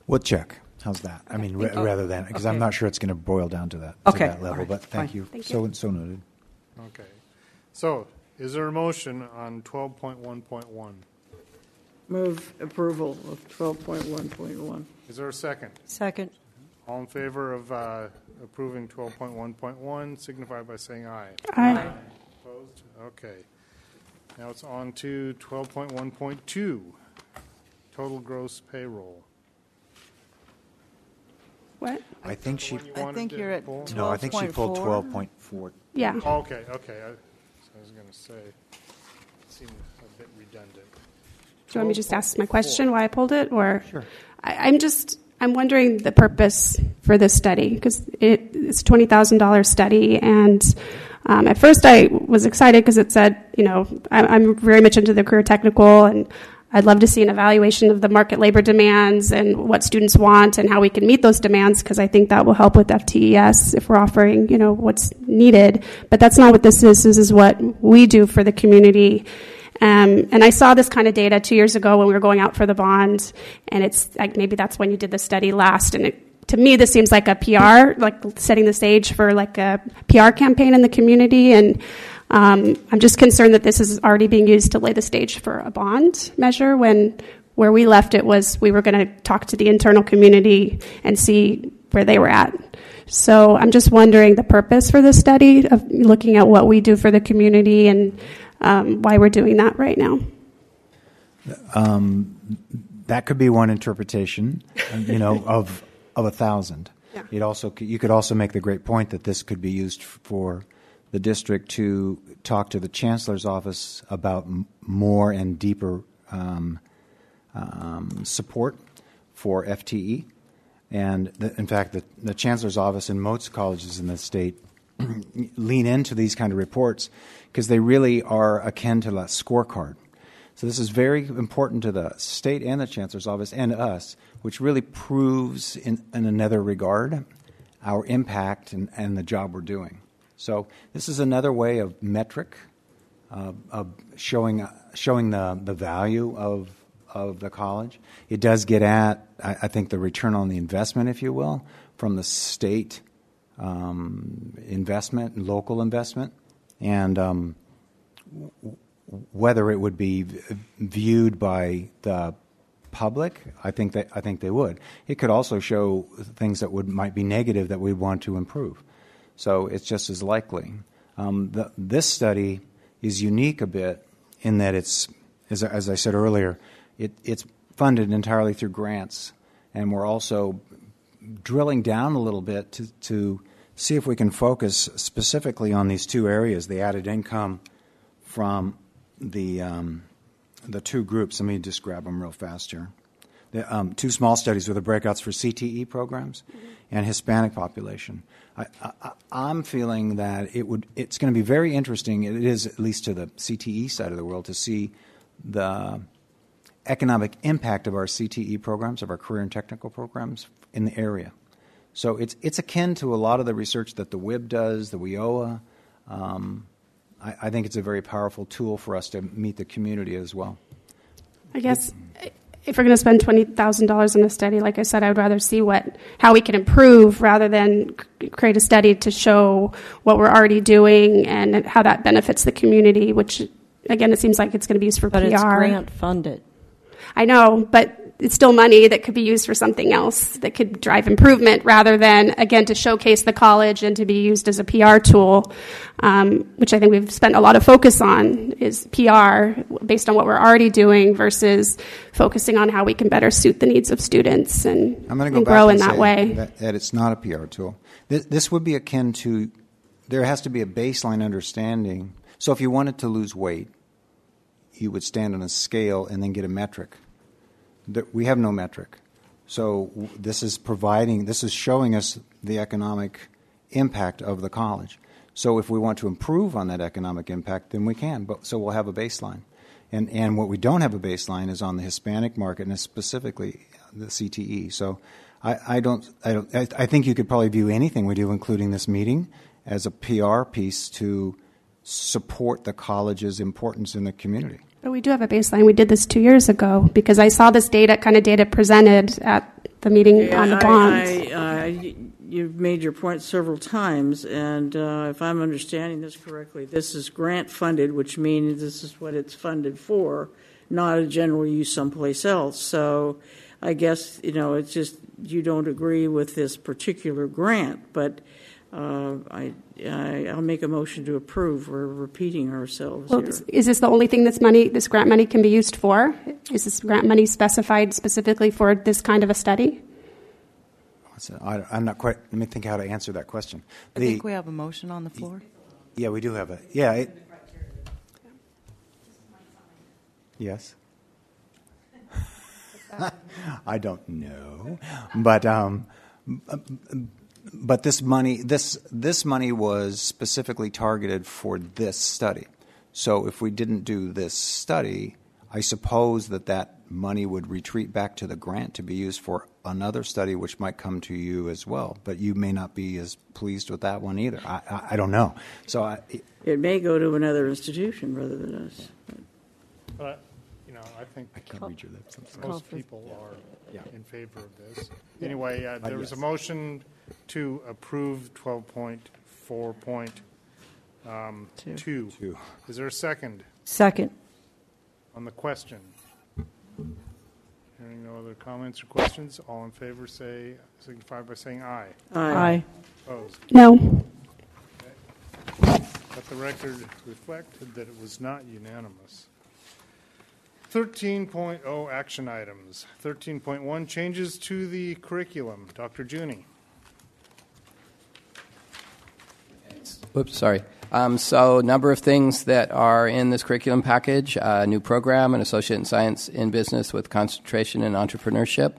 We'll check. How's that? I mean, ra- Oh, rather than because I'm not sure it's going to boil down to that to Okay, that level. all right, but thank fine. you. Thank so so noted. Okay. So, is there a motion on 12.1.1? Move approval of 12.1.1. Is there a second? Second. All in favor of uh, approving 12.1.1 signify by saying aye. Aye. Opposed? Okay. Now it's on to 12.1.2, total gross payroll. What? I think she. I think you're at No, I think she pulled 12.4. 12.4. Yeah. Oh, Okay, okay. I so I was going to say, a bit redundant. Do you want me to just ask my question why I pulled it, or sure. I, I'm just I'm wondering the purpose for this study because it, it's a twenty thousand dollars study, and um, at first I was excited because it said you know I, I'm very much into the career technical, and I'd love to see an evaluation of the market labor demands and what students want and how we can meet those demands because I think that will help with FTES if we're offering you know what's needed. But that's not what this is. This is what we do for the community. Um, and I saw this kind of data two years ago when we were going out for the bond, and it's like maybe that's when you did the study last. And it, to me, this seems like a PR, like setting the stage for like a PR campaign in the community. And um, I'm just concerned that this is already being used to lay the stage for a bond measure when where we left it was we were going to talk to the internal community and see where they were at. So I'm just wondering the purpose for this study of looking at what we do for the community and um, why we're doing that right now. Um, that could be one interpretation, you know, of of a thousand. Yeah. It also you could also make the great point that this could be used for the district to talk to the chancellor's office about m- more and deeper um, um, support for FTE. And the, in fact, the, the chancellor's office and most colleges in the state lean into these kind of reports because they really are akin to a scorecard. So this is very important to the state and the chancellor's office and us, which really proves in, in another regard our impact and, and the job we're doing. So this is another way of metric uh, of showing showing the the value of of the college. It does get at I, I think the return on the investment, if you will, from the state um, investment and local investment, and um, w- whether it would be v- viewed by the public, I think that I think they would. It could also show things that would might be negative that we want to improve. So it's just as likely. Um, the, this study is unique a bit in that it's, as, as I said earlier, it, it's funded entirely through grants, and we're also drilling down a little bit to, to see if we can focus specifically on these two areas: the added income from the um, the two groups. Let me just grab them real fast here. The, um, two small studies with the breakouts for CTE programs and Hispanic population. I, I'm feeling that it would. It's going to be very interesting. It is at least to the CTE side of the world to see the economic impact of our CTE programs, of our career and technical programs in the area. So it's it's akin to a lot of the research that the WIB does, the WIOA. Um, I, I think it's a very powerful tool for us to meet the community as well. I guess if we're going to spend twenty thousand dollars on a study, like I said, I would rather see what how we can improve rather than c- create a study to show what we're already doing and how that benefits the community. Which, again, it seems like it's going to be used for But PR. it's grant funded. I know, but it's still money that could be used for something else that could drive improvement rather than, again, to showcase the college and to be used as a PR tool, um, which I think we've spent a lot of focus on is PR based on what we're already doing versus focusing on how we can better suit the needs of students and, I'm going to go and back grow and in that way. That, that it's not a PR tool. This, this would be akin to there has to be a baseline understanding. So if you wanted to lose weight, you would stand on a scale and then get a metric. There- We have no metric. So this is providing, this is showing us the economic impact of the college. So if we want to improve on that economic impact, then we can. But so we'll have a baseline. And and what we don't have a baseline is on the Hispanic market and specifically the CTE. So I, I don't I don't I, I think you could probably view anything we do, including this meeting, as a PR piece to support the college's importance in the community. But we do have a baseline. We did this two years ago because I saw this data, kind of data presented at the meeting Yeah, on the bonds. I- I- y- You've made your point several times, and uh, if I'm understanding this correctly, this is grant funded, which means this is what it's funded for, not a general use someplace else. So I guess, you know, it's just you don't agree with this particular grant, but uh, I, I, I'll make a motion to approve. We're repeating ourselves Well, here. is- is this the only thing this money, this grant money can be used for? Is this grant money specified specifically for this kind of a study? So I, I'm not quite. Let me think how to answer that question. I think we have a motion on the floor. Yeah, we do have a. Yeah. It, yes. I don't know, but um, but this money this this money was specifically targeted for this study. So if we didn't do this study, I suppose that that money would retreat back to the grant to be used for another study, which might come to you as well. But you may not be as pleased with that one either. I, I, I don't know. So I, It may go to another institution rather than us. But, you know, I think I can't read your lips. I'm sorry. most Call for- people are Yeah. in favor of this. Yeah. Anyway, uh, Uh, there was a yes. motion to approve 12.4 point um, Two. two. Two. Is there a second Second. on the question? Hearing no other comments or questions, all in favor say, signify by saying aye. Aye. Aye. Opposed? No. Let the record reflect that it was not unanimous. 13.0 action items. 13.1 changes to the curriculum. Dr. Junie. Oops, sorry. Um, so, a number of things that are in this curriculum package: a new program, an associate in science in business with concentration in entrepreneurship,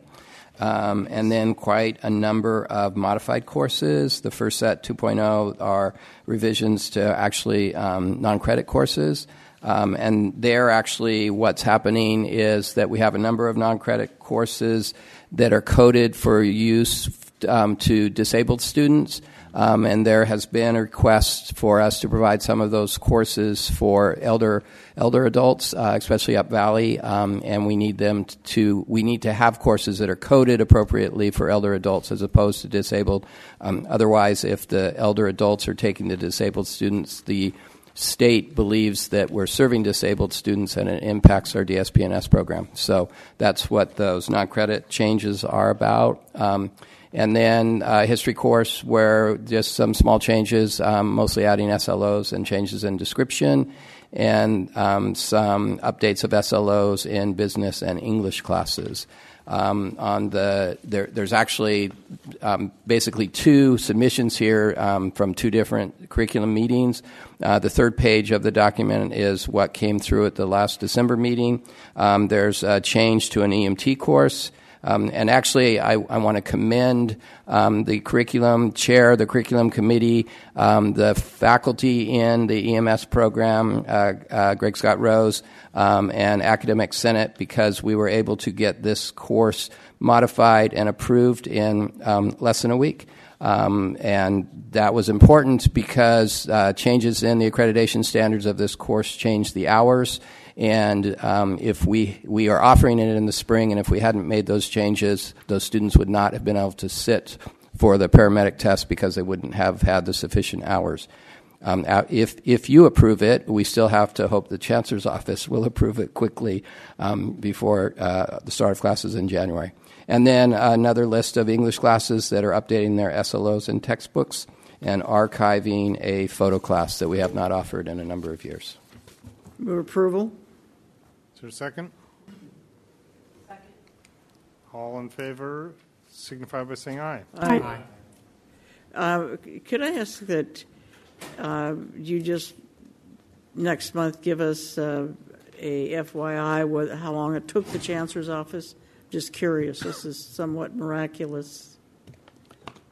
um, and then quite a number of modified courses. The first set, 2.0, are revisions to actually um, non credit courses. Um, and there, actually, what's happening is that we have a number of non credit courses that are coded for use um, to disabled students. Um, and there has been a request for us to provide some of those courses for elder elder adults, uh, especially up valley, um, and we need them to we need to have courses that are coded appropriately for elder adults as opposed to disabled. Um, otherwise, if the elder adults are taking the disabled students, the state believes that we're serving disabled students and it impacts our DSP&S program. So that's what those non credit changes are about. Um, and then a history course where just some small changes, um, mostly adding SLOs and changes in description, and um, some updates of SLOs in business and English classes. Um, on the there, there's actually um, basically two submissions here um, from two different curriculum meetings. Uh, the third page of the document is what came through at the last December meeting. Um, there's a change to an EMT course. Um, and actually, I, I want to commend um, the curriculum chair, the curriculum committee, um, the faculty in the EMS program, uh, uh, Greg Scott Rose, um, and Academic Senate, because we were able to get this course modified and approved in um, less than a week. Um, and that was important because uh, changes in the accreditation standards of this course changed the hours and um, if we, we are offering it in the spring, and if we hadn't made those changes, those students would not have been able to sit for the paramedic test because they wouldn't have had the sufficient hours. Um, if, if you approve it, we still have to hope the chancellor's office will approve it quickly um, before uh, the start of classes in January. And then another list of English classes that are updating their SLOs and textbooks and archiving a photo class that we have not offered in a number of years. Move approval. Is there a second? Second. All in favor signify by saying aye. Aye. aye. Uh, could I ask that uh, you just next month give us uh, a FYI what, how long it took the chancellor's office? Just curious. This is somewhat miraculous.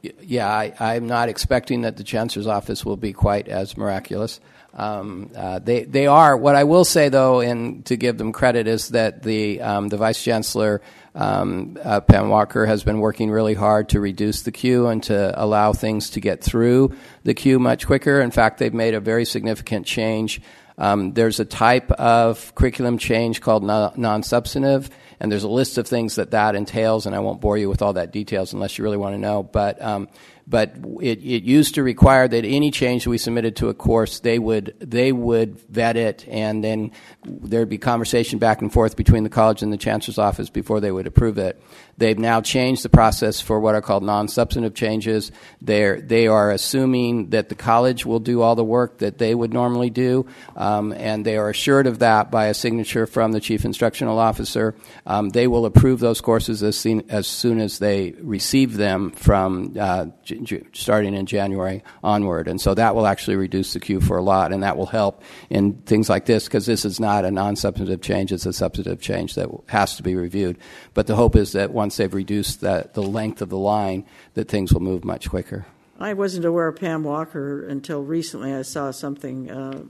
Yeah, I, am not expecting that the chancellor's office will be quite as miraculous. Um, uh, they they are. What I will say though, and to give them credit, is that the um, the vice chancellor um, uh, Pam Walker has been working really hard to reduce the queue and to allow things to get through the queue much quicker. In fact, they've made a very significant change. Um, there's a type of curriculum change called non substantive, and there's a list of things that that entails, and I won't bore you with all that details unless you really want to know. But um, but it, it used to require that any change we submitted to a course, they would they would vet it, and then there'd be conversation back and forth between the college and the chancellor's office before they would approve it. They've now changed the process for what are called non-substantive changes. They're, they are assuming that the college will do all the work that they would normally do, um, and they are assured of that by a signature from the chief instructional officer. Um, they will approve those courses as, seen, as soon as they receive them from uh, j- starting in January onward, and so that will actually reduce the queue for a lot, and that will help in things like this because this is not a non-substantive change; it's a substantive change that has to be reviewed. But the hope is that once once they've reduced that, the length of the line, that things will move much quicker. I wasn't aware of Pam Walker until recently. I saw something uh,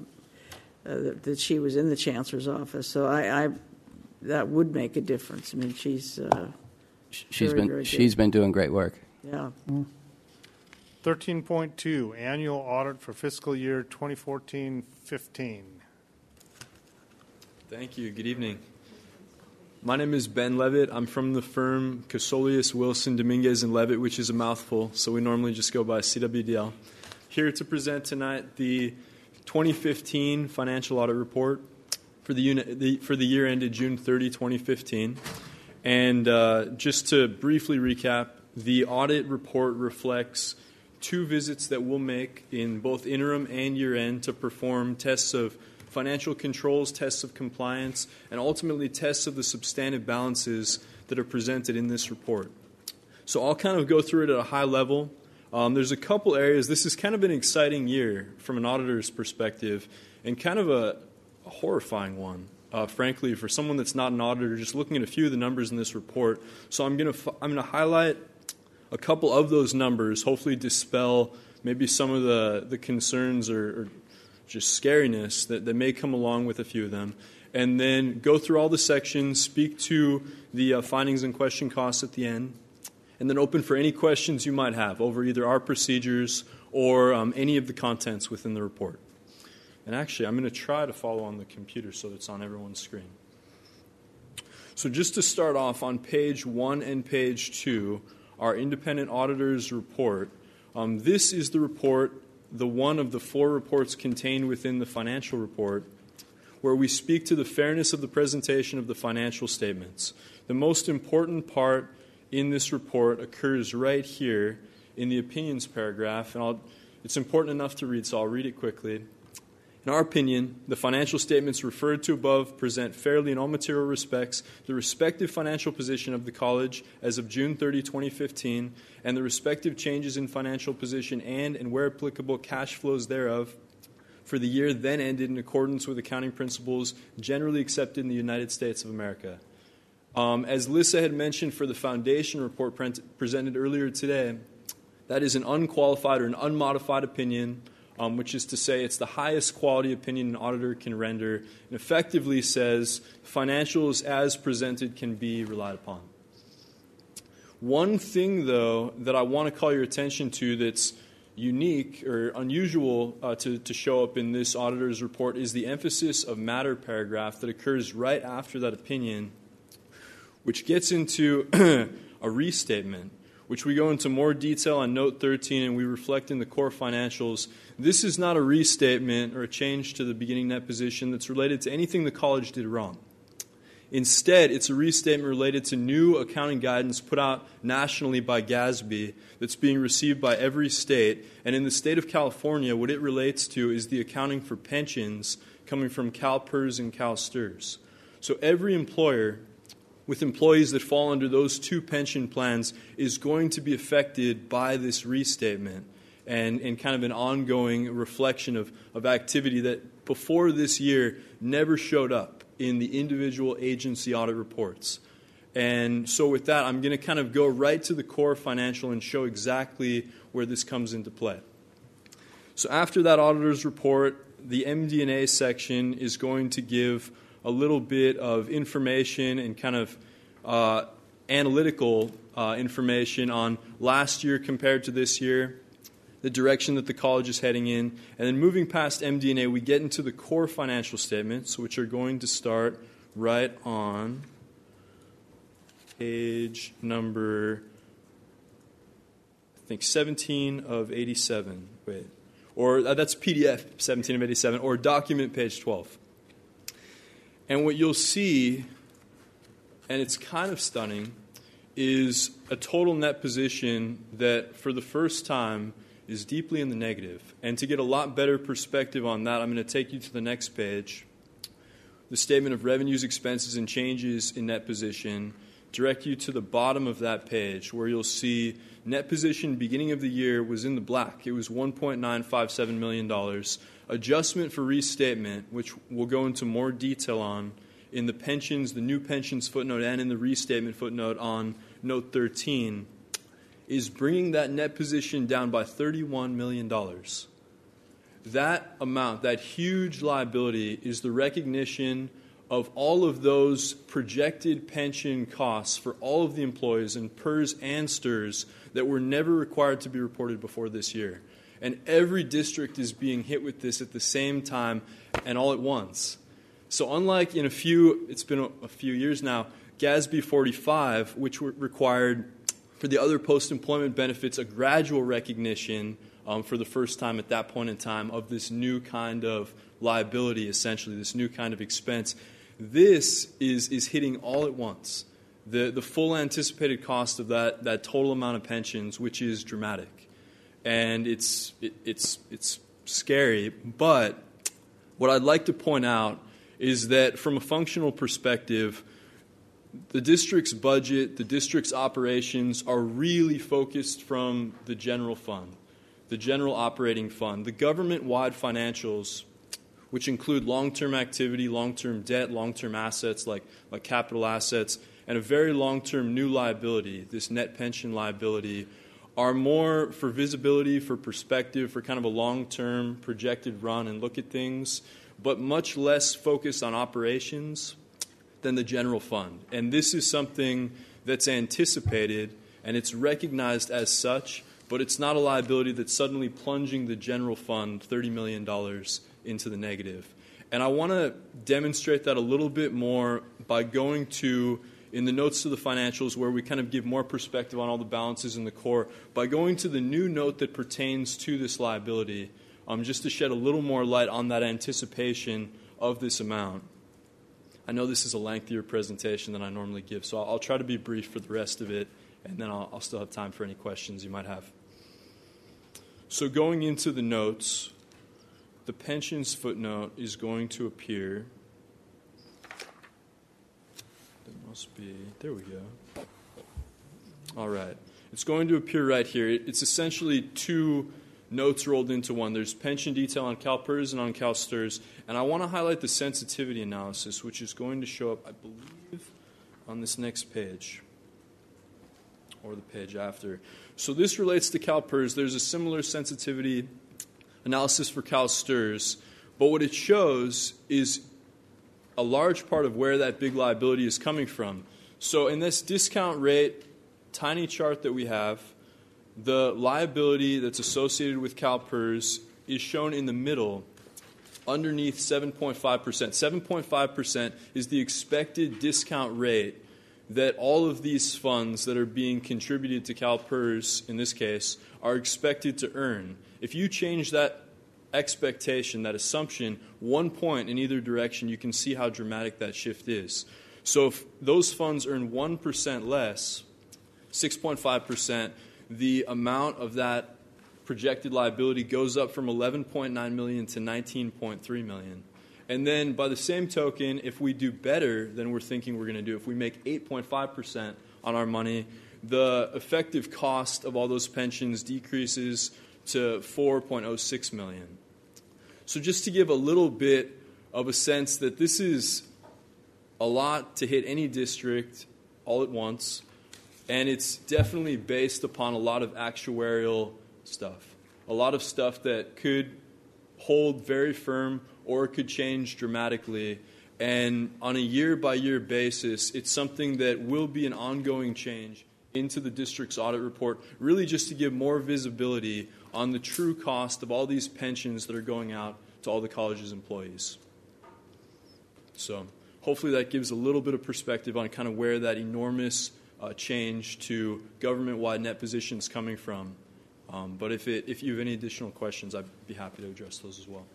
uh, that she was in the chancellor's office, so I, I that would make a difference. I mean, she's uh, she's very, been very she's been doing great work. Yeah. Thirteen point two annual audit for fiscal year 2014-15. Thank you. Good evening. My name is Ben Levitt. I'm from the firm Casolius, Wilson, Dominguez, and Levitt, which is a mouthful, so we normally just go by CWDL. Here to present tonight the 2015 financial audit report for the, the, for the year ended June 30, 2015. And uh, just to briefly recap, the audit report reflects two visits that we'll make in both interim and year end to perform tests of financial controls, tests of compliance, and ultimately tests of the substantive balances that are presented in this report. So I'll kind of go through it at a high level. Um, there's a couple areas. This is kind of an exciting year from an auditor's perspective, and kind of a, a horrifying one uh, frankly, for someone that's not an auditor, just looking at a few of the numbers in this report. So I'm going to I'm going to highlight a couple of those numbers, hopefully dispel maybe some of the, the concerns or, or just scariness that, that may come along with a few of them. And then go through all the sections, speak to the uh, findings and question costs at the end, and then open for any questions you might have over either our procedures or um, any of the contents within the report. And actually, I'm going to try to follow on the computer so it's on everyone's screen. So, just to start off, on page one and page two, our independent auditor's report. Um, this is the report, the one of the four reports contained within the financial report, where we speak to the fairness of the presentation of the financial statements. The most important part in this report occurs right here in the opinions paragraph, and I'll, it's important enough to read, so I'll read it quickly. In our opinion, the financial statements referred to above present fairly in all material respects the respective financial position of the college as of June 30, 2015, and the respective changes in financial position and, and where applicable, cash flows thereof for the year then ended in accordance with accounting principles generally accepted in the United States of America. Um, as Lissa had mentioned for the foundation report pre- presented earlier today, that is an unqualified or an unmodified opinion um, which is to say it's the highest quality opinion an auditor can render, and effectively says financials as presented can be relied upon. One thing, though, that I want to call your attention to that's unique or unusual uh, to, to show up in this auditor's report is the emphasis of matter paragraph that occurs right after that opinion, which gets into a restatement which we go into more detail on note 13 and we reflect in the core financials. This is not a restatement or a change to the beginning net position that's related to anything the college did wrong. Instead, it's a restatement related to new accounting guidance put out nationally by GASB that's being received by every state. And in the state of California, what it relates to is the accounting for pensions coming from CalPERS and CalSTRS. So every employer with employees that fall under those two pension plans is going to be affected by this restatement and, and kind of an ongoing reflection of, of activity that before this year never showed up in the individual agency audit reports. And so, with that, I'm going to kind of go right to the core financial and show exactly where this comes into play. So, after that auditor's report, the MD&A section is going to give a little bit of information and kind of uh, analytical uh, information on last year compared to this year, the direction that the college is heading in, and then moving past MD&A, we get into the core financial statements, which are going to start right on page number, I think, 17 of 87. Wait. Or uh, that's PDF 17 of 87, or document page 12. And what you'll see, and it's kind of stunning, is a total net position that for the first time is deeply in the negative. And to get a lot better perspective on that, I'm going to take you to the next page. The statement of revenues, expenses, and changes in net position direct you to the bottom of that page where you'll see net position beginning of the year was in the black. It was $1.957 million. Adjustment for restatement, which we'll go into more detail on in the pensions, the new pensions footnote, and in the restatement footnote on note 13, is bringing that net position down by $31 million. That amount, that huge liability, is the recognition of all of those projected pension costs for all of the employees in PERS and STRS that were never required to be reported before this year. And every district is being hit with this at the same time and all at once. So, unlike in a few, it's been a, few years now, GASB 45, which required for the other post employment benefits a gradual recognition um, for the first time at that point in time of this new kind of liability, essentially, this new kind of expense. This is, is hitting all at once. The, the full anticipated cost of that, that total amount of pensions, which is dramatic. And it's, it, it's, it's scary. But what I'd like to point out is that from a functional perspective, the district's budget, the district's operations are really focused from the general fund, the general operating fund. The government wide financials, which include long term activity, long term debt, long term assets like, like capital assets, and a very long term new liability, this net pension liability, are more for visibility, for perspective, for kind of a long term projected run and look at things, but much less focused on operations than the general fund. And this is something that's anticipated and it's recognized as such, but it's not a liability that's suddenly plunging the general fund $30 million into the negative. And I want to demonstrate that a little bit more by going to in the notes to the financials where we kind of give more perspective on all the balances in the core by going to the new note that pertains to this liability um, just to shed a little more light on that anticipation of this amount. I know this is a lengthier presentation than I normally give, so I'll, try to be brief for the rest of it, and then I'll, I'll still have time for any questions you might have. So, going into the notes, the pensions footnote is going to appear must be, there we go. All right. It's going to appear right here. It's essentially two notes rolled into one. There's pension detail on CalPERS and on CalSTRS. And I want to highlight the sensitivity analysis, which is going to show up, I believe, on this next page or the page after. So this relates to CalPERS. There's a similar sensitivity analysis for CalSTRS. But what it shows is a large part of where that big liability is coming from. So, in this discount rate tiny chart that we have, the liability that's associated with CalPERS is shown in the middle underneath 7.5%. 7.5% is the expected discount rate that all of these funds that are being contributed to CalPERS, in this case, are expected to earn. If you change that expectation, that assumption, one point in either direction, you can see how dramatic that shift is. So if those funds earn 1% less, 6.5%, the amount of that projected liability goes up from 11.9 million to 19.3 million. And then by the same token, if we do better than we're thinking we're going to do, if we make 8.5% on our money, the effective cost of all those pensions decreases to 4.06 million. So, just to give a little bit of a sense that this is a lot to hit any district all at once, and it's definitely based upon a lot of actuarial stuff, a lot of stuff that could hold very firm or could change dramatically. And on a year by year basis, it's something that will be an ongoing change into the district's audit report, really just to give more visibility on the true cost of all these pensions that are going out to all the college's employees. So, hopefully, that gives a little bit of perspective on kind of where that enormous uh, change to government wide net positions coming from. Um, but if, it, if you have any additional questions, I'd be happy to address those as well.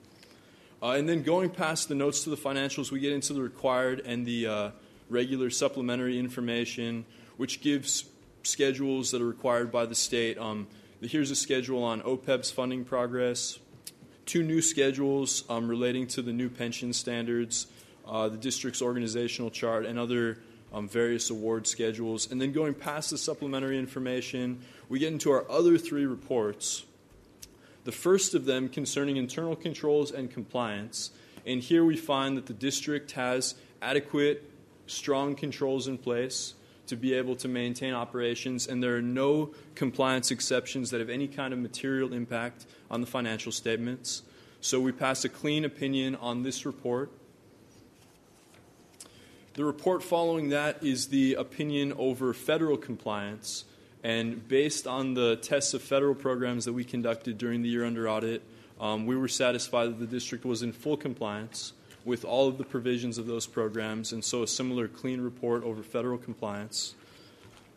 Uh, and then going past the notes to the financials, we get into the required and the uh, regular supplementary information, which gives schedules that are required by the state. Um, here's a schedule on OPEB's funding progress, two new schedules um, relating to the new pension standards, uh, the district's organizational chart, and other um, various award schedules. And then going past the supplementary information, we get into our other three reports. The first of them concerning internal controls and compliance. And here we find that the district has adequate, strong controls in place to be able to maintain operations, and there are no compliance exceptions that have any kind of material impact on the financial statements. So we pass a clean opinion on this report. The report following that is the opinion over federal compliance. And based on the tests of federal programs that we conducted during the year under audit, um, we were satisfied that the district was in full compliance with all of the provisions of those programs, and so a similar clean report over federal compliance.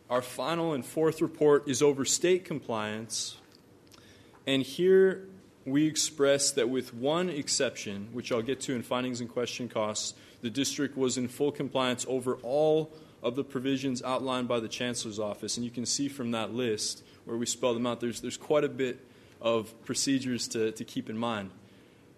Our final and fourth report is over state compliance, and here we express that with one exception, which I'll get to in findings and question costs, the district was in full compliance over all of the provisions outlined by the chancellor's office. And you can see from that list where we spell them out, there's, there's quite a bit of procedures to, to keep in mind.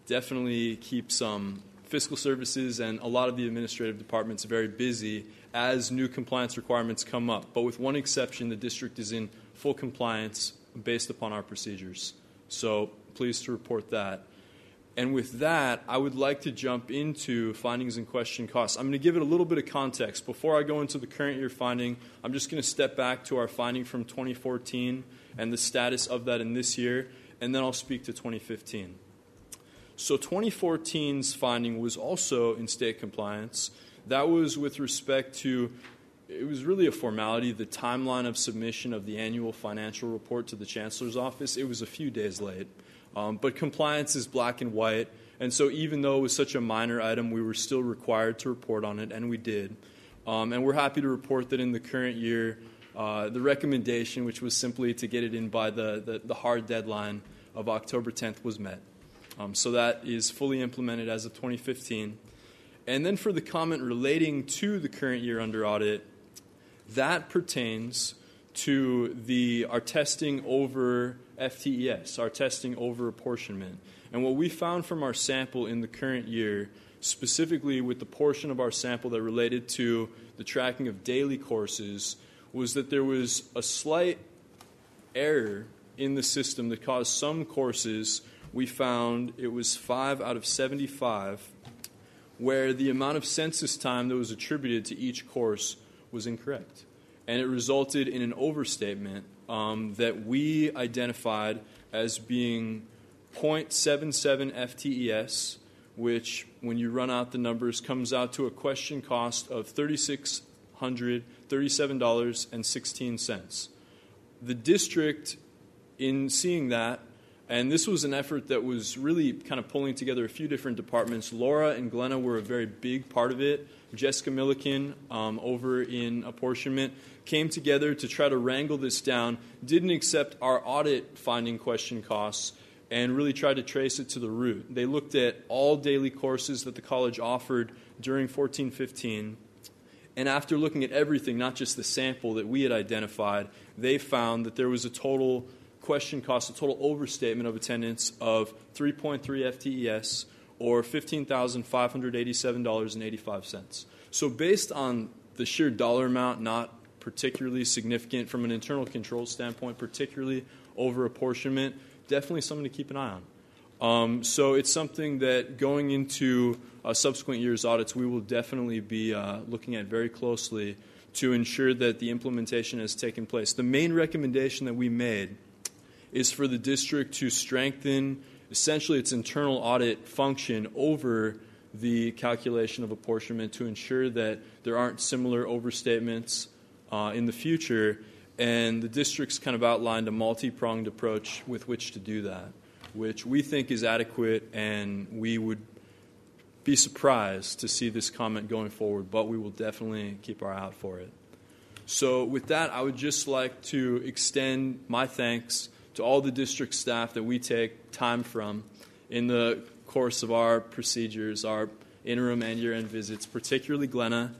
Definitely keep some fiscal services and a lot of the administrative departments are very busy as new compliance requirements come up. But with one exception, the district is in full compliance based upon our procedures. So pleased to report that. And with that, I would like to jump into findings and question costs. I'm going to give it a little bit of context. Before I go into the current year finding, I'm just going to step back to our finding from 2014 and the status of that in this year, and then I'll speak to 2015. So 2014's finding was also in state compliance. That was with respect to it was really a formality. The timeline of submission of the annual financial report to the chancellor's office it was a few days late, um, but compliance is black and white. And so, even though it was such a minor item, we were still required to report on it, and we did. Um, and we're happy to report that in the current year, uh, the recommendation, which was simply to get it in by the, the, the hard deadline of October 10th, was met. Um, so that is fully implemented as of 2015. And then for the comment relating to the current year under audit, that pertains to the our testing over FTES, our testing over apportionment. And what we found from our sample in the current year, specifically with the portion of our sample that related to the tracking of daily courses, was that there was a slight error in the system that caused some courses, we found it was 5 out of 75, where the amount of census time that was attributed to each course was incorrect. And it resulted in an overstatement um, that we identified as being 0.77 FTES, which, when you run out the numbers, comes out to a question cost of $3,637.16. The district, in seeing that, and this was an effort that was really kind of pulling together a few different departments. Laura and Glenna were a very big part of it. Jessica Milliken um, over in apportionment came together to try to wrangle this down, didn't accept our audit finding question costs, and really tried to trace it to the root. They looked at all daily courses that the college offered during 14 15. And after looking at everything, not just the sample that we had identified, they found that there was a total question costs a total overstatement of attendance of 3.3 FTES or $15,587.85. So, based on the sheer dollar amount, not particularly significant from an internal control standpoint, particularly over apportionment, definitely something to keep an eye on. Um, so, it's something that going into uh, subsequent years' audits, we will definitely be uh, looking at very closely to ensure that the implementation has taken place. The main recommendation that we made is for the district to strengthen essentially its internal audit function over the calculation of apportionment to ensure that there aren't similar overstatements uh, in the future. And the district's kind of outlined a multi pronged approach with which to do that, which we think is adequate, and we would be surprised to see this comment going forward, but we will definitely keep our eye out for it. So, with that, I would just like to extend my thanks to all the district staff that we take time from in the course of our procedures, our interim and year end visits, particularly Glenna.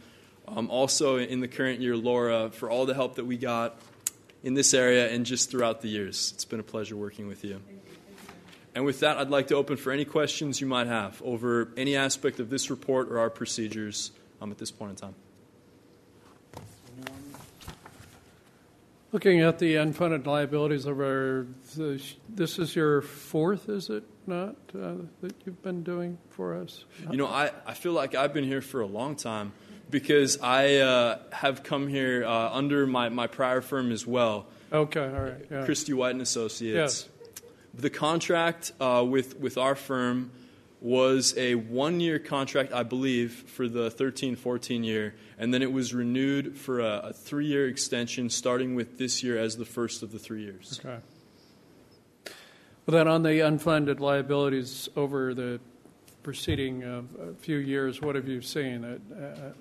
Um, also, in the current year, Laura, for all the help that we got in this area and just throughout the years. It's been a pleasure working with you. And with that, I'd like to open for any questions you might have over any aspect of this report or our procedures um, at this point in time. Looking at the unfunded liabilities of our, this is your fourth, is it not, uh, that you've been doing for us? You know, I, I feel like I've been here for a long time because I uh, have come here uh, under my, my prior firm as well. Okay, all right. Yeah. Christy White and Associates. Yes. The contract uh, with, with our firm was a one year contract, I believe, for the 13 14 year, and then it was renewed for a, a three year extension, starting with this year as the first of the three years. Okay. Well, then on the unfunded liabilities over the preceding uh, few years, what have you seen?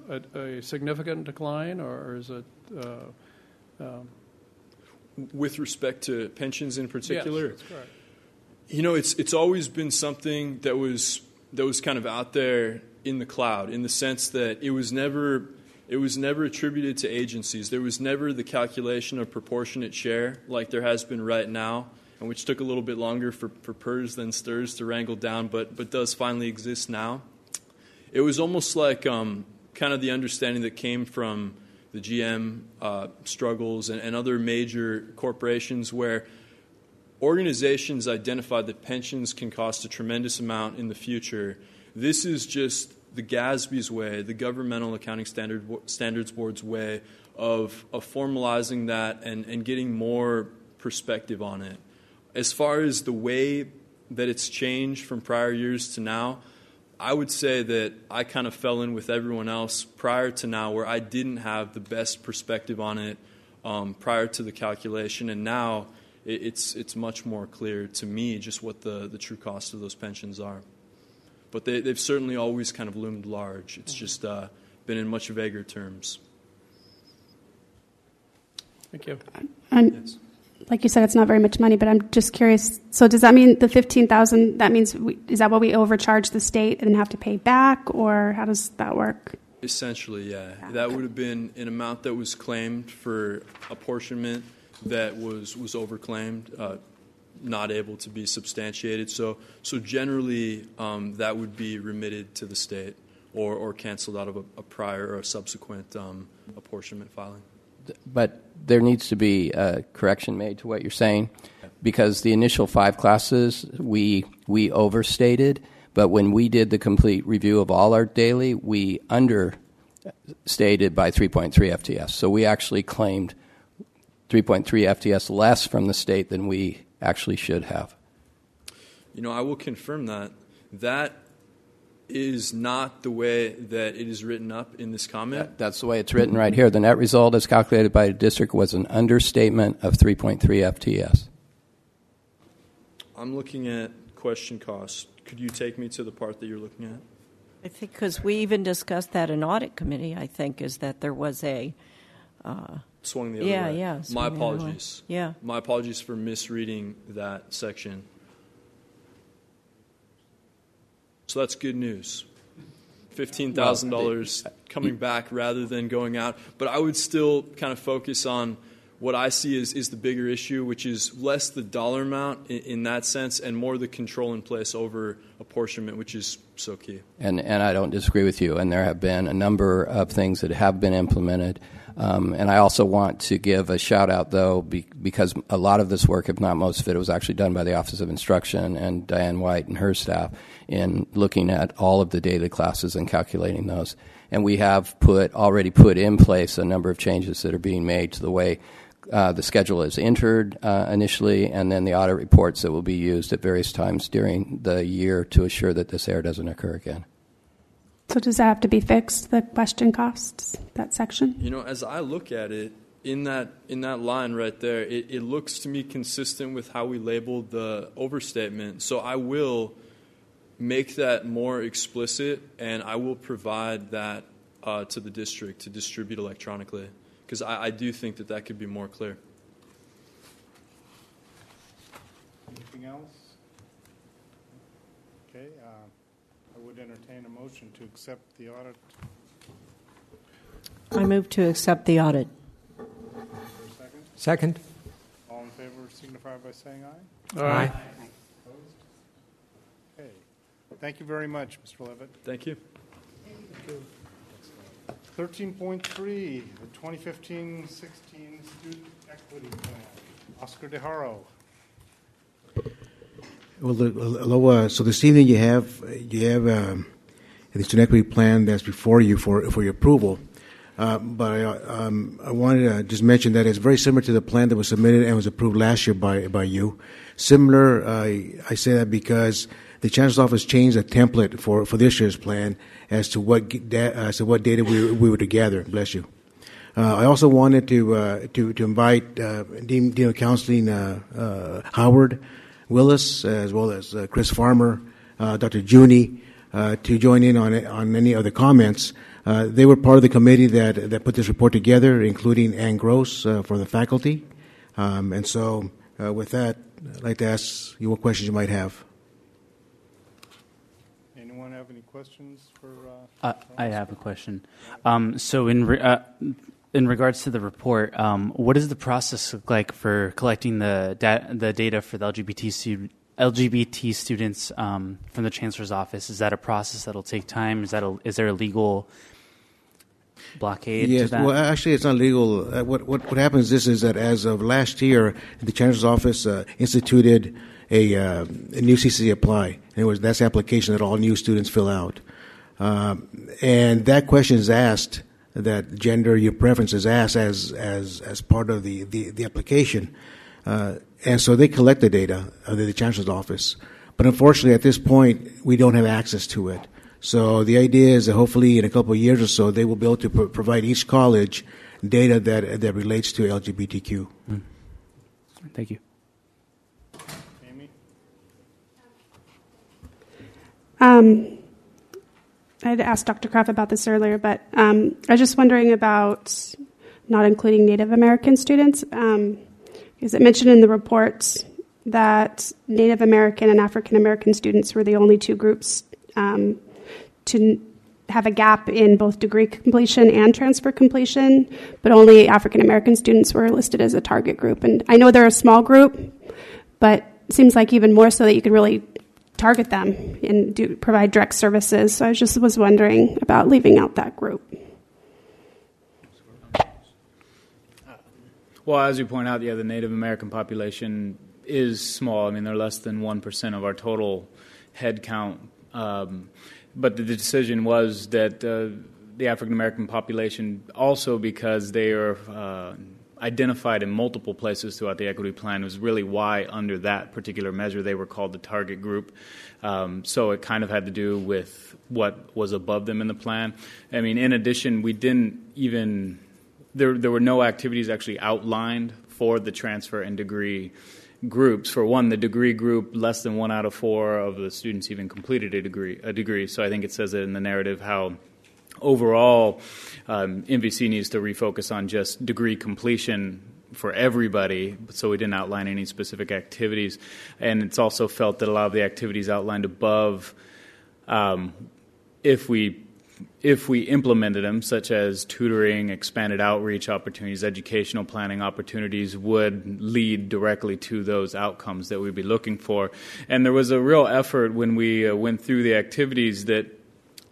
A, a, a significant decline, or is it? Uh, um, with respect to pensions in particular? Yes, that's correct. You know, it's it's always been something that was that was kind of out there in the cloud, in the sense that it was never it was never attributed to agencies. There was never the calculation of proportionate share like there has been right now, and which took a little bit longer for, for PERS than STRS to wrangle down, but but does finally exist now. It was almost like um, kind of the understanding that came from the GM uh, struggles and, and other major corporations where organizations identified that pensions can cost a tremendous amount in the future. This is just the GASB's way, the Governmental Accounting Standard, Standards Board's way of, of formalizing that and, and getting more perspective on it. As far as the way that it's changed from prior years to now, I would say that I kind of fell in with everyone else prior to now, where I didn't have the best perspective on it um, prior to the calculation, and now it, it's it's much more clear to me just what the, the true cost of those pensions are. But they, they've certainly always kind of loomed large. It's just uh, been in much vaguer terms. Thank you. And like you said, it's not very much money, but I'm just curious. So does that mean the fifteen thousand? That means we, is that what we overcharge the state and then have to pay back, or how does that work? Essentially, yeah. That would have been an amount that was claimed for apportionment that was was overclaimed, uh, not able to be substantiated. So, so generally, um, that would be remitted to the state or, or canceled out of a, a prior or a subsequent um, apportionment filing. but there needs to be a correction made to what you're saying because the initial five classes we we overstated but when we did the complete review of all our daily we understated by 3.3 fts so we actually claimed 3.3 fts less from the state than we actually should have You know, I will confirm that. That is not the way that it is written up in this comment. that's the way it's written right here the net result as calculated by the district was an understatement of 3.3 fts I'm looking at question costs. Could you take me to the part that you're looking at? I think because we even discussed that in audit committee. I think is that there was a. Uh, Swung the other yeah, way. yeah. My swung the other way. apologies. Yeah. My apologies for misreading that section. So that's good news. $15,000 coming back rather than going out. But I would still kind of focus on what I see is, is the bigger issue, which is less the dollar amount in, in that sense and more the control in place over apportionment, which is so key. And, and I don't disagree with you. And there have been a number of things that have been implemented. Um, and I also want to give a shout out, though, be, because a lot of this work, if not most of it, was actually done by the Office of Instruction and Diane White and her staff in looking at all of the daily classes and calculating those. And we have put already put in place a number of changes that are being made to the way uh, the schedule is entered uh, initially, and then the audit reports that will be used at various times during the year to assure that this error doesn't occur again. So does that have to be fixed? The question costs that section. You know, as I look at it, in that in that line right there, it, it looks to me consistent with how we labeled the overstatement. So I will make that more explicit, and I will provide that uh, to the district to distribute electronically, because I, I do think that that could be more clear. Anything else? Okay, uh, I would entertain a motion to accept the audit. I move to accept the audit. Second? Second. All in favor signify by saying aye. Aye. Opposed? Okay. Thank you very much, Mr. Levitt. Thank you. 13.3, the 2015-16 Student Equity Plan. Oscar DeHaro. Well, the- uh, so this evening you have, you have um, the student equity plan that's before you for, for your approval. Uh, But I, uh, um, I wanted to just mention that it's very similar to the plan that was submitted and was approved last year by, by you. Similar, I I say that because the chancellor's office changed the template for, for this year's plan as to what, da- as to what data we, we were to gather. Bless you. Uh, I also wanted to uh, to to invite uh, Dean, Dean of Counseling uh, uh, Howard Willis as well as uh, Chris Farmer, uh, Dr. Juni, uh, to join in on on any of the comments. Uh, they were part of the committee that that put this report together, including Ann Gross uh, for the faculty. Um, and so, uh, with that, I'd like to ask you what questions you might have. Anyone have any questions for? Uh, Uh, I have a question. Um, so, in re- uh, in regards to the report, um, what does the process look like for collecting the da- the data for the LGBT stu- LGBT students um, from the chancellor's office? Is that a process that'll take time? Is that a, is there a legal blockade Yes, to that? well, actually, it's not legal. Uh, what, what what happens is is that as of last year, the chancellor's office uh, instituted a, uh, a new CC apply, and it was that's the application that all new students fill out, um, and that question is asked. That gender your preference is asked as as as part of the the, the application, uh, and so they collect the data under the chancellor's office. But unfortunately, at this point, we don't have access to it. So the idea is that hopefully in a couple of years or so, they will be able to pro- provide each college data that that relates to LGBTQ. Thank you. Um, I had asked Dr. Kraft about this earlier, but um, I was just wondering about not including Native American students. Um, is it mentioned in the report that Native American and African American students were the only two groups um, to have a gap in both degree completion and transfer completion, but only African American students were listed as a target group. And I know they're a small group, but it seems like even more so that you could really target them and do provide direct services. So I just was wondering about leaving out that group. Well, as you point out, yeah, the Native American population is small. I mean, they're less than 1% of our total head count. Um, but the decision was that uh, the African American population, also because they are uh, identified in multiple places throughout the equity plan, was really why, under that particular measure, they were called the target group. Um, so it kind of had to do with what was above them in the plan. I mean, in addition, we didn't even there there were no activities actually outlined for the transfer and degree groups. For one, the degree group, less than one out of four of the students even completed a degree. A degree. So I think it says it in the narrative how overall um, NVC needs to refocus on just degree completion for everybody, so we didn't outline any specific activities. And it's also felt that a lot of the activities outlined above, um, if we if we implemented them, such as tutoring, expanded outreach opportunities, educational planning opportunities, would lead directly to those outcomes that we'd be looking for. And there was a real effort when we uh, went through the activities that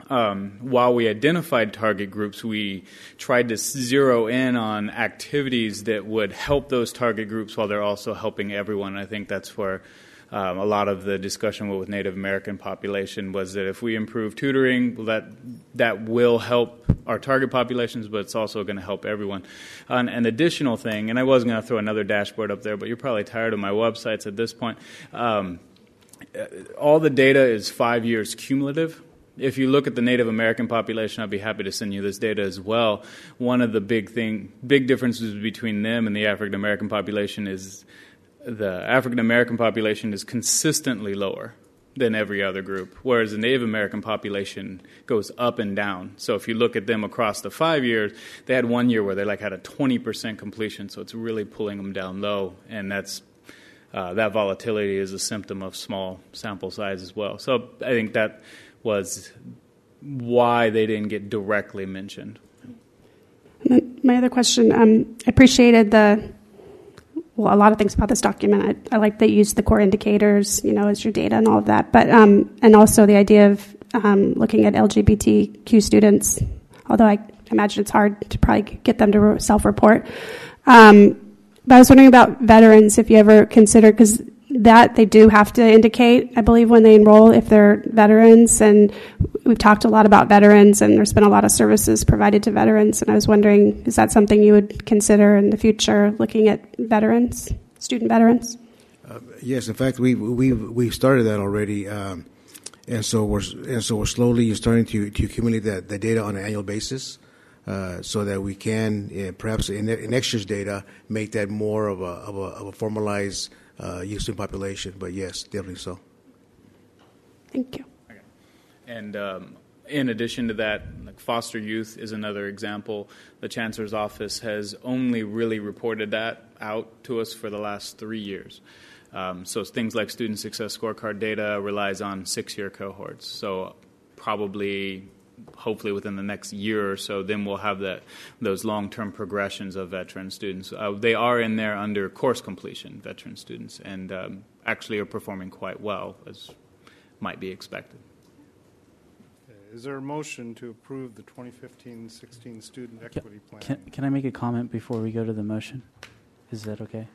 um, while we identified target groups, we tried to zero in on activities that would help those target groups while they're also helping everyone. I think that's where um, a lot of the discussion with Native American population was that if we improve tutoring, well, that that will help our target populations, but it's also going to help everyone. An, an additional thing, and I was going to throw another dashboard up there, but you're probably tired of my websites at this point. Um, all the data is five years cumulative. If you look at the Native American population, I'd be happy to send you this data as well. One of the big thing, big differences between them and the African American population is the African American population is consistently lower than every other group, whereas the Native American population goes up and down. So if you look at them across the five years, they had one year where they like had a 20% completion, so it's really pulling them down low, and that's uh, that volatility is a symptom of small sample size as well. So I think that was why they didn't get directly mentioned. My other question, um, I appreciated the well, a lot of things about this document. I, I like that you use the core indicators, you know, as your data and all of that. But um, and also the idea of um, looking at LGBTQ students. Although I imagine it's hard to probably get them to self-report. Um, but I was wondering about veterans. If you ever consider because that they do have to indicate, I believe, when they enroll if they're veterans. And we've talked a lot about veterans, and there's been a lot of services provided to veterans. And I was wondering, is that something you would consider in the future, looking at veterans, student veterans? Uh, yes, in fact, we we we started that already, um, and so we're and so we're slowly starting to to accumulate that the data on an annual basis. Uh, so that we can, uh, perhaps in, in next year's data, make that more of a, of a, of a formalized uh, youth student population. But yes, definitely so. Thank you. And um, in addition to that, like foster youth is another example. The chancellor's office has only really reported that out to us for the last three years. Um, so things like student success scorecard data relies on six-year cohorts. So probably hopefully within the next year or so, then we'll have that those long-term progressions of veteran students. Uh, they are in there under course completion, veteran students, and um, actually are performing quite well as might be expected. Is there a motion to approve the 2015-16 Student Equity Plan? Can, can I make a comment before we go to the motion? Is that okay?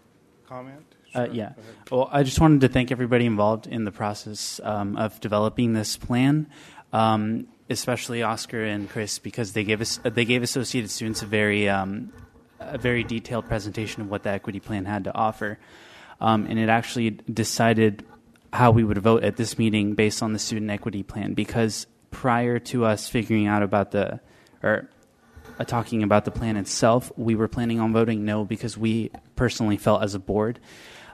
Comment? Uh, Sure, yeah. Well, I just wanted to thank everybody involved in the process um, of developing this plan, um, especially Oscar and Chris, because they gave us they gave Associated students a very um, a very detailed presentation of what the equity plan had to offer, um, and it actually decided how we would vote at this meeting based on the student equity plan. Because prior to us figuring out about the or uh, talking about the plan itself, we were planning on voting no because we personally felt as a board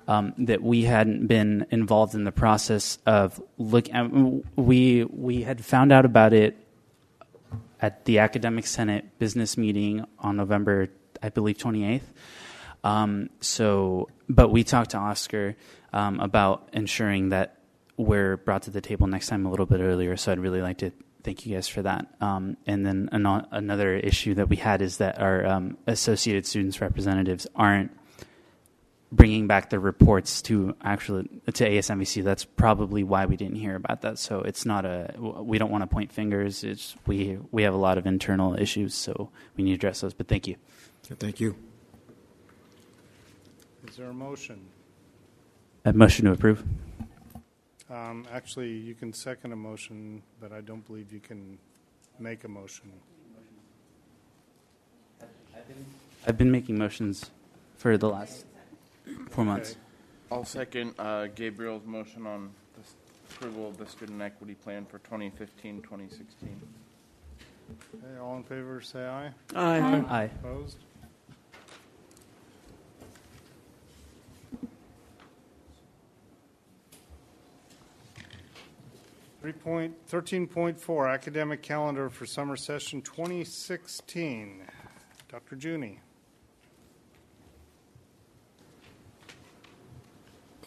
um, that we hadn't been involved in the process of look. We we had found out about it at the academic senate business meeting on November, I believe, twenty eighth. Um, so, but we talked to Oscar um, about ensuring that we're brought to the table next time a little bit earlier. So, I'd really like to thank you guys for that. Um, and then ano- another issue that we had is that our um, associated students representatives aren't bringing back the reports to actually to ASNVC. That's probably why we didn't hear about that. So it's not a we don't want to point fingers. It's we we have a lot of internal issues, so we need to address those. But thank you. Thank you. Is there a motion? A motion to approve. Um, Actually, you can second a motion, but I don't believe you can make a motion. I've been making motions for the last four months. I'll second uh, Gabriel's motion on the approval of the student equity plan for 2015, 2016. Okay, all in favor, say aye. Aye. Aye. Aye. Opposed? Three point, thirteen point four, academic calendar for summer session twenty sixteen. Dr. Junie.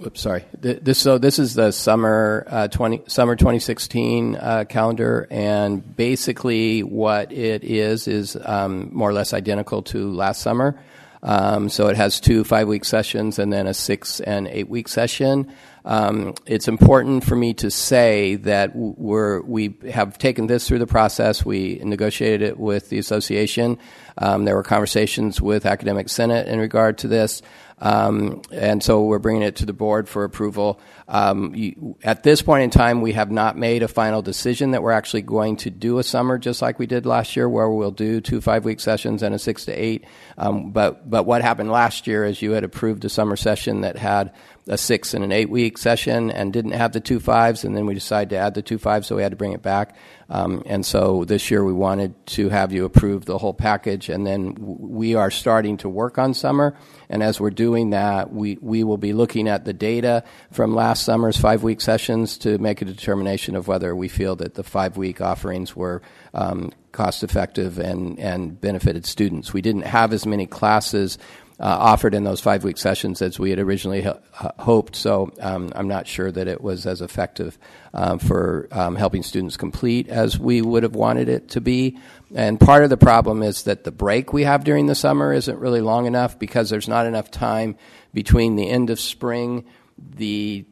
Oops, sorry. This, so this is the summer uh, 20, summer 2016 uh, calendar, and basically what it is is um, more or less identical to last summer. Um, so it has two five-week sessions and then a six and eight-week session. Um, it's important for me to say that we're, we have taken this through the process. We negotiated it with the association. Um, there were conversations with Academic Senate in regard to this. Um, and so we're bringing it to the board for approval. Um, you, at this point in time, we have not made a final decision that we're actually going to do a summer just like we did last year, where we'll do two five-week sessions and a six to eight. Um, but but what happened last year is you had approved a summer session that had a six and an eight week session and didn't have the two fives, and then we decided to add the two fives, so we had to bring it back. Um, and so this year we wanted to have you approve the whole package, and then w- we are starting to work on summer. And as we're doing that, we, we will be looking at the data from last summer's five week sessions to make a determination of whether we feel that the five week offerings were um, cost effective and, and benefited students. We didn't have as many classes uh, offered in those five week sessions as we had originally ho- ho- hoped. So um, I'm not sure that it was as effective um, for um, helping students complete as we would have wanted it to be. And part of the problem is that the break we have during the summer isn't really long enough because there's not enough time between the end of spring, the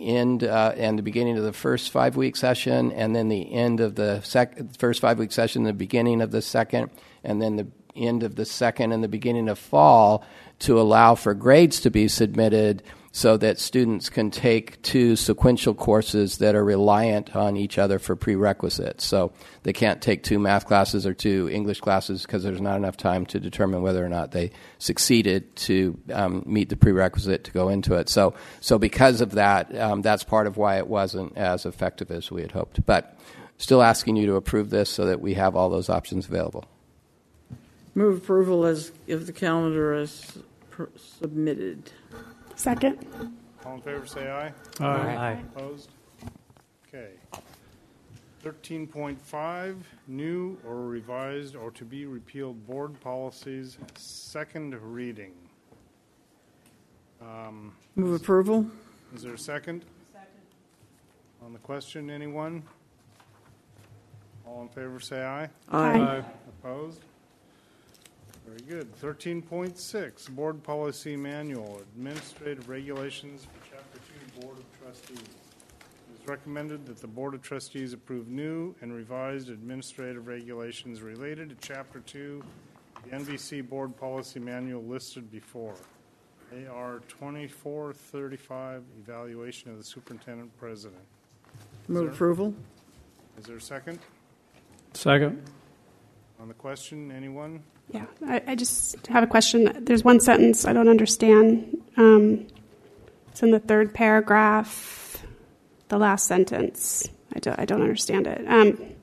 end uh, and the beginning of the first five week session, and then the end of the sec- first five week session, the beginning of the second, and then the end of the second and the beginning of fall to allow for grades to be submitted so that students can take two sequential courses that are reliant on each other for prerequisites. So they can't take two math classes or two English classes because there's not enough time to determine whether or not they succeeded to um, meet the prerequisite to go into it. So, so because of that, um, that's part of why it wasn't as effective as we had hoped. But still asking you to approve this so that we have all those options available. Move approval as if the calendar is submitted. Second. All in favor, say aye. Aye. Aye. Opposed? Okay. Thirteen point five, new or revised or to be repealed board policies, second reading. Um, Move approval. Is there a second? Second. On the question, anyone? All in favor, say aye. Aye. Aye. Opposed? Very good. Thirteen point six, Board Policy Manual, Administrative Regulations for Chapter Two, Board of Trustees. It is recommended that the Board of Trustees approve new and revised administrative regulations related to Chapter 2, the NVC Board Policy Manual listed before. AR 2435, Evaluation of the Superintendent President. Move there- approval? Is there a second? Second. On the question, anyone? Yeah, I, I just have a question. There's one sentence I don't understand. Um, it's in the third paragraph, the last sentence. I don't, I don't understand it. Um,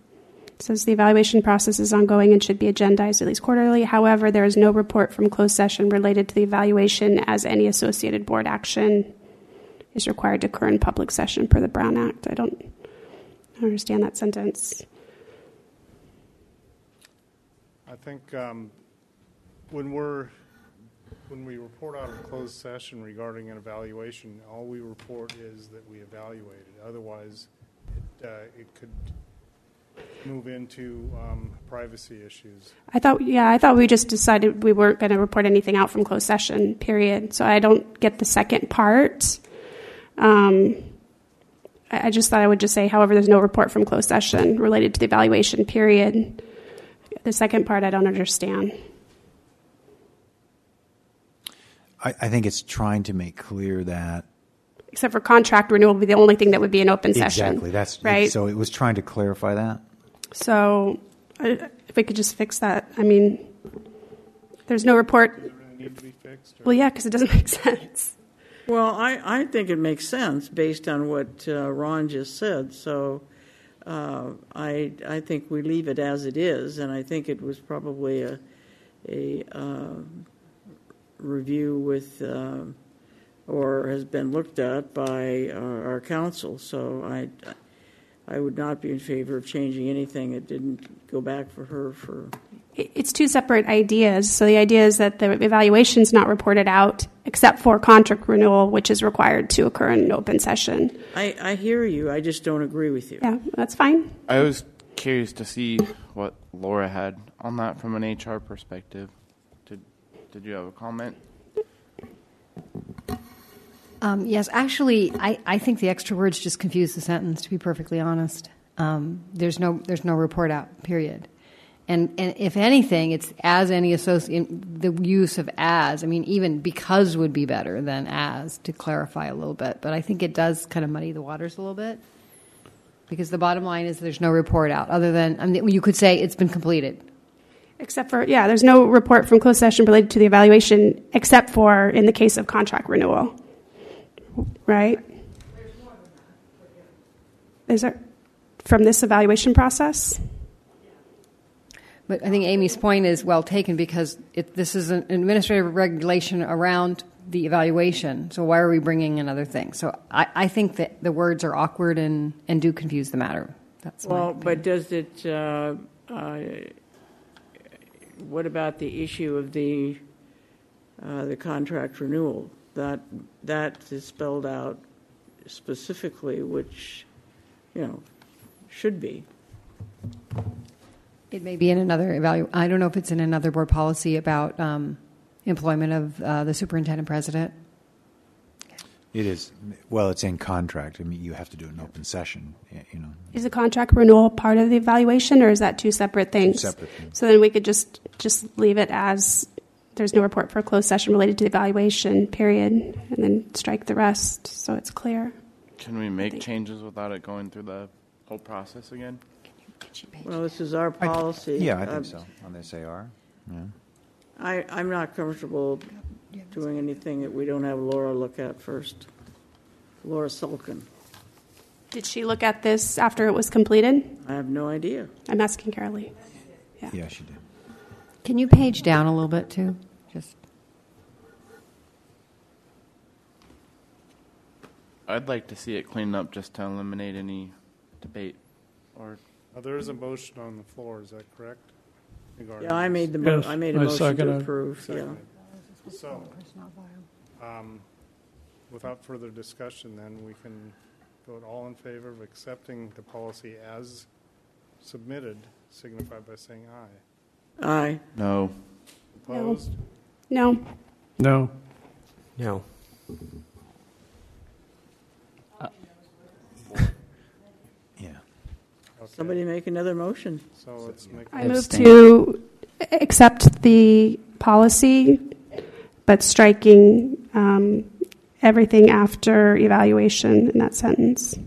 it says the evaluation process is ongoing and should be agendized at least quarterly. However, there is no report from closed session related to the evaluation, as any associated board action is required to occur in public session per the Brown Act. I don't understand that sentence. I think um, when we're, when we report out of closed session regarding an evaluation, all we report is that we evaluated. Otherwise, it, uh, it could move into um, privacy issues. I thought, yeah, I thought we just decided we weren't going to report anything out from closed session, period. So I don't get the second part. Um, I I just thought I would just say, however, there's no report from closed session related to the evaluation, period. The second part I don't understand. I, I think it's trying to make clear that Except for contract renewal would be the only thing that would be an open session. exactly that's right. So it was trying to clarify that. So I- if we could just fix that, I mean, there's no report. Need to be fixed? Well, yeah, because it doesn't make sense. Well, I, I think it makes sense based on what uh, Ron just said. So uh, I I think we leave it as it is, and I think it was probably a a uh, review with uh, or has been looked at by our, our counsel. So I I would not be in favor of changing anything. It didn't go back for her for It's two separate ideas. So the idea is that the evaluation is not reported out except for contract renewal, which is required to occur in an open session. I, I hear you. I just don't agree with you. Yeah, that's fine. I was curious to see what Laura had on that from an HR perspective. Did Did you have a comment? Um, yes, actually, I, I think the extra words just confuse the sentence. To be perfectly honest, um, there's no there's no report out. Period. And and if anything, it's as any associate the use of as. I mean, even because would be better than as to clarify a little bit. But I think it does kind of muddy the waters a little bit because the bottom line is there's no report out. Other than I mean, you could say it's been completed. Except for, yeah, there's no report from closed session related to the evaluation except for in the case of contract renewal. Right? Is there, from this evaluation process? But I think Amy's point is well taken because it, this is an administrative regulation around the evaluation. So why are we bringing in other things? So I, I think that the words are awkward and, and do confuse the matter. That's Well, but does it, uh, uh, what about the issue of the, uh, the contract renewal? That, that is spelled out specifically, which, you know, should be. It may be in another evalu. I don't know if it's in another board policy about um, employment of uh, the superintendent president. It is well, it's in contract. I mean, you have to do an open session. You know, Is the contract renewal part of the evaluation or is that two separate things? separate things. So then we could just, just leave it as there's no report for a closed session related to the evaluation, period, and then strike the rest so it's clear. Can we make changes without it going through the whole process again? Well, this is our policy. yeah, I Uh, think so on this AR. Yeah. I, I'm not comfortable doing anything that we don't have Laura look at first. Laura Sulkin. Did she look at this after it was completed? I have no idea. I'm asking Carolee. Yeah. Yeah, she did. Can you page down a little bit too? Just I'd like to see it cleaned up just to eliminate any debate. Or Now, there is a motion on the floor, is that correct? Regarding Yeah, I made the, mo- this? I made a I motion second to it. approve, yeah. Seconded. So, um, without further discussion, then, we can vote all in favor of accepting the policy as submitted, signify by saying aye. Aye. no. Opposed? No. No. No. Somebody make another motion. So let's make. I move to accept the policy, but striking um, everything after evaluation in that sentence.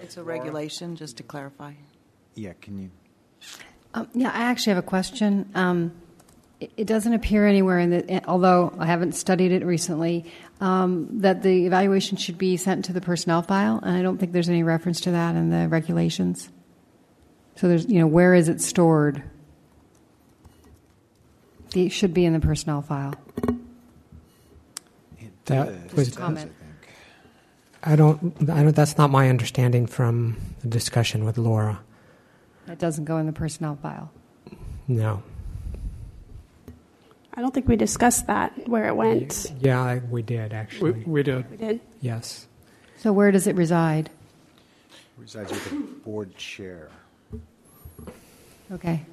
It's a regulation, just to clarify. Yeah, can you? Um, yeah, I actually have a question. Um, it, it doesn't appear anywhere in the, although I haven't studied it recently, um, that the evaluation should be sent to the personnel file, and I don't think there's any reference to that in the regulations. So there's, you know, where is it stored? It should be in the personnel file. That was. a comment. I don't. I don't. That's not my understanding from the discussion with Laura. That doesn't go in the personnel file. No. I don't think we discussed that, where it went. Yeah, we did actually. We, we did. We did. Yes. So where does it reside? It resides with the board chair. Okay.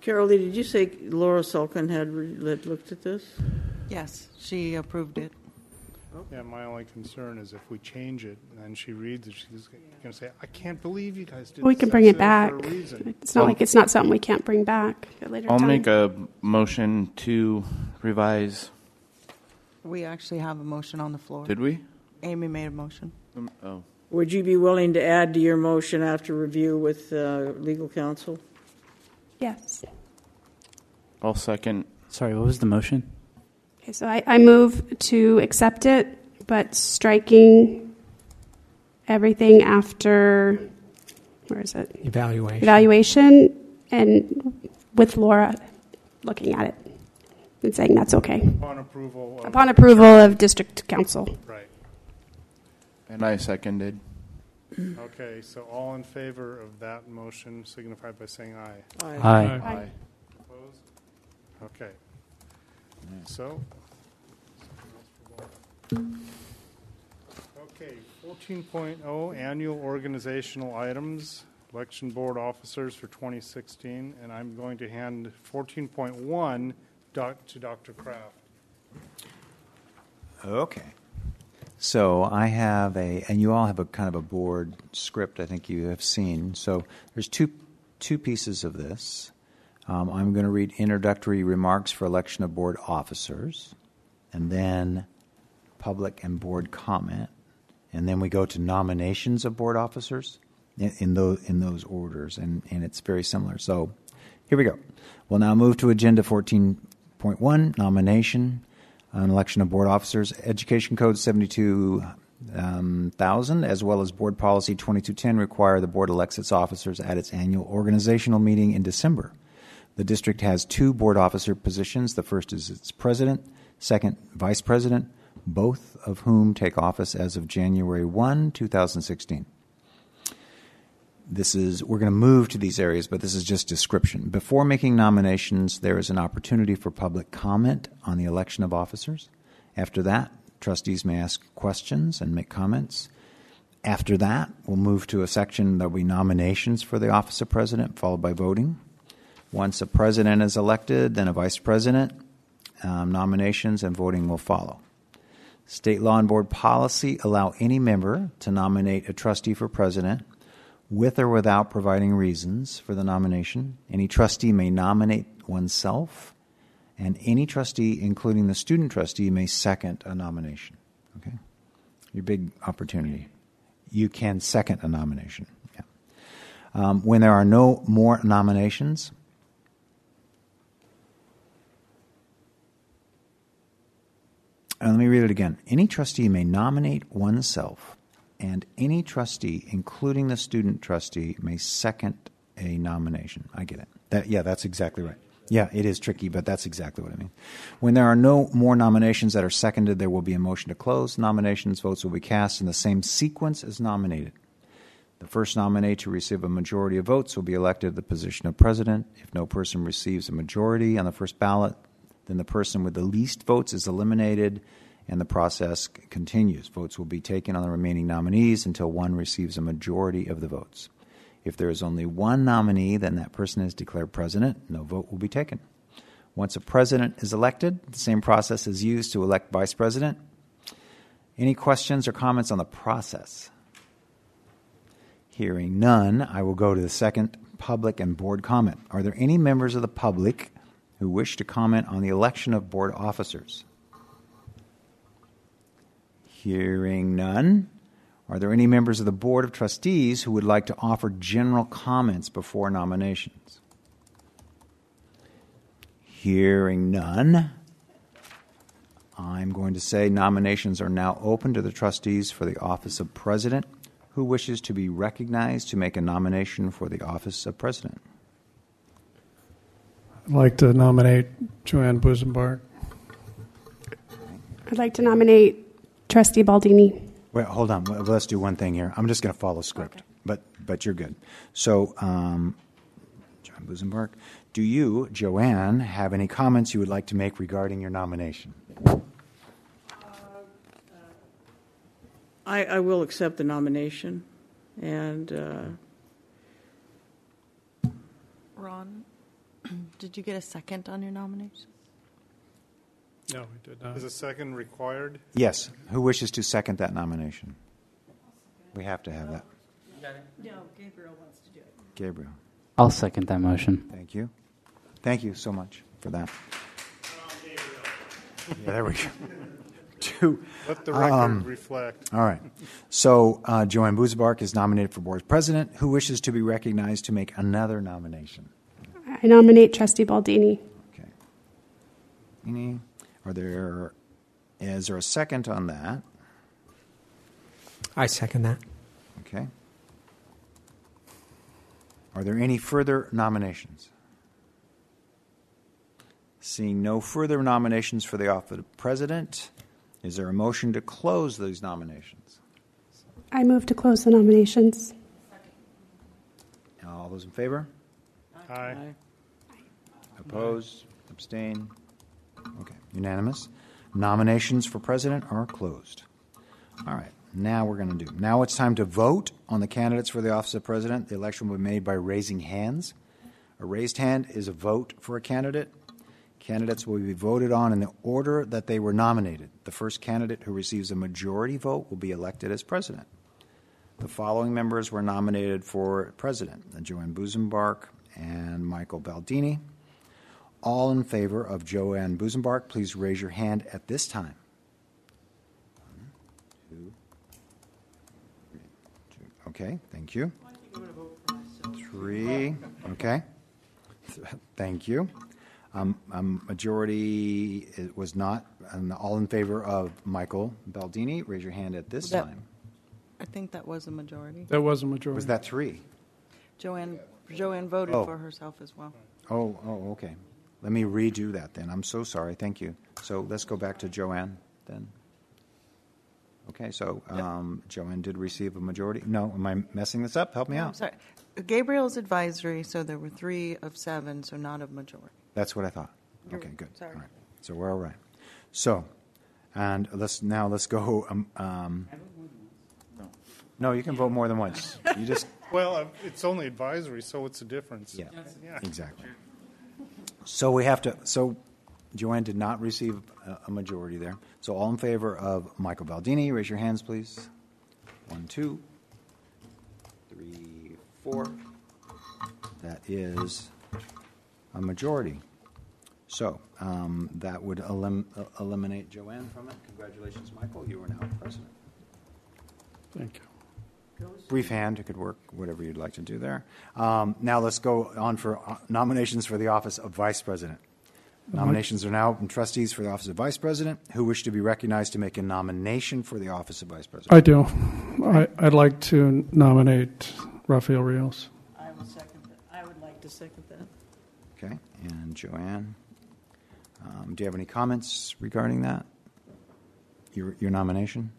Carol Lee, did you say Laura Sulkin had, re- had looked at this? Yes, she approved it. Yeah, my only concern is if we change it and she reads it, she's going to say, I can't believe you guys did We can bring it back. For a reason. It's not like it's not something we can't bring back at a later I'll time. make a motion to revise. We actually have a motion on the floor. Did we? Amy made a motion. Um, oh. Would you be willing to add to your motion after review with uh, legal counsel? Yes. I'll second. Sorry, what was the motion? Okay, so I, I move to accept it, but striking everything after, where is it? Evaluation. Evaluation, and with Laura looking at it and saying that's okay. Upon approval. Of Upon approval of district counsel. Right. And I seconded. Okay, so all in favor of that motion signify by saying aye. Aye. Aye. Aye. Opposed? Okay. So. Okay, 14.0 annual organizational items, election board officers for 2016, and I'm going to hand 14.1 doc- to Dr. Kraft. Okay. So I have a, and you all have a kind of a board script. I think you have seen. So there's two two pieces of this. Um, I'm going to read introductory remarks for election of board officers, and then public and board comment, and then we go to nominations of board officers in, in those in those orders, and and it's very similar. So here we go. We'll now move to agenda 14.1 nomination uh, an election of board officers, Education Code 72,000, um, as well as Board Policy 2210 require the board elects its officers at its annual organizational meeting in December. The district has two board officer positions. The first is its president, second, vice president, both of whom take office as of January 1, 2016 this is we're going to move to these areas but this is just description. Before making nominations there is an opportunity for public comment on the election of officers. After that trustees may ask questions and make comments. After that we'll move to a section that will be nominations for the office of president followed by voting. Once a president is elected then a vice president um, nominations and voting will follow state law and board policy allow any member to nominate a trustee for president with or without providing reasons for the nomination. Any trustee may nominate oneself, and any trustee, including the student trustee, may second a nomination. Okay? Your big opportunity. You can second a nomination. Yeah. Um, when there are no more nominations, and let me read it again. Any trustee may nominate oneself and any trustee, including the student trustee, may second a nomination. I get it. That, yeah, that's exactly right. Yeah, it is tricky, but that's exactly what I mean. When there are no more nominations that are seconded, there will be a motion to close nominations. Votes will be cast in the same sequence as nominated. The first nominee to receive a majority of votes will be elected to the position of president. If no person receives a majority on the first ballot, then the person with the least votes is eliminated and the process continues. Votes will be taken on the remaining nominees until one receives a majority of the votes. If there is only one nominee, then that person is declared president. No vote will be taken. Once a president is elected, the same process is used to elect vice president. Any questions or comments on the process? Hearing none, I will go to the second public and board comment. Are there any members of the public who wish to comment on the election of board officers? Hearing none, are there any members of the Board of Trustees who would like to offer general comments before nominations? Hearing none, I'm going to say nominations are now open to the trustees for the office of president. Who wishes to be recognized to make a nomination for the office of president? I'd like to nominate Joanne Busenbark. I'd like to nominate Trustee Baldini. Wait, hold on. Let's do one thing here. I'm just going to follow script, but but you're good. So, um, John Busenbark, do you, Joanne, have any comments you would like to make regarding your nomination? I, I will accept the nomination, and uh, Ron, did you get a second on your nomination? No, we did not. Is a second required? Yes. Who wishes to second that nomination? We have to have that. No, Gabriel wants to do it. Gabriel. I'll second that motion. Thank you. Thank you so much for that. Yeah, there we go. Two. Let the record Um, reflect. All right. So uh, Joanne Busenbark is nominated for board president. Who wishes to be recognized to make another nomination? I nominate Trustee Baldini. Any? Are there? Is there a second on that? I second that. Okay. Are there any further nominations? Seeing no further nominations for the office of president, is there a motion to close those nominations? I move to close the nominations. All those in favor? Aye. Opposed? Abstain? Okay, unanimous. Nominations for president are closed. All right, now we're going to do. Now it's time to vote on the candidates for the office of president. The election will be made by raising hands. A raised hand is a vote for a candidate. Candidates will be voted on in the order that they were nominated. The first candidate who receives a majority vote will be elected as president. The following members were nominated for president Joanne Busenbark and Michael Baldini. All in favor of Joanne Busenbark, please raise your hand at this time. One, two, three, two. Okay, thank you. Three, okay. Thank you. Um, um, majority it was not, and all in favor of Michael Baldini, raise your hand at this That- time. I think that was a majority. That was a majority. Was that three? Joanne, Joanne voted Oh. for herself as well. Oh, oh, okay. Let me redo that then. I'm so sorry. Thank you. So let's go back to Joanne then. Okay, so um, Joanne did receive a majority. No, am I messing this up? Help me No, I'm out. sorry. Gabriel's advisory, so there were three of seven, so not a majority. That's what I thought. You're- Okay, good. sorry. All right. So we're all right. So, and let's now let's go. Um, um, no, you can vote more than once. You just Well, uh, it's only advisory, so what's the difference? Yeah, Yeah. exactly. So we have to. So Joanne did not receive a, a majority there. So all in favor of Michael Baldini, raise your hands, please. One, two, three, four. That is a majority. So um, that would elim- uh, eliminate Joanne from it. Congratulations, Michael. You are now president. Thank you. Brief hand, it could work, whatever you'd like to do there. Um, now let's go on for uh, nominations for the office of vice president. Nominations are now open. Trustees for the office of vice president who wish to be recognized to make a nomination for the office of vice president. I do. I, I'd like to nominate Rafael Rios. I will second that. I would like to second that. Okay, and Joanne, um, do you have any comments regarding that? Your, your nomination?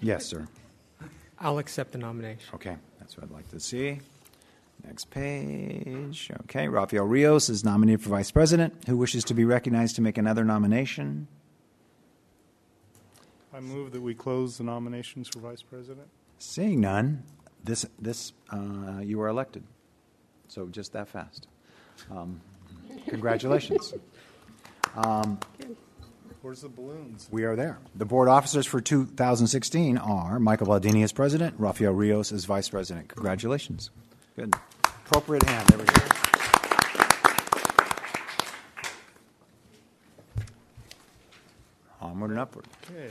Yes, sir. I'll accept the nomination. Okay, that's what I'd like to see. Next page. Okay, Rafael Rios is nominated for vice president. Who wishes to be recognized to make another nomination? I move that we close the nominations for vice president. Seeing none, this this uh, you are elected. So just that fast. Um, congratulations. Um, Where's the balloons? We are there. The board officers for 2016 are Michael Baldini as president, Rafael Rios as vice president. Congratulations. Good. Appropriate hand. There we go. Onward and upward. Okay.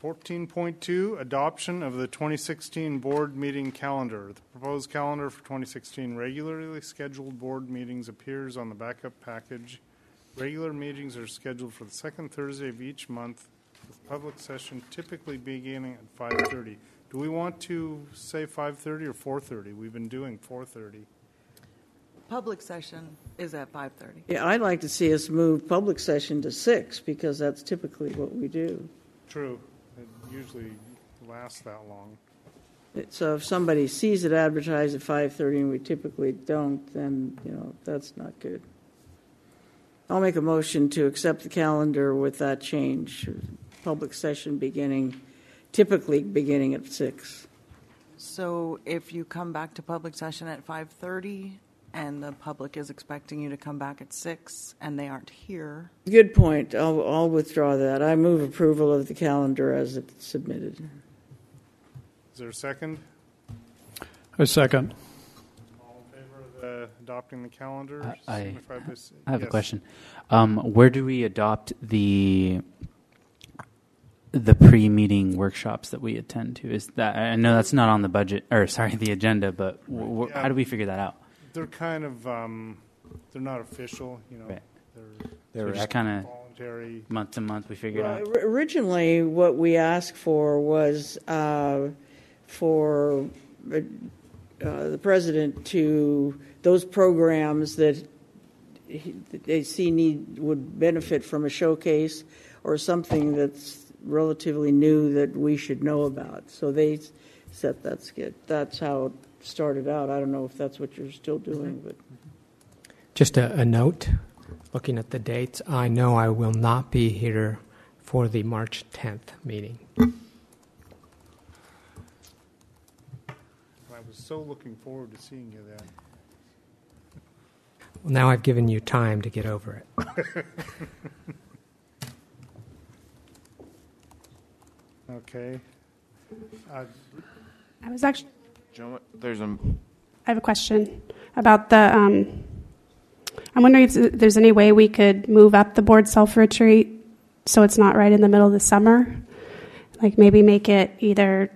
14.2, adoption of the 2016 board meeting calendar. The proposed calendar for 2016 regularly scheduled board meetings appears on the backup package. Regular meetings are scheduled for the second Thursday of each month, with public session typically beginning at 5:30. Do we want to say 5:30 or 4:30? We've been doing 4:30. Public session is at 5:30. Yeah, I'd like to see us move public session to six because that's typically what we do. True. It usually lasts that long. So if somebody sees it advertised at 5:30 and we typically don't, then, you know, that's not good. I'll make a motion to accept the calendar with that change. Public session beginning, typically beginning at six. So if you come back to public session at 5:30 and the public is expecting you to come back at 6 and they aren't here, Good point. I'll, I'll withdraw that. I move approval of the calendar as it's submitted. Is there a second? A second. All in favor of the adopting the calendar? I, I, signify by s- I have yes. a question. Um, where do we adopt the the pre-meeting workshops that we attend to? Is that I know that's not on the budget or sorry the agenda, but w- w- Yeah. how do we figure that out? They're kind of, um, they're not official, you know. Right. They're They're just kind of voluntary. month to month we figure it Well, out. or- Originally, what we asked for was uh, for uh, uh, the president to, those programs that they see need, would benefit from a showcase or something that's relatively new that we should know about. So they set that skit. That's how it started out. I don't know if that's what you're still doing, mm-hmm. but. Just a, a note, looking at the dates, I know I will not be here for the March 10th meeting. I was so looking forward to seeing you then. Well, now I've given you time to get over it. Okay. Uh, I was actually. Joe, there's a I have a question about the. Um, I'm wondering if there's any way we could move up the board self retreat so it's not right in the middle of the summer. Like maybe make it either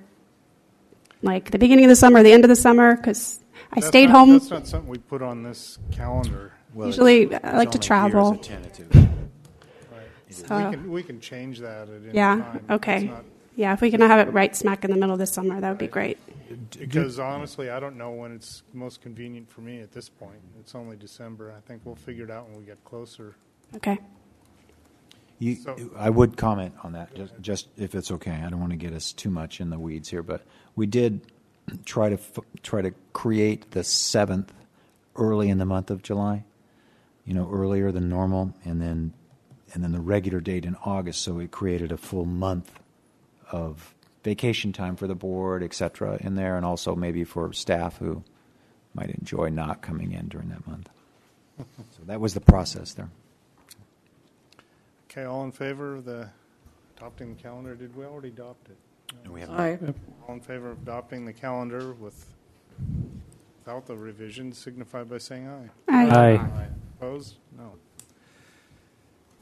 like the beginning of the summer or the end of the summer because I that's stayed not- home. That's not something we put on this calendar. Well, Usually, it's- I like to it's only here as a travel. tentative. We So- can, we can change that at any yeah. time. It's Okay. not- Yeah. If we can have it right smack in the middle of the summer, that would be great. Because honestly, I don't know when it's most convenient for me at this point. It's only December. I think we'll figure it out when we get closer. Okay. You, I would comment on that, just, just if it's okay. I don't want to get us too much in the weeds here, but we did try to try to create the seventh early in the month of July. You know, earlier than normal, and then and then the regular date in August. So it created a full month of vacation time for the board, et cetera, in there, and also maybe for staff who might enjoy not coming in during that month. So that was the process there. Okay, all in favor of the adopting the calendar? Did we already adopt it? No, we haven't. Aye. All in favor of adopting the calendar with without the revisions, signify by saying aye. Aye. Aye. Opposed? No.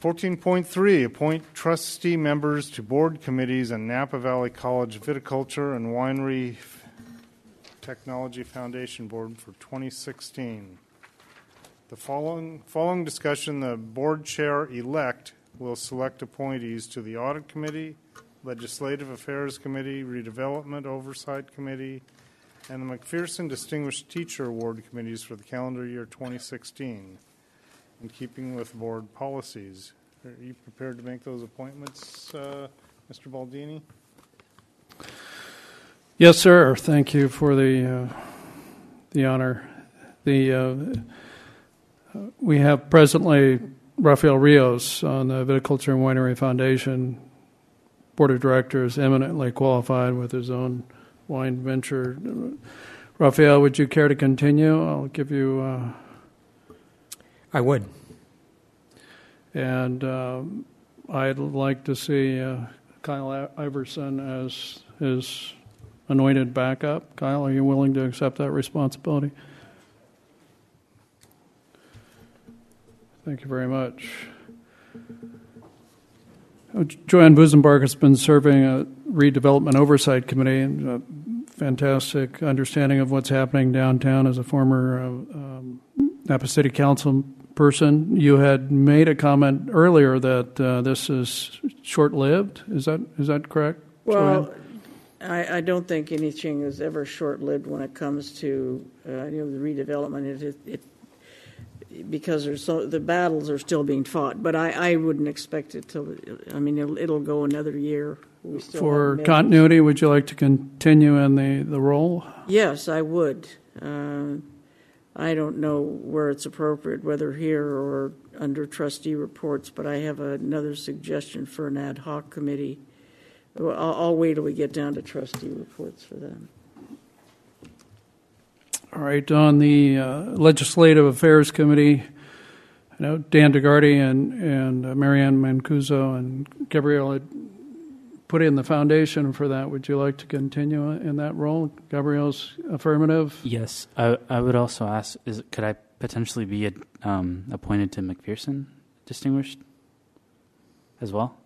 14.3, appoint trustee members to board committees and Napa Valley College Viticulture and Winery Technology Foundation Board for 2016. The following, following discussion, the board chair-elect will select appointees to the Audit Committee, Legislative Affairs Committee, Redevelopment Oversight Committee, and the McPherson Distinguished Teacher Award Committees for the calendar year 2016, in keeping with board policies. Are you prepared to make those appointments, uh, Mr. Baldini? Yes, sir. Thank you for the uh, the honor. The uh, we have presently Rafael Rios on the Viticulture and Winery Foundation board of directors, eminently qualified with his own wine venture. Rafael, would you care to continue? I'll give you. Uh, I would. And um, I'd like to see uh, Kyle Iverson as his anointed backup. Kyle, are you willing to accept that responsibility? Thank you very much. Joanne Busenbark has been serving a redevelopment oversight committee and a fantastic understanding of what's happening downtown as a former uh, um, Napa City Council person. You had made a comment earlier that uh, this is short-lived. Is that is that correct? Well, Joanne? I, I don't think anything is ever short-lived when it comes to uh, you know the redevelopment. It, it, it because there's so the battles are still being fought, but I, I wouldn't expect it to. I mean, it'll, it'll go another year. For continuity, would you like to continue in the, the role? Yes, I would. Uh, I don't know where it's appropriate, whether here or under trustee reports, but I have another suggestion for an ad hoc committee. I'll, I'll wait till we get down to trustee reports for that. All right, on the uh, Legislative Affairs Committee, I know Dan DeGardi and, and uh, Marianne Mancuso and Gabrielle had put in the foundation for that. Would you like to continue in that role? Gabrielle's affirmative. Yes, I, I would also ask: Is could I potentially be um, appointed to McPherson Distinguished as well?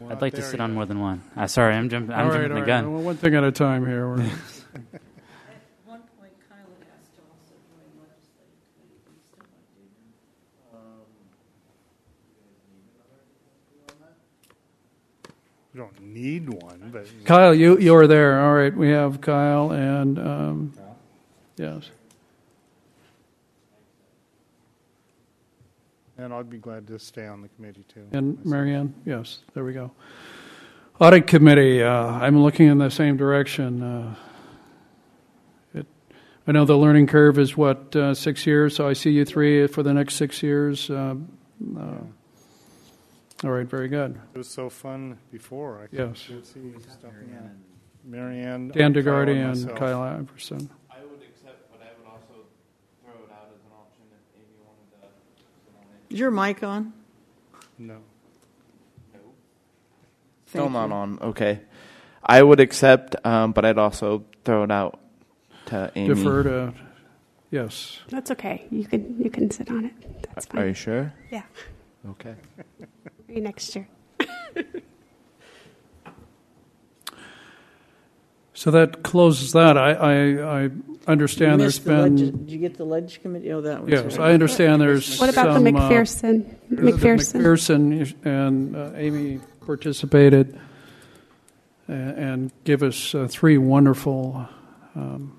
We're I'd like to there sit on more than one. Uh, sorry, I'm jumping. I'm all right, jumping all the right. gun. Well, one thing at a time here. We don't need one, but Kyle, you you are there. All right, we have Kyle and um, yes. and I'd be glad to stay on the committee too. And Marianne, yes, there we go. Audit Committee, uh, I'm looking in the same direction. Uh, it, I know the learning curve is what, uh, six years, so I see you three for the next six years. Uh, uh, all right, very good. It was so fun before. I Yes. could see stuff in. Marianne, Dan DeGardi and myself. Kyle Iverson. I would accept, but I would also throw it out as an option if Amy wanted to sit on it. Is your mic on? No. Still not on. Okay. I would accept, um, but I'd also throw it out to Amy. Defer to, yes. That's okay. You can you can sit on it. That's fine. Are you sure? Yeah. Okay. Maybe next year. So that closes that. I, I, I understand You there's missed the been. leg- Did you get the ledge committee? Oh, that one. Yes, I understand there's What about the some, uh, McPherson? McPherson. McPherson and uh, Amy participated a- and give us uh, three wonderful um,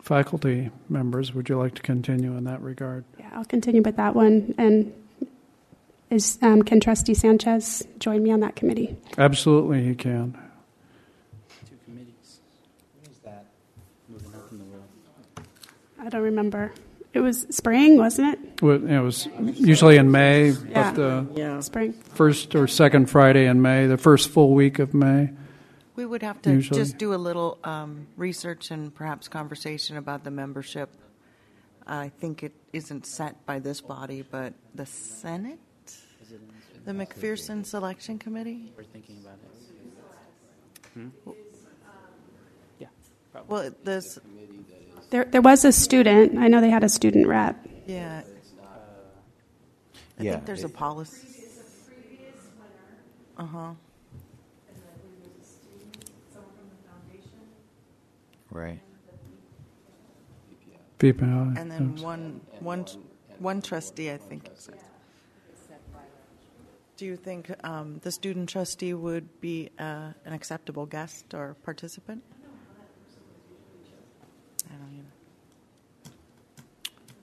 faculty members. Would you like to continue in that regard? Yeah, I'll continue with that one. And is um, can Trustee Sanchez join me on that committee? Absolutely, he can. Two committees. What is that? Moving up in the world. I don't remember. It was spring, wasn't it? Well, It was usually in May, Yeah. but the Yeah. Spring. first or second Friday in May, the first full week of May. We would have to Usually. just do a little um, research and perhaps conversation about the membership. I think it isn't set by this body, but the Senate, the McPherson Selection Committee. We're thinking about it. Hmm? Yeah. Well, this, There, there was a student. I know they had a student rep. yeah. I Yeah, think there's a it- policy. Uh huh. Right. PPI. And then yes. one, one, one trustee, I think. is it. Do you think um, the student trustee would be uh, an acceptable guest or participant? I don't know.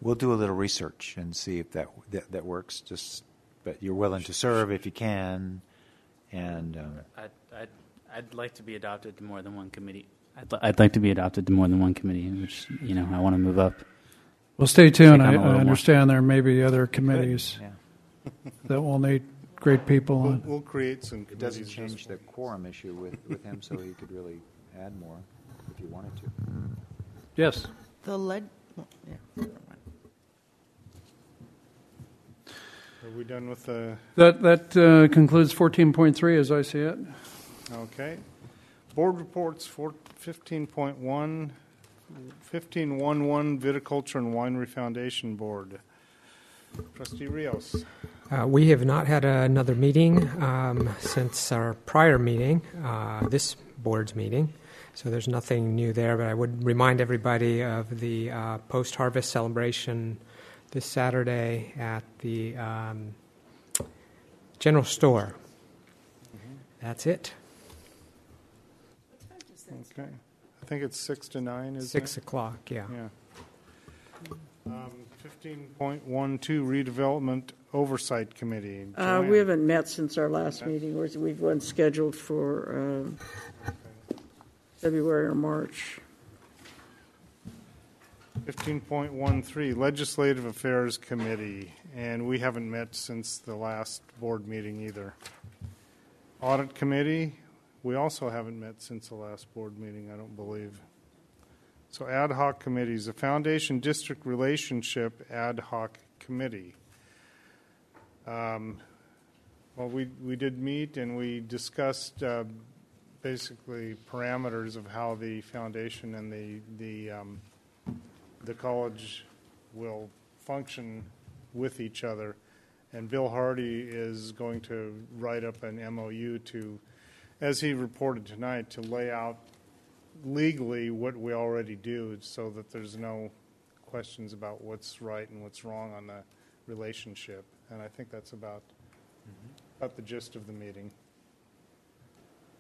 We'll do a little research and see if that that, that works. Just, but you're willing to serve if you can, and um, I'd, I'd, I'd like to be adopted to more than one committee. I'd, li- I'd like to be adopted to more than one committee, which you know I want to move up. Well, stay tuned. Take I, on a I more. understand there may be other committees yeah. that will need great people We'll, we'll create some it doesn't change the quorum issue with, with him, so he could really add more if you wanted to. Yes. The leg, well, yeah. Are we done with the? That, that uh, concludes 14.3 as I see it. Okay. Board reports for 15.1, 15.11 Viticulture and Winery Foundation Board. Trustee Rios. Uh, we have not had another meeting um, since our prior meeting, uh, this board's meeting. So there's nothing new there, but I would remind everybody of the uh, post harvest celebration this Saturday at the um, general store. That's it. Okay. I think it's six to nine, is Six o'clock, yeah. Yeah. Um, 15.12 Redevelopment Oversight Committee. Uh, we haven't met since our last meeting. We've one scheduled for um, February or March. 15.13 Legislative Affairs Committee, and we haven't met since the last board meeting either. Audit Committee, we also haven't met since the last board meeting, I don't believe. So ad hoc committees, the Foundation District Relationship Ad hoc Committee. Um, Well, we, we did meet and we discussed uh, basically parameters of how the foundation and the, the, um, the college will function with each other. And Bill Hardy is going to write up an MOU to, as he reported tonight, to lay out legally what we already do so that there's no questions about what's right and what's wrong on the relationship. And I think that's about, about the gist of the meeting.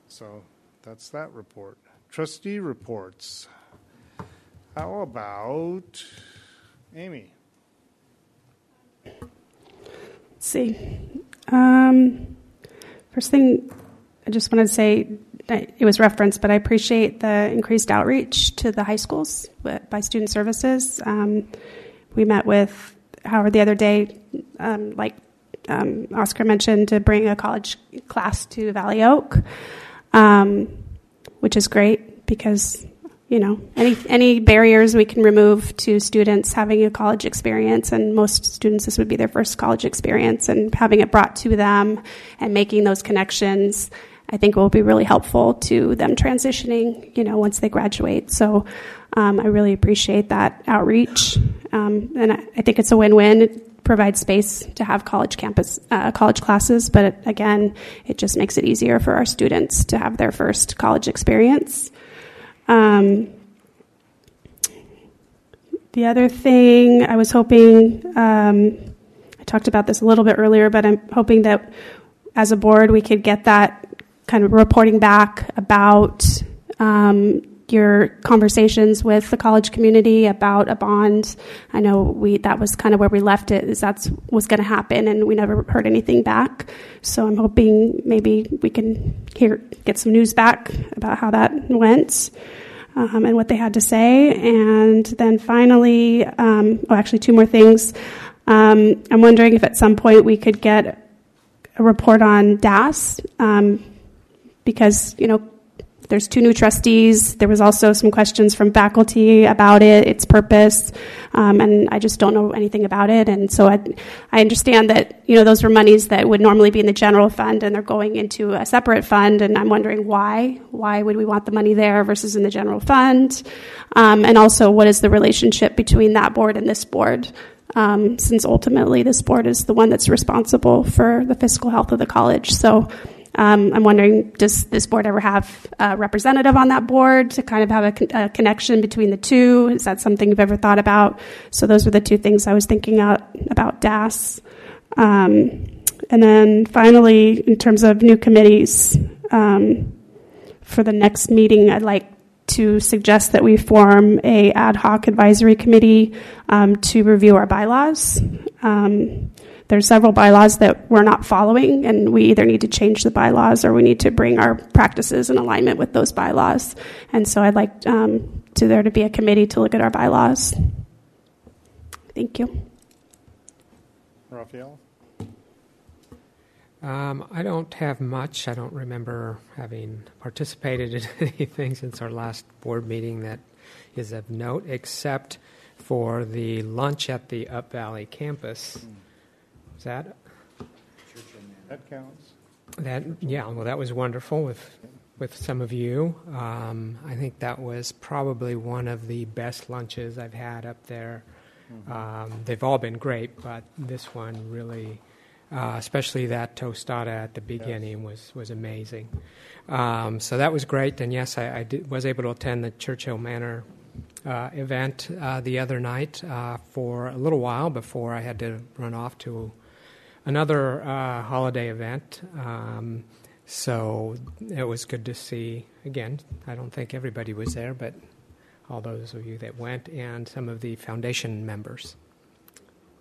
So that's that report. Trustee reports. How about Amy? Let's see. Um, first thing, I just wanted to say that it was referenced, but I appreciate the increased outreach to the high schools by student services. Um, we met with Howard the other day, um, like um, Oscar mentioned, to bring a college class to Valley Oak, um, which is great because you know any any barriers we can remove to students having a college experience and most students this would be their first college experience and having it brought to them and making those connections i think it will be really helpful to them transitioning you know once they graduate. So um, i really appreciate that outreach. Um, and I, I think it's a win-win. It provides space to have college campus uh, college classes but it, again it just makes it easier for our students to have their first college experience. Um, the other thing I was hoping, um, I talked about this a little bit earlier, but I'm hoping that as a board we could get that kind of reporting back about um, your conversations with the college community about a bond. I know we that was kind of where we left it. Is that's was going to happen, and we never heard anything back. So I'm hoping maybe we can hear get some news back about how that went. Um, and what they had to say. And then finally, um, oh, actually, two more things. Um, I'm wondering if at some point we could get a report on DAS um, because, you know, there's two new trustees. There was also some questions from faculty about it, its purpose, um, and I just don't know anything about it. And so I, I understand that you know those were monies that would normally be in the general fund, and they're going into a separate fund. And I'm wondering why. Why would we want the money there versus in the general fund? Um, and also, what is the relationship between that board and this board? Um, since ultimately this board is the one that's responsible for the fiscal health of the college. So um, I'm wondering, does this board ever have a representative on that board to kind of have a, con- a, connection between the two? Is that something you've ever thought about? So those were the two things I was thinking out, about DAS. Um, and then finally, in terms of new committees, um, for the next meeting, I'd like to suggest that we form a ad hoc advisory committee um, to review our bylaws. There's several bylaws that we're not following, and we either need to change the bylaws or we need to bring our practices in alignment with those bylaws. And so I'd like um, to there to be a committee to look at our bylaws. Thank you. Rafael? Um, I don't have much. I don't remember having participated in anything since our last board meeting that is of note, except for the lunch at the Up Valley campus. Is that That counts. That yeah, well, that was wonderful with with some of you. Um, I think that was probably one of the best lunches I've had up there. Um, they've all been great, but this one really, uh, especially that tostada at the beginning, was was amazing. Um, so that was great, and yes, I, I did, was able to attend the Churchill Manor uh, event uh, the other night uh, for a little while before I had to run off to another uh, holiday event. Um, so it was good to see. Again, I don't think everybody was there, but all those of you that went and some of the foundation members.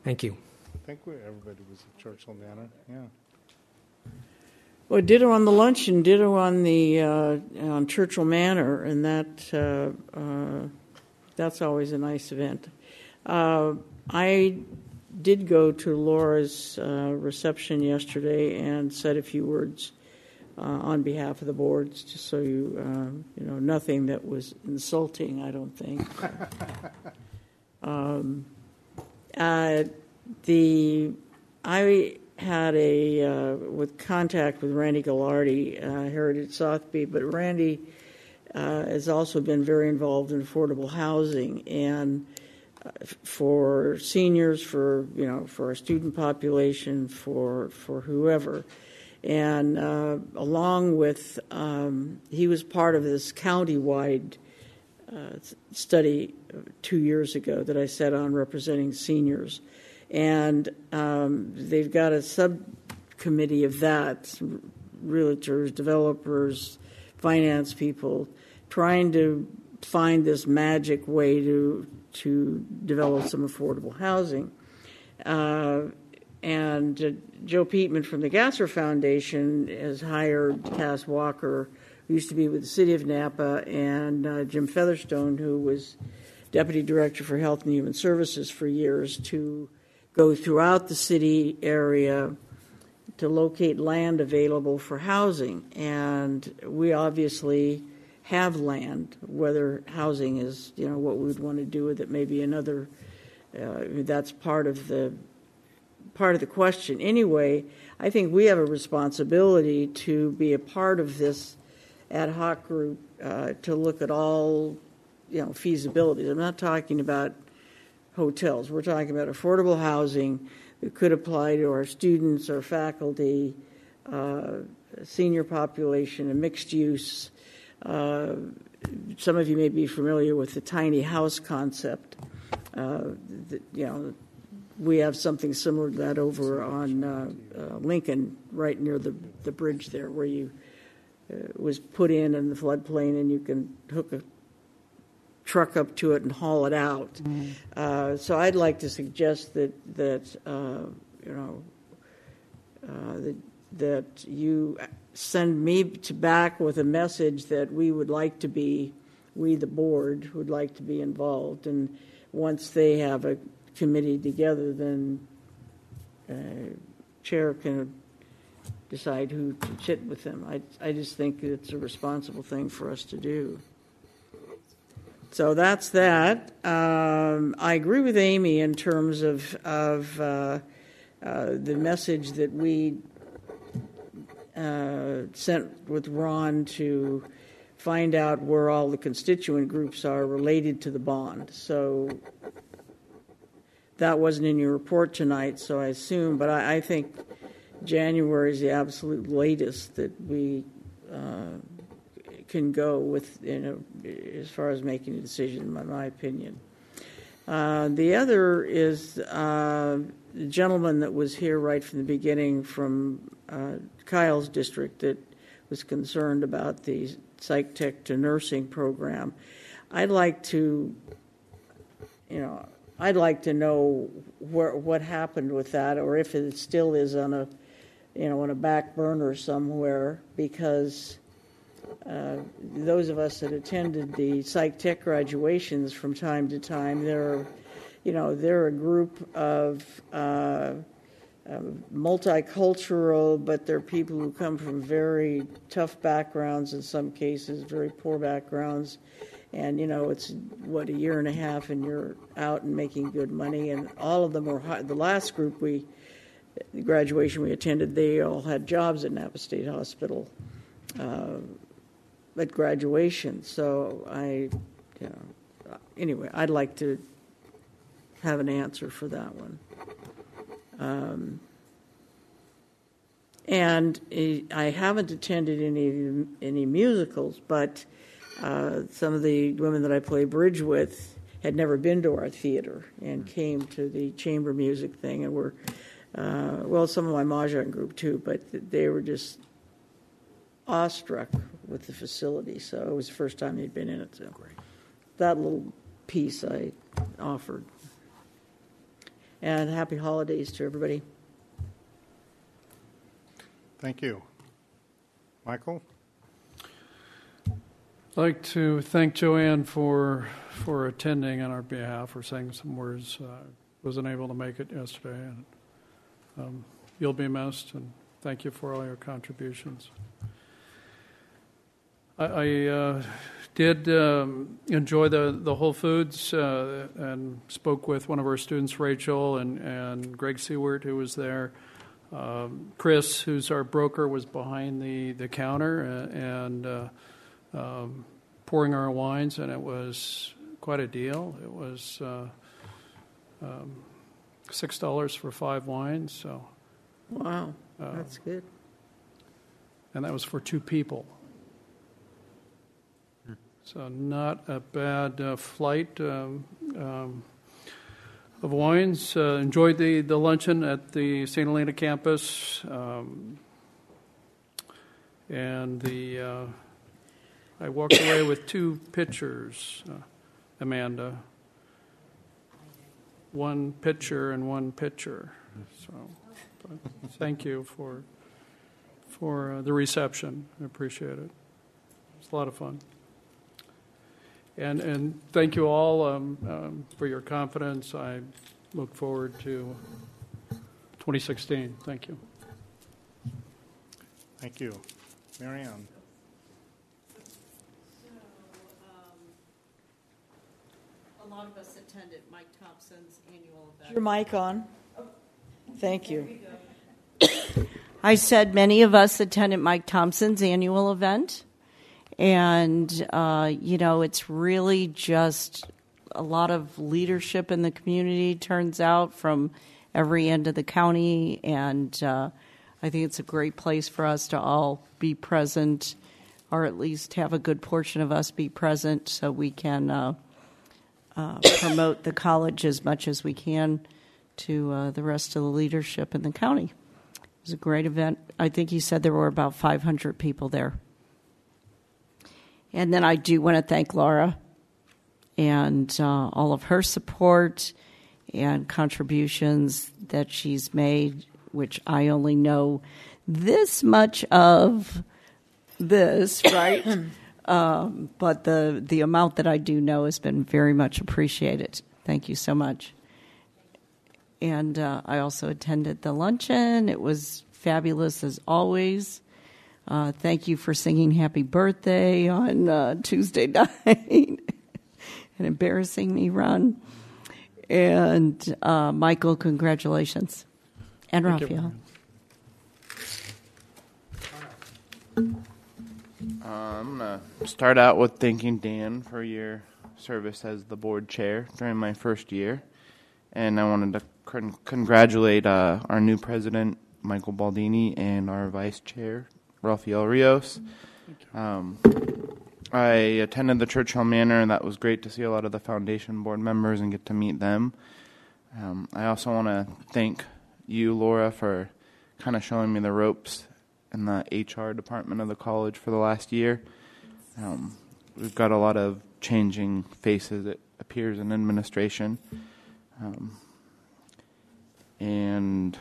Thank you. I think we, everybody was at Churchill Manor. Yeah. Well, ditto on the lunch and ditto on the uh, on Churchill Manor, and that uh, uh, that's always a nice event. Uh, I did go to Laura's uh, reception yesterday and said a few words uh, on behalf of the boards, just so you um, you know nothing that was insulting. I don't think. um, uh, the I had a uh, with contact with Randy Gallardi, uh, Heritage Sotheby, but Randy uh, has also been very involved in affordable housing and uh, for seniors, for you know, for our student population, for for whoever. And uh, along with, um, he was part of this county-wide uh, study two years ago that I set on representing seniors and um, they've got a subcommittee of that realtors, developers, finance people, trying to find this magic way to to develop some affordable housing. Uh, and uh, Joe Peatman from the Gasser Foundation has hired Cass Walker, who used to be with the City of Napa, and uh, Jim Featherstone, who was Deputy Director for Health and Human Services for years, to go throughout the city area to locate land available for housing. And we obviously have land, whether housing is, you know, what we would want to do with it, maybe another, uh, that's part of the part of the question. Anyway, I think we have a responsibility to be a part of this ad hoc group uh, to look at all, you know, feasibilities. I'm not talking about hotels. We're talking about affordable housing that could apply to our students, our faculty, uh, senior population, and mixed use. Uh, some of you may be familiar with the tiny house concept. Uh, the, you know, we have something similar to that over on uh, uh, Lincoln, right near the the bridge there, where you uh, was put in in the floodplain, and you can hook a truck up to it and haul it out. Mm-hmm. Uh, so I'd like to suggest that that uh, you know uh, that that you send me back with a message that we would like to be, we the board would like to be involved, and once they have a committee together, then uh, chair can decide who to sit with them. I I just think it's a responsible thing for us to do. So that's that. Um, I agree with Amy in terms of of uh, uh, the message that we uh, sent with Ron to find out where all the constituent groups are related to the bond. So that wasn't in your report tonight, so I assume, but I, I think January is the absolute latest that we uh, can go with, as far as making a decision, in my opinion. Uh, the other is uh, the gentleman that was here right from the beginning from uh, Kyle's district that was concerned about the psych tech to nursing program. I'd like to, you know, I'd like to know where, what happened with that, or if it still is on a, you know, on a back burner somewhere, because uh, those of us that attended the psych tech graduations from time to time, they're, you know, they're a group of uh, uh, multicultural, but they're people who come from very tough backgrounds in some cases, very poor backgrounds. And, you know, it's what, a year and a half, and you're out and making good money. And all of them were, high. the last group we the graduation we attended, they all had jobs at Napa State Hospital uh, at graduation. So I, you know, anyway, I'd like to have an answer for that one. Um, and I haven't attended any any musicals, but uh, some of the women that I play bridge with had never been to our theater and came to the chamber music thing and were uh, well, some of my mahjong group too, but they were just awestruck with the facility. So it was the first time they'd been in it. So Great. that little piece I offered. And happy holidays to everybody. Thank you. Michael? I'd like to thank Joanne for for attending on our behalf, for saying some words. Uh, wasn't able to make it yesterday, and um, you'll be missed. And thank you for all your contributions. I, I uh, did um, enjoy the the Whole Foods uh, and spoke with one of our students, Rachel, and and Greg Seward, who was there. Um, Chris, who's our broker, was behind the, the counter uh, and uh, um, pouring our wines, and it was quite a deal. It was uh, um, six dollars for five wines. So, wow, that's good. And that was for two people. So not a bad uh, flight. Um, um, of wines. Uh, enjoyed the, the luncheon at the St. Helena campus. Um, and the uh, I walked away with two pictures, uh, Amanda. One picture and one picture. So, thank you for for uh, the reception. I appreciate it. It's a lot of fun. And, and thank you all um, um, for your confidence. I look forward to 2016. Thank you. Thank you. Marianne? So, a lot of us attended Mike Thompson's annual event. Your mic on. Thank you. I said many of us attended Mike Thompson's annual event. And, uh, you know, it's really just a lot of leadership in the community, turns out, from every end of the county. And uh, I think it's a great place for us to all be present, or at least have a good portion of us be present so we can uh, uh promote the college as much as we can to uh, the rest of the leadership in the county. It was a great event. I think he said there were about 500 people there. And then I do want to thank Laura and uh, all of her support and contributions that she's made, which I only know this much of this, right? um, but the, the amount that I do know has been very much appreciated. Thank you so much. And uh, I also attended the luncheon. It was fabulous as always. Uh, thank you for singing Happy Birthday on uh, Tuesday night and embarrassing me, Ron. And uh, Michael, congratulations. And thank Rafael. Uh, I'm going to start out with thanking Dan for your service as the board chair during my first year. And I wanted to con- congratulate uh, our new president, Michael Baldini, and our vice chair, Rafael Rios. Um, I attended the Churchill Manor, and that was great to see a lot of the foundation board members and get to meet them. Um, I also want to thank you, Laura, for kind of showing me the ropes in the HR department of the college for the last year. Um, we've got a lot of changing faces, it appears, in administration. Um, and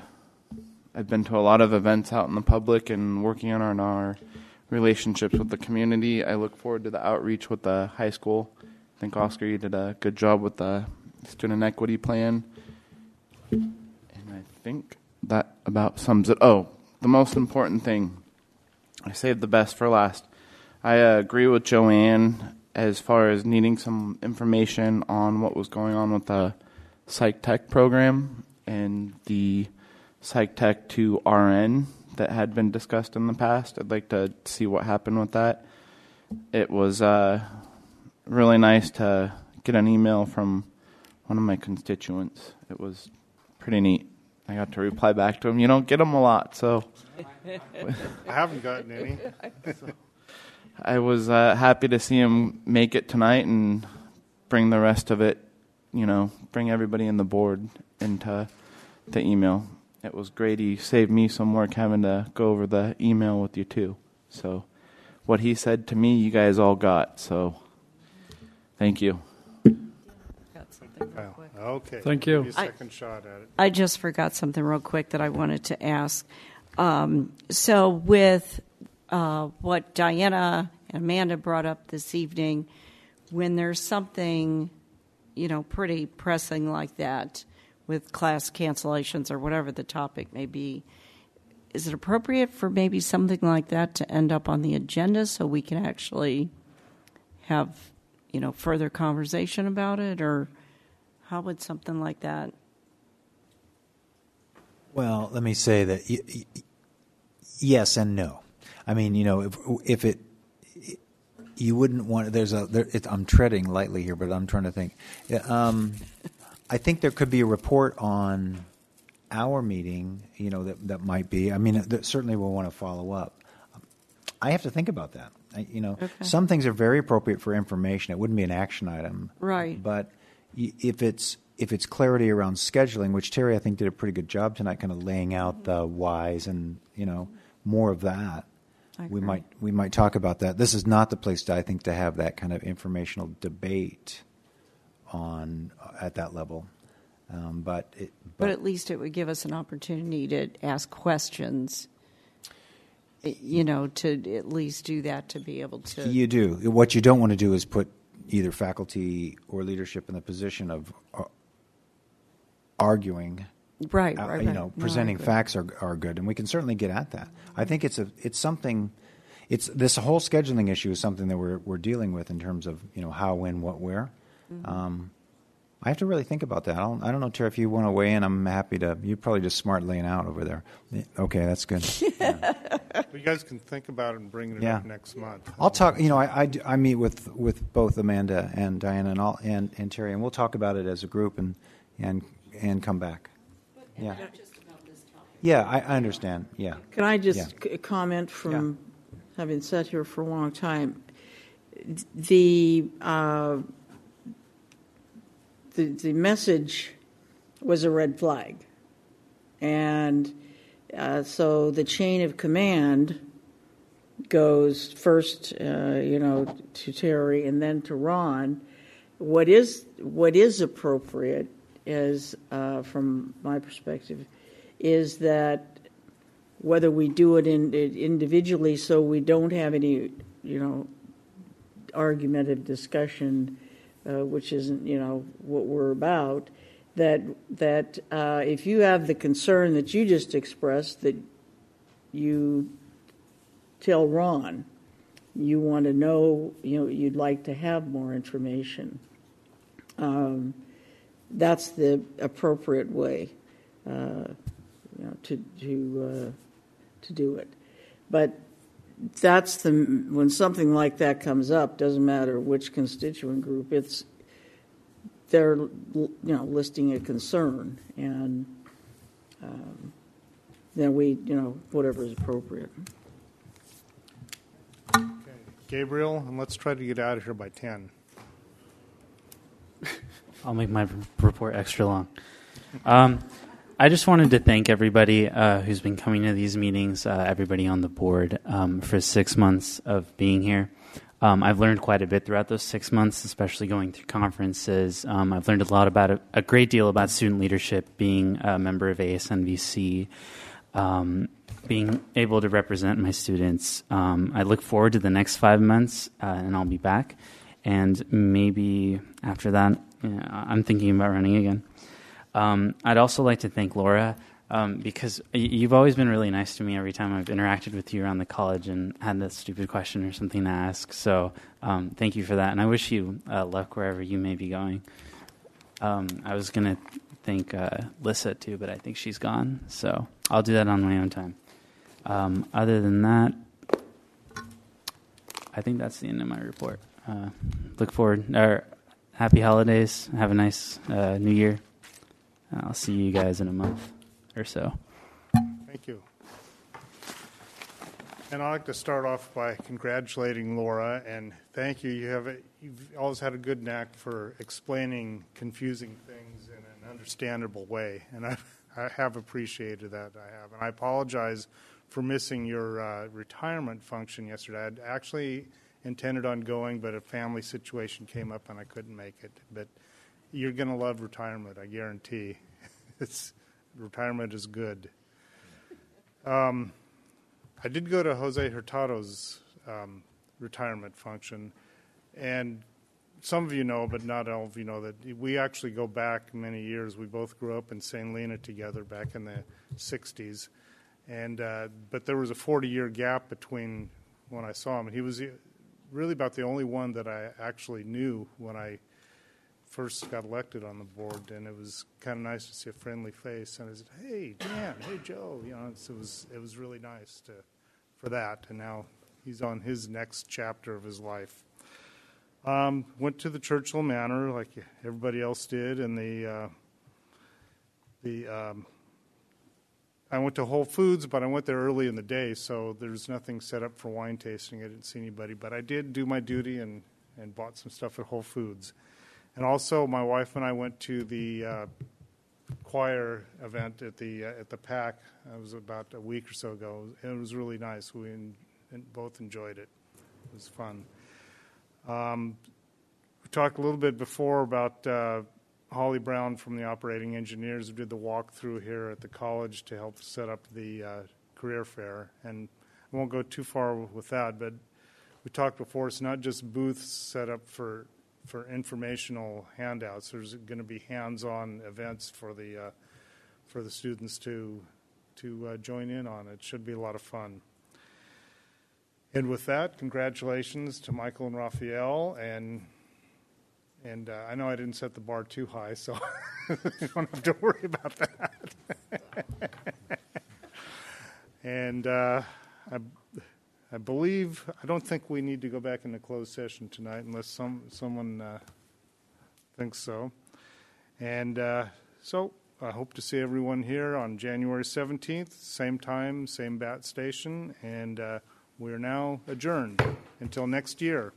I've been to a lot of events out in the public and working on our, on our relationships with the community. I look forward to the outreach with the high school. I think Oscar, you did a good job with the student equity plan. And I think that about sums it. Oh, the most important thing. I saved the best for last. I uh, agree with Joanne as far as needing some information on what was going on with the psych tech program and the Psych Tech to RN that had been discussed in the past. I'd like to see what happened with that. It was uh, really nice to get an email from one of my constituents. It was pretty neat. I got to reply back to him. You don't get them a lot, so I haven't gotten any. I was uh, happy to see him make it tonight and bring the rest of it, you know, bring everybody in the board into the email. It was great. He saved me some work having to go over the email with you too. So, what he said to me, you guys all got. So, thank you. Okay. Thank you. Give a second shot at it. I just forgot something real quick that I wanted to ask. Um, so, with uh, what Diana and Amanda brought up this evening, when there's something, you know, pretty pressing like that with class cancellations or whatever the topic may be, is it appropriate for maybe something like that to end up on the agenda so we can actually have, you know, further conversation about it? Or how would something like that? Well, let me say that y- y- yes and no. I mean, you know, if, if it, you wouldn't want. There's a. There, it, I'm treading lightly here, but I'm trying to think. Um, I think there could be a report on our meeting. You know, that that might be. I mean, that certainly we'll want to follow up. I have to think about that. I, you know, Okay. some things are very appropriate for information. It wouldn't be an action item, Right. But if it's if it's clarity around scheduling, which Terry I think did a pretty good job tonight, kind of laying out the whys and you know more of that. We might we might talk about that. This is not the place to I think to have that kind of informational debate on at that level. Um, but it, But at least it would give us an opportunity to ask questions. You know, to at least do that to be able to. You do. What you don't want to do is put either faculty or leadership in the position of uh, arguing. Right, Uh, right, You know, No, presenting agree. facts are are good, and we can certainly get at that. I think it's a it's something. It's this whole scheduling issue is something that we're we're dealing with in terms of you know how, when, what, where. Mm-hmm. Um, I have to really think about that. I don't, I don't know, Tara, if you want to weigh in. I'm happy to. You're probably just smart laying out over there. Okay, that's good. You guys can think about it and bring it Yeah. up next month. I'll talk. You know, I, I, I meet with, with both Amanda and Diana and, all, and and Terry, and we'll talk about it as a group and and and come back. Yeah. Yeah, I, I understand. Yeah. Can I just Yeah. c- comment from having sat here for a long time? The, uh, the, the message was a red flag. And uh, so the chain of command goes first, uh, you know, to Terry and then to Ron. What is what is appropriate is, uh, from my perspective, is that whether we do it in, individually so we don't have any, you know, argumentative discussion, uh, which isn't, you know, what we're about, that, that uh, if you have the concern that you just expressed, that you tell Ron you want to know, you know, you'd like to have more information. Um, that's the appropriate way, uh, you know, to to uh, to do it. But that's the when something like that comes up. Doesn't matter which constituent group. It's they're you know listing a concern, and um, then we you know whatever is appropriate. okay. Gabriel, and let's try to get out of here by 10. I'll make my report extra long. Um, I just wanted to thank everybody uh, who's been coming to these meetings, uh, everybody on the board, um, for six months of being here. Um, I've learned quite a bit throughout those six months, especially going through conferences. Um, I've learned a lot about a, a great deal about student leadership, being a member of ASNVC, um, being able to represent my students. Um, I look forward to the next five months, uh, and I'll be back. And maybe after that, yeah, I'm thinking about running again. Um, I'd also like to thank Laura um, because you've always been really nice to me every time I've interacted with you around the college and had that stupid question or something to ask. So um, thank you for that, and I wish you uh, luck wherever you may be going. Um, I was going to thank uh, Lissa too, but I think she's gone. So I'll do that on my own time. Um, other than that, I think that's the end of my report. Uh, look forward, or happy holidays. Have a nice uh, new year. I'll see you guys in a month or so. Thank you. And I'd like to start off by congratulating Laura and thank you. You have a, you've always had a good knack for explaining confusing things in an understandable way, and I, I have appreciated that. I have, and I apologize for missing your uh, retirement function yesterday. I'd actually intended on going, but a family situation came up and I couldn't make it. But you're going to love retirement, I guarantee. It's retirement is good. Um, I did go to Jose Hurtado's um, retirement function, and some of you know, but not all of you know, that we actually go back many years. We both grew up in St. Helena together back in the 60s, and uh, but there was a 40-year gap between when I saw him. And he was really about the only one that I actually knew when I first got elected on the board, and it was kind of nice to see a friendly face. And I said, "Hey, Dan. Hey, Joe." You know, it was it was really nice to for that. And now he's on his next chapter of his life. Um, went to the Churchill Manor like everybody else did, and the uh, the um, I went to Whole Foods, but I went there early in the day, so there's nothing set up for wine tasting. I didn't see anybody, but I did do my duty and and bought some stuff at Whole Foods. And also, my wife and I went to the uh, choir event at the uh, at the PAC. It was about a week or so ago. It was really nice. We in, both enjoyed it. It was fun. Um, we talked a little bit before about uh, Holly Brown from the operating engineers who did the walkthrough here at the college to help set up the uh, career fair. And I won't go too far with that, but we talked before. It's not just booths set up for for informational handouts. There's going to be hands-on events for the uh, for the students to to uh, join in on. It should be a lot of fun. And with that, congratulations to Michael and Rafael, and and uh, I know I didn't set the bar too high, so don't have to worry about that. and uh, I I believe, I don't think we need to go back into closed session tonight unless some, someone uh, thinks so. And uh, so I hope to see everyone here on January 17th, same time, same bat station, and uh, we're now adjourned until next year.